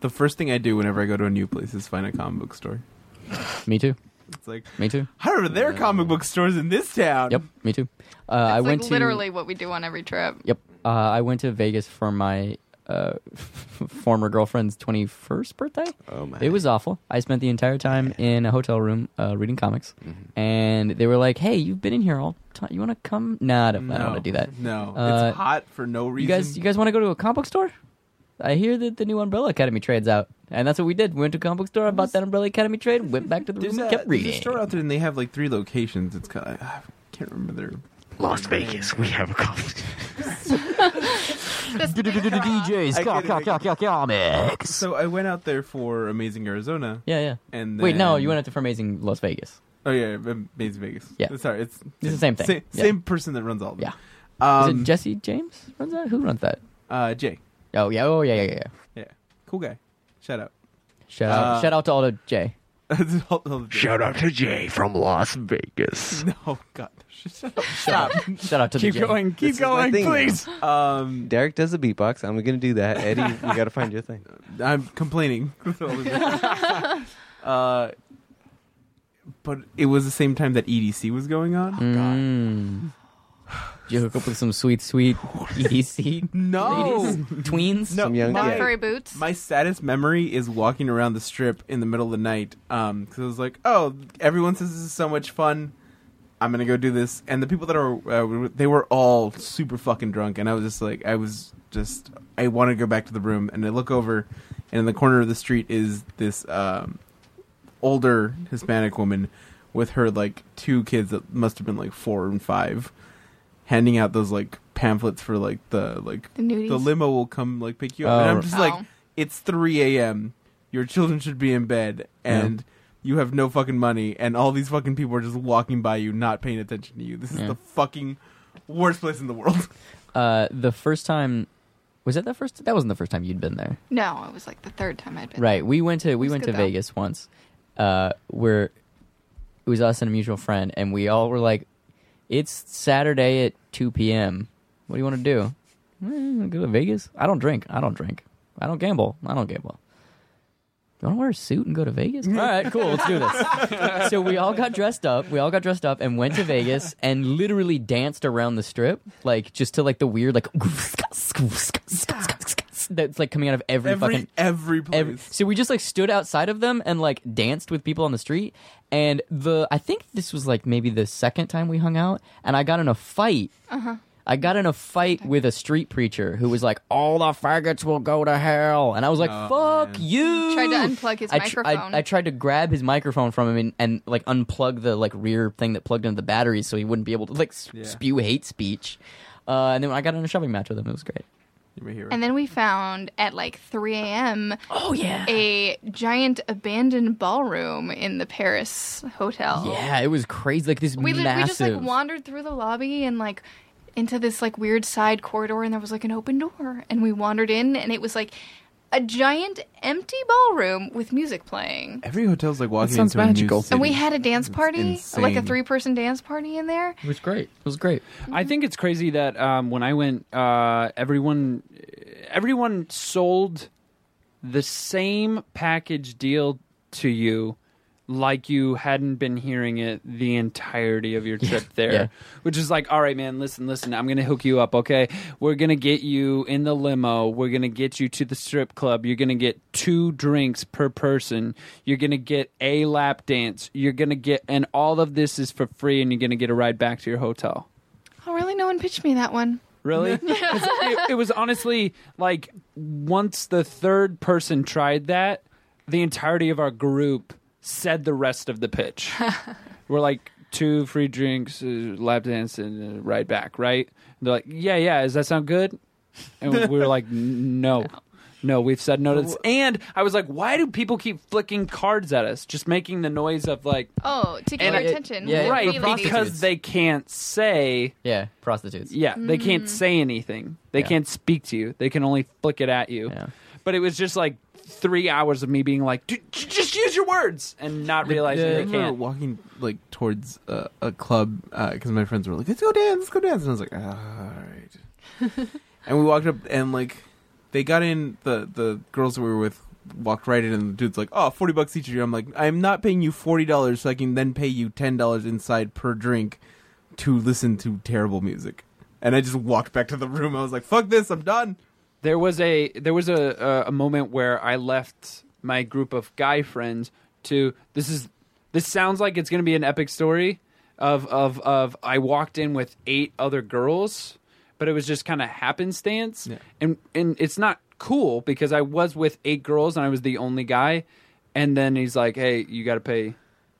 the first thing I do whenever I go to a new place is find a comic book store. Me too. It's like Me too. how are there are comic book stores in this town? Yep. Me too. Uh, It's I like went to literally what we do on every trip. Yep. Uh, I went to Vegas for my uh, former girlfriend's 21st birthday. Oh my. It was awful. I spent the entire time in a hotel room uh, reading comics, Mm-hmm. and they were like, "Hey, you've been in here all time. You want to come? Nah, I don't, I don't want to do that. No, Uh, it's hot for no reason. You guys, you guys want to go to a comic book store? I hear that the new Umbrella Academy trade's out, and that's what we did. We went to a comic book store. I bought that Umbrella Academy trade, went back to the room, a, and kept there's a reading. store out there, and they have like three locations. It's kind of, I can't remember their. Las Vegas. We have a comic. DJs, I get it, I get it. comics. So I went out there for Amazing Arizona, Yeah, yeah. and Wait, no, then- you went out to for Amazing Las Vegas. Oh yeah, Amazing Vegas. Yeah. sorry, it's It's the same thing. Same, Yeah. same person that runs all of them. Yeah. Um, Is it Jesse James runs that? Who runs that? uh, Jay. Oh yeah, oh yeah, yeah, yeah. Yeah, cool guy. Shout out. Shout out, Uh, shout out to all the Jay. All- all of Jay. Shout out to Jay from Las Vegas. No, God, shut up. Stop. shout out to Jay. Keep the Jay. going, This keep is my going, thing please. Um, Derek does a beatbox. I'm gonna do that. Eddie, you gotta find your thing. I'm complaining. uh, but it was the same time that EDC was going on. Mm. Did you hook up with some sweet, sweet EDC No, ladies? tweens? no. Some young- my, Yeah. Furry boots. my saddest memory is walking around the strip in the middle of the night. Um, because I was like, oh, everyone says this is so much fun. I'm gonna go do this, and the people that are uh, they were all super fucking drunk, and I was just like, I was just I want to go back to the room, and I look over, and in the corner of the street is this um, older Hispanic woman with her like two kids that must have been like four and five, handing out those like pamphlets for like the like The the limo will come like pick you up, and Oh. I'm just like, Oh. it's 3 a.m. Your children should be in bed, and you have no fucking money, and all these fucking people are just walking by you, not paying attention to you. This is Yeah. the fucking worst place in the world. Uh, the first time was that the first? That wasn't the first time you'd been there, No, it was like the third time I'd been. There. Right? We went to we went to though. Vegas once, uh, where it was us and a mutual friend, and we all were like, "It's Saturday at two p.m. What do you want to do? Eh, go to Vegas? I don't drink. I don't drink. I don't gamble. I don't gamble." You want to wear a suit and go to Vegas? All right, cool. Let's do this. so we all got dressed up. We all got dressed up and went to Vegas and literally danced around the strip, like just to like the weird like that's like coming out of every, Every fucking every place. every. So we just like stood outside of them and like danced with people on the street. And the I think this was like maybe the second time we hung out, and I got in a fight. Uh-huh. I got in a fight with a street preacher who was like, "All the faggots will go to hell," and I was like, Oh, "Fuck man. you!" Tried to unplug his I, tr- microphone. I, I tried to grab his microphone from him and, and like unplug the like rear thing that plugged into the batteries so he wouldn't be able to like s- Yeah. spew hate speech. Uh, and then I got in a shoving match with him. It was great. You're my hero. and then we found at like 3 a.m. Oh yeah, a giant abandoned ballroom in the Paris hotel. yeah, it was crazy. Like this We, li- massive. we just like wandered through the lobby and like into this like weird side corridor and there was like an open door and we wandered in and it was like a giant empty ballroom with music playing. Every hotel's like walking sounds into a new magical. city. And we had a dance It's party, like a insane. three person dance party in there. It was great. It was great. I think it's crazy that um, when I went, uh, everyone, everyone sold the same package deal to you, like you hadn't been hearing it the entirety of your trip there. yeah. Which is like, all right, man, listen, listen, I'm gonna hook you up, okay? We're gonna get you in the limo. We're gonna get you to the strip club. You're gonna get two drinks per person. You're gonna get a lap dance. You're gonna get, and all of this is for free, and you're gonna get a ride back to your hotel. Oh, really? No one pitched me that one. Really? it, it was honestly like once the third person tried that, the entirety of our group said the rest of the pitch. We're like two free drinks, uh, lap dance, and uh, ride back, right? they're like, yeah, yeah. Does that sound good? And we were like, "N- no. No, we've said no to this. And I was like, why do people keep flicking cards at us? Just making the noise of like, Oh, to get And your I- attention. yeah, right, Really, because they can't say Yeah, prostitutes. yeah, they can't say anything. They Yeah. can't speak to you. They can only flick it at you. Yeah. But it was just like three hours of me being like, "Dude, j- just use your words, and not realizing I they remember can't. walking like towards uh, a club because my friends were like, "Let's go dance, let's go dance," and I was like, "Ah, "All right." and we walked up and like they got in. The the girls that we were with walked right in, and the dude's like, "Oh, 40 bucks each of you." I'm like, "I'm not paying you forty dollars, so I can then pay you ten dollars inside per drink to listen to terrible music." And I just walked back to the room. I was like, "Fuck this, I'm done." There was a there was a, a moment where I left my group of guy friends to this is this sounds like it's going to be an epic story of of of I walked in with eight other girls, but it was just kind of happenstance, Yeah. and and it's not cool because I was with eight girls and I was the only guy, and then he's like, hey, you got to pay.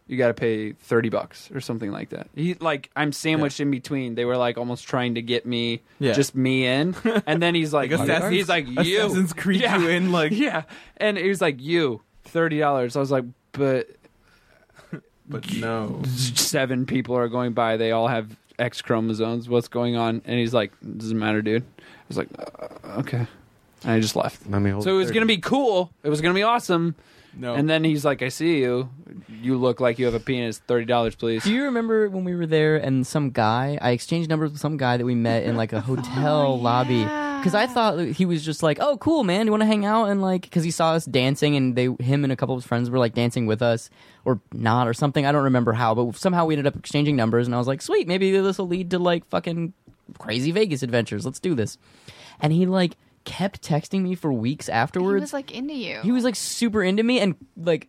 You got to pay thirty bucks or something like that. He like I'm sandwiched in between. They were like almost trying to get me, Yeah. just me in, and then he's like, Assassin's- he's like you, Assassin's Creed yeah. you in like yeah, and he was like, "You thirty dollars." I was like, "But but no. seven people are going by. They all have X chromosomes. What's going on? And he's like, doesn't matter, dude. I was like, uh, okay. And I just left. Let me hold So it was 30. gonna be cool. It was gonna be awesome. No. And then he's like, I see you. You look like you have a penis. Thirty dollars, please. Do you remember when we were there and some guy, I exchanged numbers with some guy that we met in like a oh, hotel lobby? Because I thought he was just like, oh, cool, man. Do You want to hang out? And like, because he saw us dancing and they, him and a couple of his friends were like dancing with us or not or something. I don't remember how, but somehow we ended up exchanging numbers and I was like, sweet, maybe this will lead to like fucking crazy Vegas adventures. Let's do this. And he like kept texting me for weeks afterwards. He was like into you. he was like super into me and like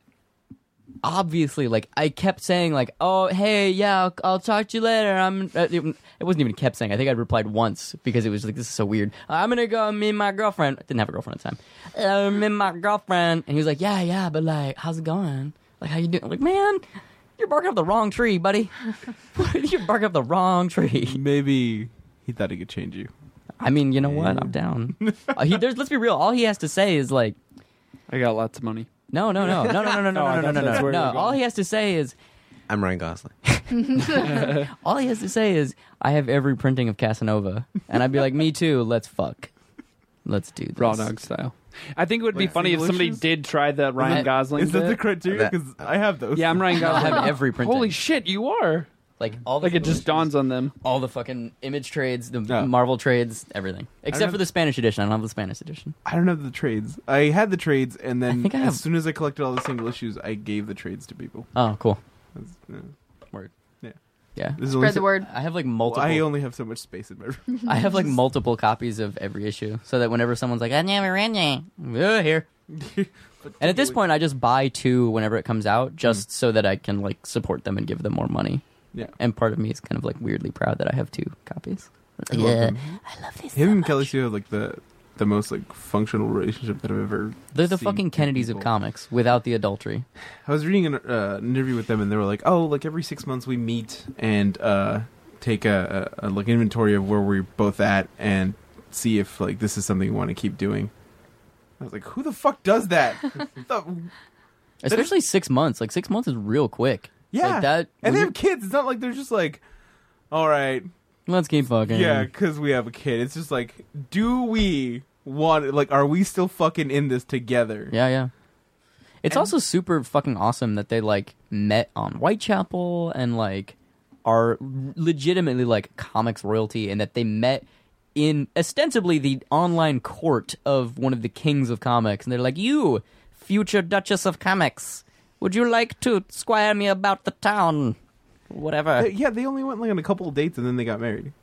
obviously like i kept saying like oh hey yeah i'll, I'll talk to you later. I'm uh, it, it wasn't even kept saying. I think i replied once because it was like this is so weird. I'm gonna go meet my girlfriend. I didn't have a girlfriend at the time. Uh, meet my girlfriend. And he was like yeah yeah but like how's it going? Like how you doing? I'm like man you're barking up the wrong tree buddy. You're barking up the wrong tree. Maybe he thought he could change you. I mean you know what i'm down uh, he, there's, let's be real all he has to say is like I got lots of money. no, no, no, no, no, no, no, Oh, I no, no, thought no, that's no, where you no. were going. All he has to say is, I'm Ryan Gosling. all he has to say is, I have every printing of Casanova, and I'd be like, me too. Let's fuck. Let's do this. Raw dog style. I think it would be Like funny if somebody issues? did try the Ryan Gosling. Is that the bit. criteria? That- Because I have those. yeah, I'm Ryan Gosling. I'll Gosling. have every printing. Holy shit, you are! Like all the Like it just dawns on them. all the fucking image trades, the No. Marvel trades, everything, except have- for the Spanish edition. I don't have the Spanish edition. I don't have the trades. I had the trades, and then think I as have- soon as I collected all the single issues, I gave the trades to people. Oh, cool. That's, yeah. Word. Yeah. Yeah. This is only Spread the word. I have like Well, multiple. I only have so much space in my room. I have like multiple copies of every issue, so that whenever someone's like, "I never read it," uh, here. And at this point, I just buy two whenever it comes out, just so that I can like support them and give them more money. Yeah. And part of me is kind of like weirdly proud that I have two copies. I love yeah, them. I love these. Him so and. Kelly Sue have like the the most like functional relationship that I've ever. They're the seen fucking in Kennedys of comics without the adultery. I was reading an, uh, an interview with them, and they were like, "Oh, like every six months we meet and uh, take a, a, a like inventory of where we're both at and see if like this is something we want to keep doing." I was like, "Who the fuck does that?" The- Especially six months. Like six months is real quick. Yeah, Like that. and they have kids. It's not like they're just like, "All right, Let's keep fucking. yeah, because we have a kid." It's just like, do we want? Like, are we still fucking in this together? Yeah, yeah. It's And- also super fucking awesome that they like met on Whitechapel and like are legitimately like comics royalty and that they met in ostensibly the online court of one of the kings of comics and they're like, "You, future Duchess of Comics, would you like to squire me about the town?" Whatever. Uh, yeah, they only went like on a couple of dates and then they got married.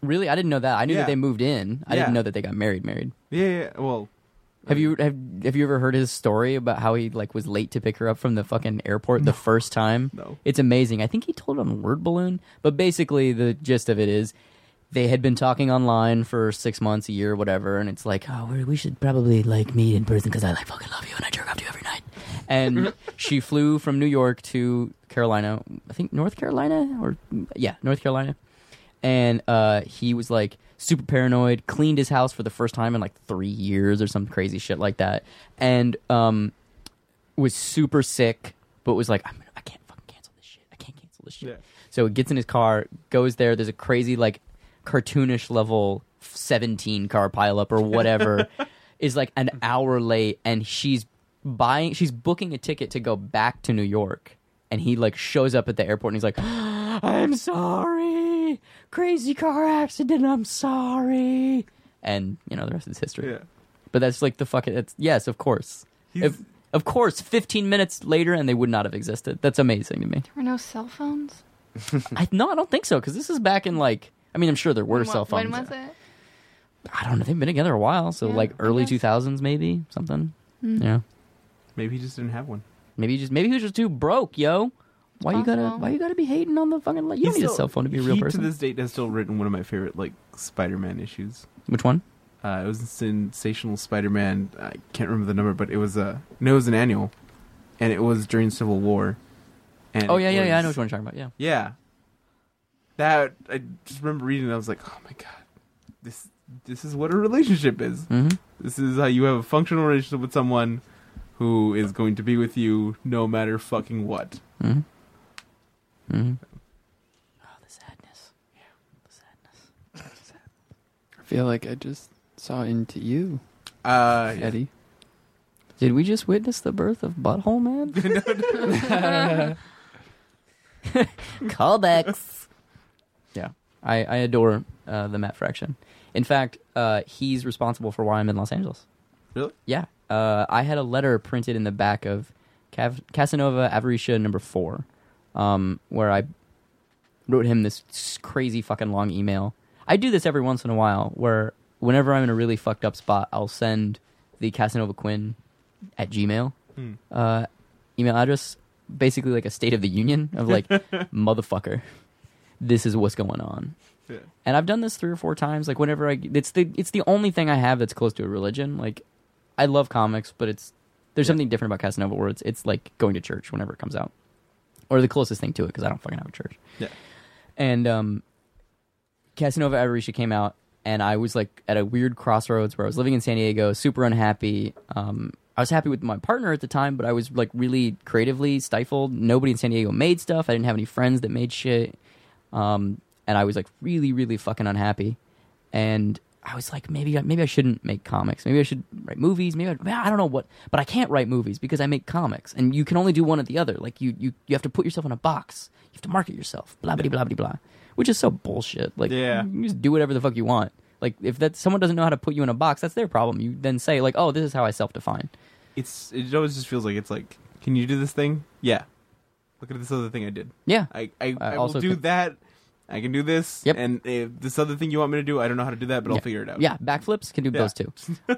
really, I didn't know that. I knew Yeah. that they moved in. I Yeah. didn't know that they got married. Married. Yeah, yeah. Well, Have you have have you ever heard his story about how he like was late to pick her up from the fucking airport the first time? No. It's amazing. I think he told it on Word Balloon, but basically the gist of it is they had been talking online for six months, a year, whatever, and it's like, oh, we- we should probably like meet in person because I like fucking love you and I jerk off to you every night. And she flew from New York to Carolina, I think North Carolina or yeah, North Carolina, and uh, he was like super paranoid. Cleaned his house for the first time in like three years or some crazy shit like that, and um, was super sick, but was like, I'm, I can't fucking cancel this shit. I can't cancel this shit. Yeah. So he gets in his car, goes there. There's a crazy like cartoonish level 17 car pileup or whatever. is like an hour late, and she's buying, she's booking a ticket to go back to New York, and he like shows up at the airport, and he's like, I'm sorry, crazy car accident. I'm sorry, and you know the rest is history. yeah. But that's like the fucking. It's, yes, of course. He's, If, of course, 15 minutes later, and they would not have existed. That's amazing to me. There were no cell phones. I no, I don't think so because this is back in like. I mean, I'm sure there were When, cell phones. When was it? I don't know. They've been together a while, so Yeah, like early 2000s, maybe something. Hmm. Yeah, maybe he just didn't have one. maybe he just maybe he was just too broke, yo. Why you gotta possible. Why you gotta be hating on the fucking? You don't He's need a still- cell phone to be a real he, person. To this date, has still written one of my favorite like Spider-Man issues. Which one? Uh, it was Sensational Spider-Man. I can't remember the number, but it was a no, it was an annual, and it was during Civil War. And Oh it yeah, yeah, yeah. I was- know which one you're talking about. Yeah. Yeah, that I just remember reading. it, I was like, oh my god, this this is what a relationship is. Mm-hmm. This is how you have a functional relationship with someone who is going to be with you no matter fucking what. hmm hmm Oh, the sadness. Yeah, the sadness. I feel like I just saw into you, Uh, yeah. Eddie. Did we just witness the birth of Butthole Man? Callbacks. Yeah, I, I adore uh, the Matt Fraction. In fact, uh, he's responsible for why I'm in Los Angeles. Really? Yeah. Uh, I had a letter printed in the back of Cav- Casanova Avaricia number four, um, where I wrote him this crazy fucking long email. I do this every once in a while, where whenever I'm in a really fucked up spot, I'll send the Casanova Quinn at Gmail Hmm. uh, email address, basically like a State of the Union of like, motherfucker, this is what's going on. Yeah. And I've done this three or four times. Like whenever I, it's the it's the only thing I have that's close to a religion. Like, I love comics, but it's there's Yeah. something different about Casanova where it's it's like going to church whenever it comes out, or the closest thing to it because I don't fucking have a church. Yeah. And um, Casanova Avaritia came out, and I was like at a weird crossroads where I was living in San Diego, super unhappy. Um, I was happy with my partner at the time, but I was like really creatively stifled. Nobody in San Diego made stuff. I didn't have any friends that made shit. Um, and I was like really, really fucking unhappy. And I was like, maybe, I- maybe I shouldn't make comics. Maybe I should write movies. Maybe I, I don't know what, but I can't write movies because I make comics, and you can only do one or the other. Like you, you, you have to put yourself in a box. You have to market yourself. Blah blah blah blah blah. Which is so bullshit. Like, Yeah. you just do whatever the fuck you want. Like, if that someone doesn't know how to put you in a box, that's their problem. You then say like, oh, this is how I self-define. It's it always just feels like it's like, can you do this thing? Yeah. Look at this other thing I did. Yeah. I I, I I, also will do that. I can do this. Yep. And if this other thing you want me to do, I don't know how to do that, but. I'll figure it out. Yeah, backflips can do Yeah. those too.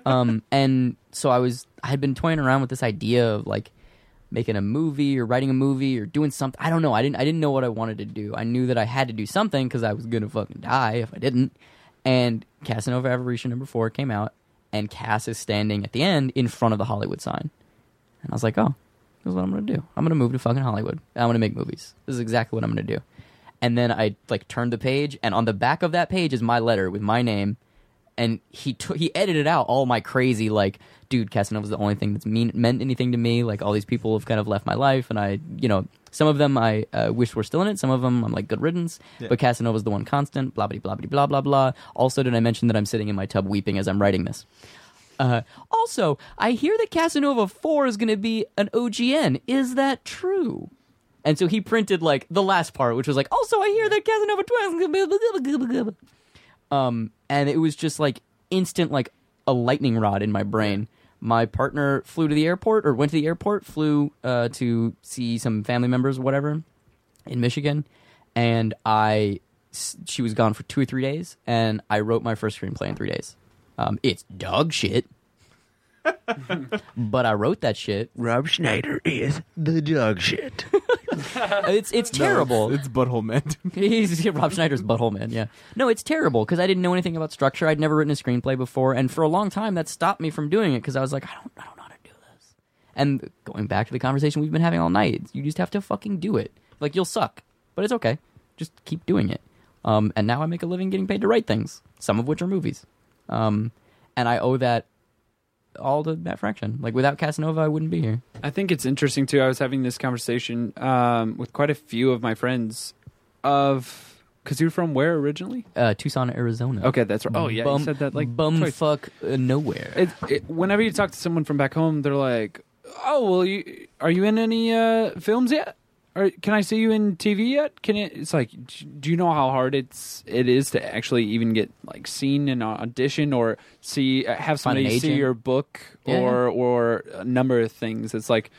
um, and so I was, I had been toying around with this idea of like making a movie or writing a movie or doing something. I don't know. I didn't, I didn't know what I wanted to do. I knew that I had to do something because I was gonna fucking die if I didn't. And Casanova Avaritia number four came out, and Cass is standing at the end in front of the Hollywood sign, and I was like, oh, this is what I'm gonna do. I'm gonna move to fucking Hollywood. I'm gonna make movies. This is exactly what I'm gonna do. And then I like turned the page, and on the back of that page is my letter with my name. And he took he edited out all my crazy like, dude, Casanova's the only thing that's mean meant anything to me. Like all these people have kind of left my life, and I, you know, some of them I uh, wish were still in it. Some of them I'm like good riddance. Yeah. But Casanova's the one constant. Blah blah blah blah blah blah. Also, did I mention that I'm sitting in my tub weeping as I'm writing this? Uh, also, I hear that Casanova 4 is going to be an OGN. Is that true? And so he printed like the last part, which was like, also, I hear that Casanova 12 is going to be. Um, and it was just like instant, like a lightning rod in my brain. My partner flew to the airport or went to the airport, flew uh, to see some family members, whatever, in Michigan. And I, she was gone for two or three days, and I wrote my first screenplay in three days. Um, it's dog shit. but I wrote that shit. Rob Schneider is the dog shit. It's it's No, terrible. it's, it's butthole man. He's Rob Schneider's butthole man. Yeah, no, it's terrible because I didn't know anything about structure. I'd never written a screenplay before, and for a long time that stopped me from doing it because I was like, I don't, I don't know how to do this. And going back to the conversation we've been having all night, you just have to fucking do it. Like you'll suck, but it's okay. Just keep doing it. Um, and now I make a living getting paid to write things, some of which are movies. Um, and I owe that all to Matt Fraction. Like without Casanova, I wouldn't be here. I think it's interesting too. I was having this conversation um, with quite a few of my friends of because you're from where originally? Uh, Tucson, Arizona. Okay, that's right. Oh yeah, bum, you said that like bum twice. fuck uh, nowhere. It, it, whenever you talk to someone from back home, they're like, "Oh, well, you are you in any uh, films yet? Or can I see you in TV yet? Can it?" It's like, do you know how hard it's it is to actually even get like seen in an audition or see uh, have somebody see your book Yeah, or or a number of things. It's like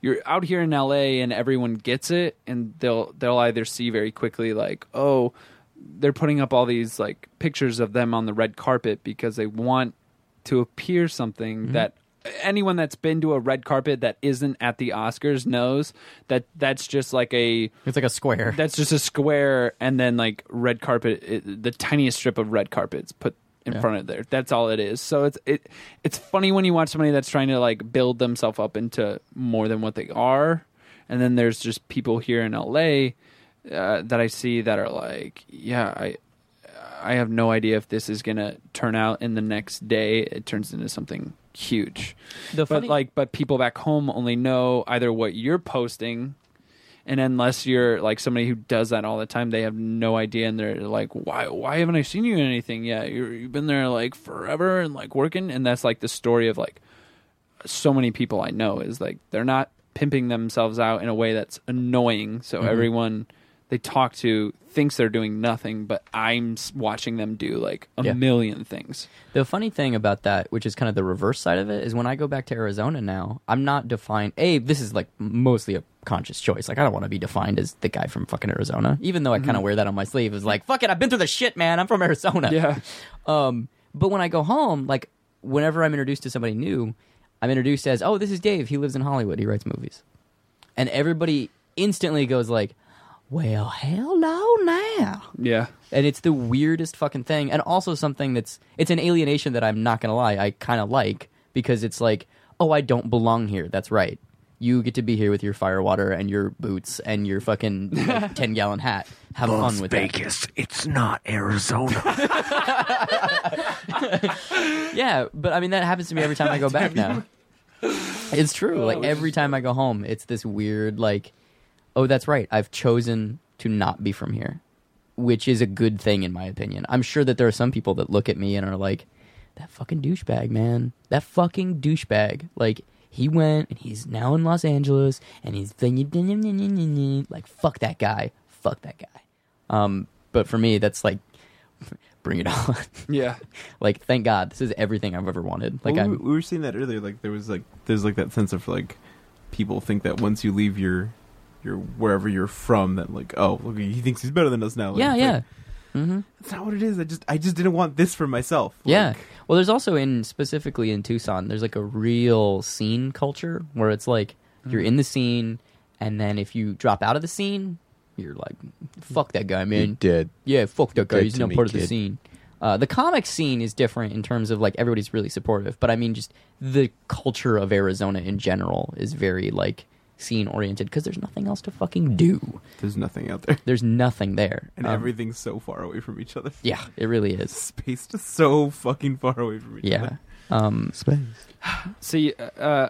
you're out here in LA and everyone gets it, and they'll they'll either see very quickly like, oh, they're putting up all these like pictures of them on the red carpet because they want to appear something Mm-hmm. that anyone that's been to a red carpet that isn't at the Oscars knows that that's just like a It's like a square. that's just a square and then like red carpet it, the tiniest strip of red carpet's put in Yeah. front of there that's all it is so it's it it's funny when you watch somebody that's trying to like build themselves up into more than what they are and then there's just people here in LA uh, that I see that are like yeah I I have no idea if this is gonna turn out in the next day it turns into something huge The but like but people back home only know either what you're posting And unless you're like somebody who does that all the time, they have no idea, and they're like, "Why? Why haven't I seen you in anything yet? You're, you've been there like forever and like working." And that's like the story of like so many people I know is like they're not pimping themselves out in a way that's annoying. So Mm-hmm. everyone they talk to thinks they're doing nothing, but I'm watching them do like a Yeah. million things. The funny thing about that, which is kind of the reverse side of it, is when I go back to Arizona now, I'm not defined. A, this is like mostly a conscious choice. Like, I don't want to be defined as the guy from fucking Arizona, even though I kind of wear that on my sleeve. Is like, fuck it, I've been through the shit, man. I'm from Arizona. Yeah. Um, but when I go home, like, whenever I'm introduced to somebody new, I'm introduced as, oh, this is Dave. He lives in Hollywood. He writes movies. And everybody instantly goes like, well, hello now Yeah. and it's the weirdest fucking thing. And also something that's it's an alienation that i'm not gonna lie i kind of like because it's like oh i don't belong here. That's right. You get to be here with your firewater and your boots and your fucking like, 10 gallon hat. Have Las fun with that. Vegas, it's not Arizona. yeah but i mean that happens to me every time i go back now. It's true. Like every time i go home it's this weird like oh that's right. I've chosen to not be from here which is a good thing in my opinion. I'm sure that there are some people that look at me and are like that fucking douchebag man. That fucking douchebag. Like he went and he's now in los angeles and he's like fuck that guy. Fuck that guy. Um but for me that's like bring it on. Yeah. like thank god this is everything i've ever wanted. Like Well, we, we were seeing that earlier. Like there was like there's like that sense of like people think that once you leave your your wherever you're from, that like oh look he thinks he's better than us now. Like, yeah yeah like, mm-hmm. that's not what it is. I just I just didn't want this for myself. Yeah. Well, there's also in specifically in Tucson, there's like a real scene culture where it's like you're Mm. in the scene, and then if you drop out of the scene, you're like, fuck that guy, You're man. dead. Yeah, fuck that guy. Dead He's not me, part of the scene. Uh, the comic scene is different in terms of like everybody's really supportive, but I mean, just the culture of Arizona in general is very like scene oriented because there's nothing else to fucking do. there's nothing out there, There's nothing there, and Um, everything's so far away from each other. Yeah, it really is. Spaced so fucking far away from each Yeah. other. Um, Space. See, uh,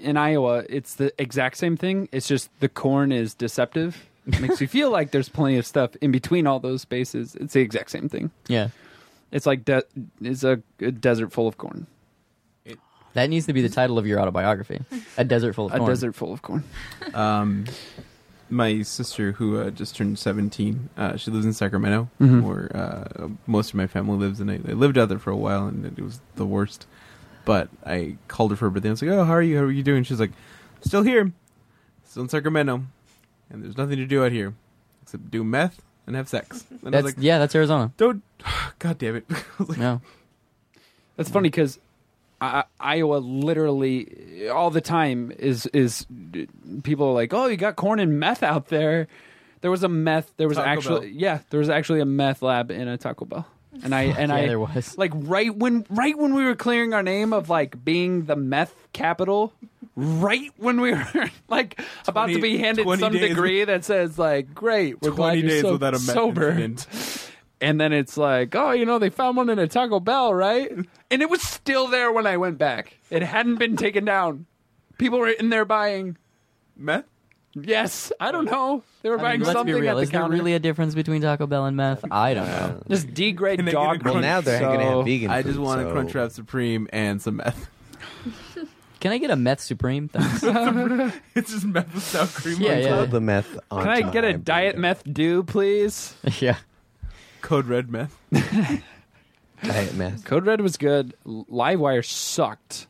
in Iowa, it's the exact same thing. It's just the corn is deceptive. It makes you feel like there's plenty of stuff in between all those spaces. It's the exact same thing. yeah. It's like de- it's a, a desert full of corn. That needs to be the title of your autobiography. A desert full of Corn A corn. desert full of corn. Um, my sister, who uh, just turned 17, uh, she lives in Sacramento, Mhm. where uh, most of my family lives, and I, I lived out there for a while, and it was the worst. But I called her for her birthday. I was like, "Oh, how are you? How are you doing?" She's like, "Still here, still in Sacramento, and there's nothing to do out here except do meth and have sex." And I That's was like, yeah, that's Arizona. "Don't, God damn it!" I was like, No. That's funny because I, Iowa literally all the time is is people are like, oh, you got corn and meth out there. There was a meth. There was Taco actually Bell. yeah, there was actually a meth lab in a Taco Bell, and I and yeah, I there was. like right when right when we were clearing our name of like being the meth capital. Right when we were like about to 20 be handed 20 some days- degree that says like, "Great, we're glad 20 you're days so without a meth sober." incident. And then it's like, oh, you know, they found one in a Taco Bell, right? And it was still there when I went back. It hadn't been taken down. People were in there buying. Meth? Yes, I don't know. They were I buying mean, let's something be real. at the Is there counter. really a difference between Taco Bell and meth? I don't know. Just degrade Can I get dog a meat. Well, now they're going to so- have vegan. I just food, want a so- Crunchwrap Supreme and some meth. Can I get a meth supreme? Thanks. it's just meth with sour cream. Yeah, on yeah. top. Load the meth. On Can I get a diet meth do, please? yeah. Code red meth. Diet meth. Code Red was good. Livewire sucked,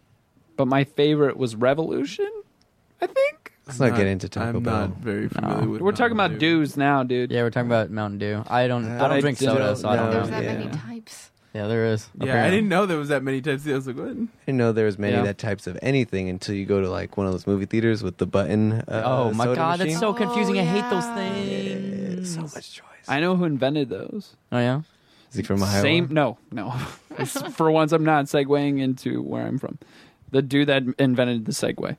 but my favorite was Revolution. I think Let's not get into Taco I'm Bell. not very familiar with. we're talking about Mountain Dew. dues now, dude. Yeah, we're talking about Mountain Dew. I don't. I Uh, don't I drink don't soda, so I don't know. There's know. that yeah. many types. Yeah, there is. Yeah, I apparently. didn't know there was that many types. I was like, what? I didn't know there was many Yeah. that types of anything until you go to like one of those movie theaters with the button. Uh, Oh my soda god, machine. that's so confusing. Oh, I hate those yeah. things. so much choice. I know who invented those. Oh yeah. Is he from Ohio? Same, no, no. It's- For once, I'm not segueing into where I'm from. The dude that invented the Segway.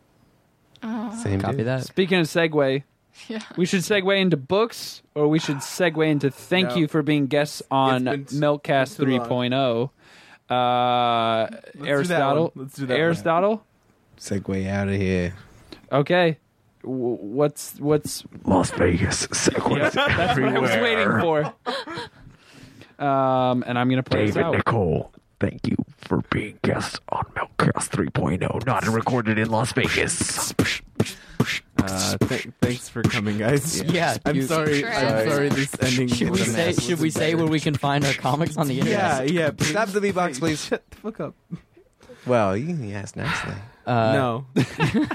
Oh, Same Copy dude. that. Speaking of Segway, yeah. we should segue into books, or we should segue into thank No. you for being guests on It's Meltcast been too long. 3.0. Uh, do that Aristotle. one. Let's do that one. Aristotle. Segue out of here. Okay. W- what's what's Las Vegas sequence that's what I was waiting for. Um, and I'm gonna play this David out. Nicole, thank you for being guest on Meltcast 3.0, not recorded in Las Vegas. Uh, th- thanks for coming, guys. Yeah, I'm you- sorry. Sure. I'm sorry. This ending. Should we was say? Should we say where we can find our comics on the Yeah, internet? yeah. Please. Stop the beatbox, please. Shut the fuck up. Well, you can ask nicely. Uh, no.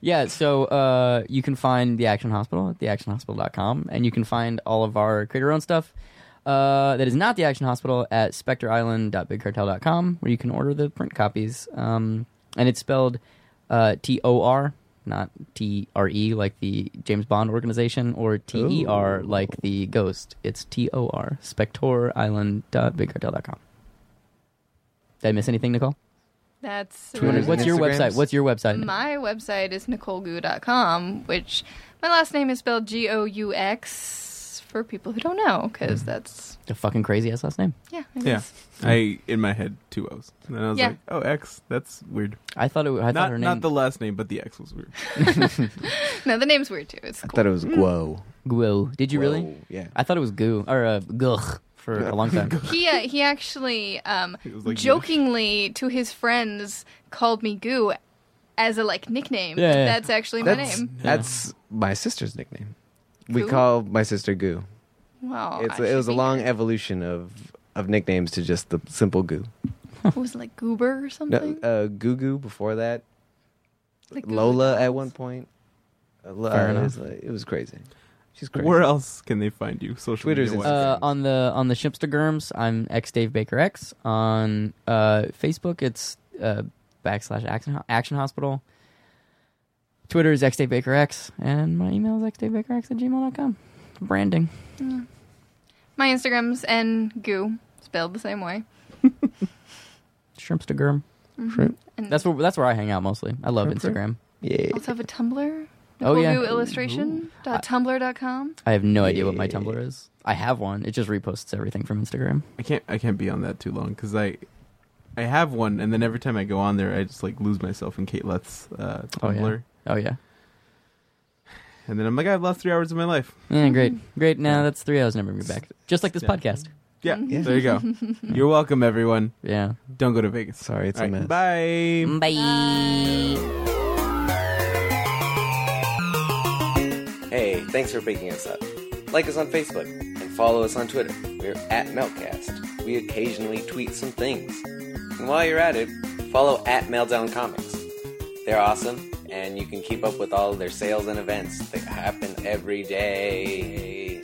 Yeah, so uh, you can find the Action Hospital at theactionhospital.com, and you can find all of our creator owned stuff uh, that is not the Action Hospital at spectorisland.bigcartel.com, where you can order the print copies. Um, and it's spelled uh, T O R, not T R E, like the James Bond organization, or T E R, like the Ghost. It's T O R, spectorisland.bigcartel.com. Did I miss anything, Nicole? That's Twitter. really- What's your Instagrams? website? What's your website? My website is NicoleGoux.com, which my last name is spelled G O U X for people who don't know, because that's, a fucking crazy ass last name. yeah. it Yeah. is. I in my head two O's, and I was Yeah. like, "Oh, X. That's weird." I thought it. I thought not her name. not the last name, but the X was weird. No, the name's weird too. It's I cool. thought it was Guo. Guo. Did you really? Guo, Yeah. I thought it was goo or uh, gugh for a long time. He uh, he actually um, It like jokingly to his friends called me Goo as a like nickname. Yeah, yeah. That's actually my That's name. that's my sister's nickname. We call my sister Goo. Wow, It's it was a long here. evolution of of nicknames to just the simple Goo. What was it, like Goober or No, something? uh, Goo Goo before that. Like Goo Goo Lola at one point. Uh, Fair uh, it, enough. was, like- it was crazy. She's crazy. Where else can they find you? Social Twitter's media. Instagram. Uh, on the on the Shipstagrams, I'm X Dave Baker X. On uh, Facebook, it's uh, backslash Action, Action Hospital. Twitter is X Dave Baker X, and my email is xdavebakerx at gmail.com. Branding. My Instagram's N Goux, spelled the same way. Shrimpstagram. Shrimp. And That's where that's where I hang out mostly. I love Shrimp, shrimp. Instagram. Yeah. also have a Tumblr. Oh, yeah. Nicole Goux mm-hmm. dot tumblr.com. I have no idea what my Tumblr is. I have one. It just reposts everything from Instagram. I can't. I can't be on that too long because I, I have one, and then every time I go on there, I just like lose myself in Kate Let's uh, Oh, yeah. Oh yeah. and then I'm like, I've lost three hours of my life. Yeah, mm-hmm. great, great. Now that's three hours. Never bring me back. Just like this Yeah. podcast. Yeah, Yeah. there you go. You're welcome, everyone. Yeah. Don't go to Vegas. Sorry, it's All a right, mess. Bye. Bye. Hey, thanks for picking us up. Like us on Facebook and follow us on Twitter. We're at Meltcast. We occasionally tweet some things. And while you're at it, follow at Meltdown Comics. They're awesome, and you can keep up with all their sales and events that happen every day.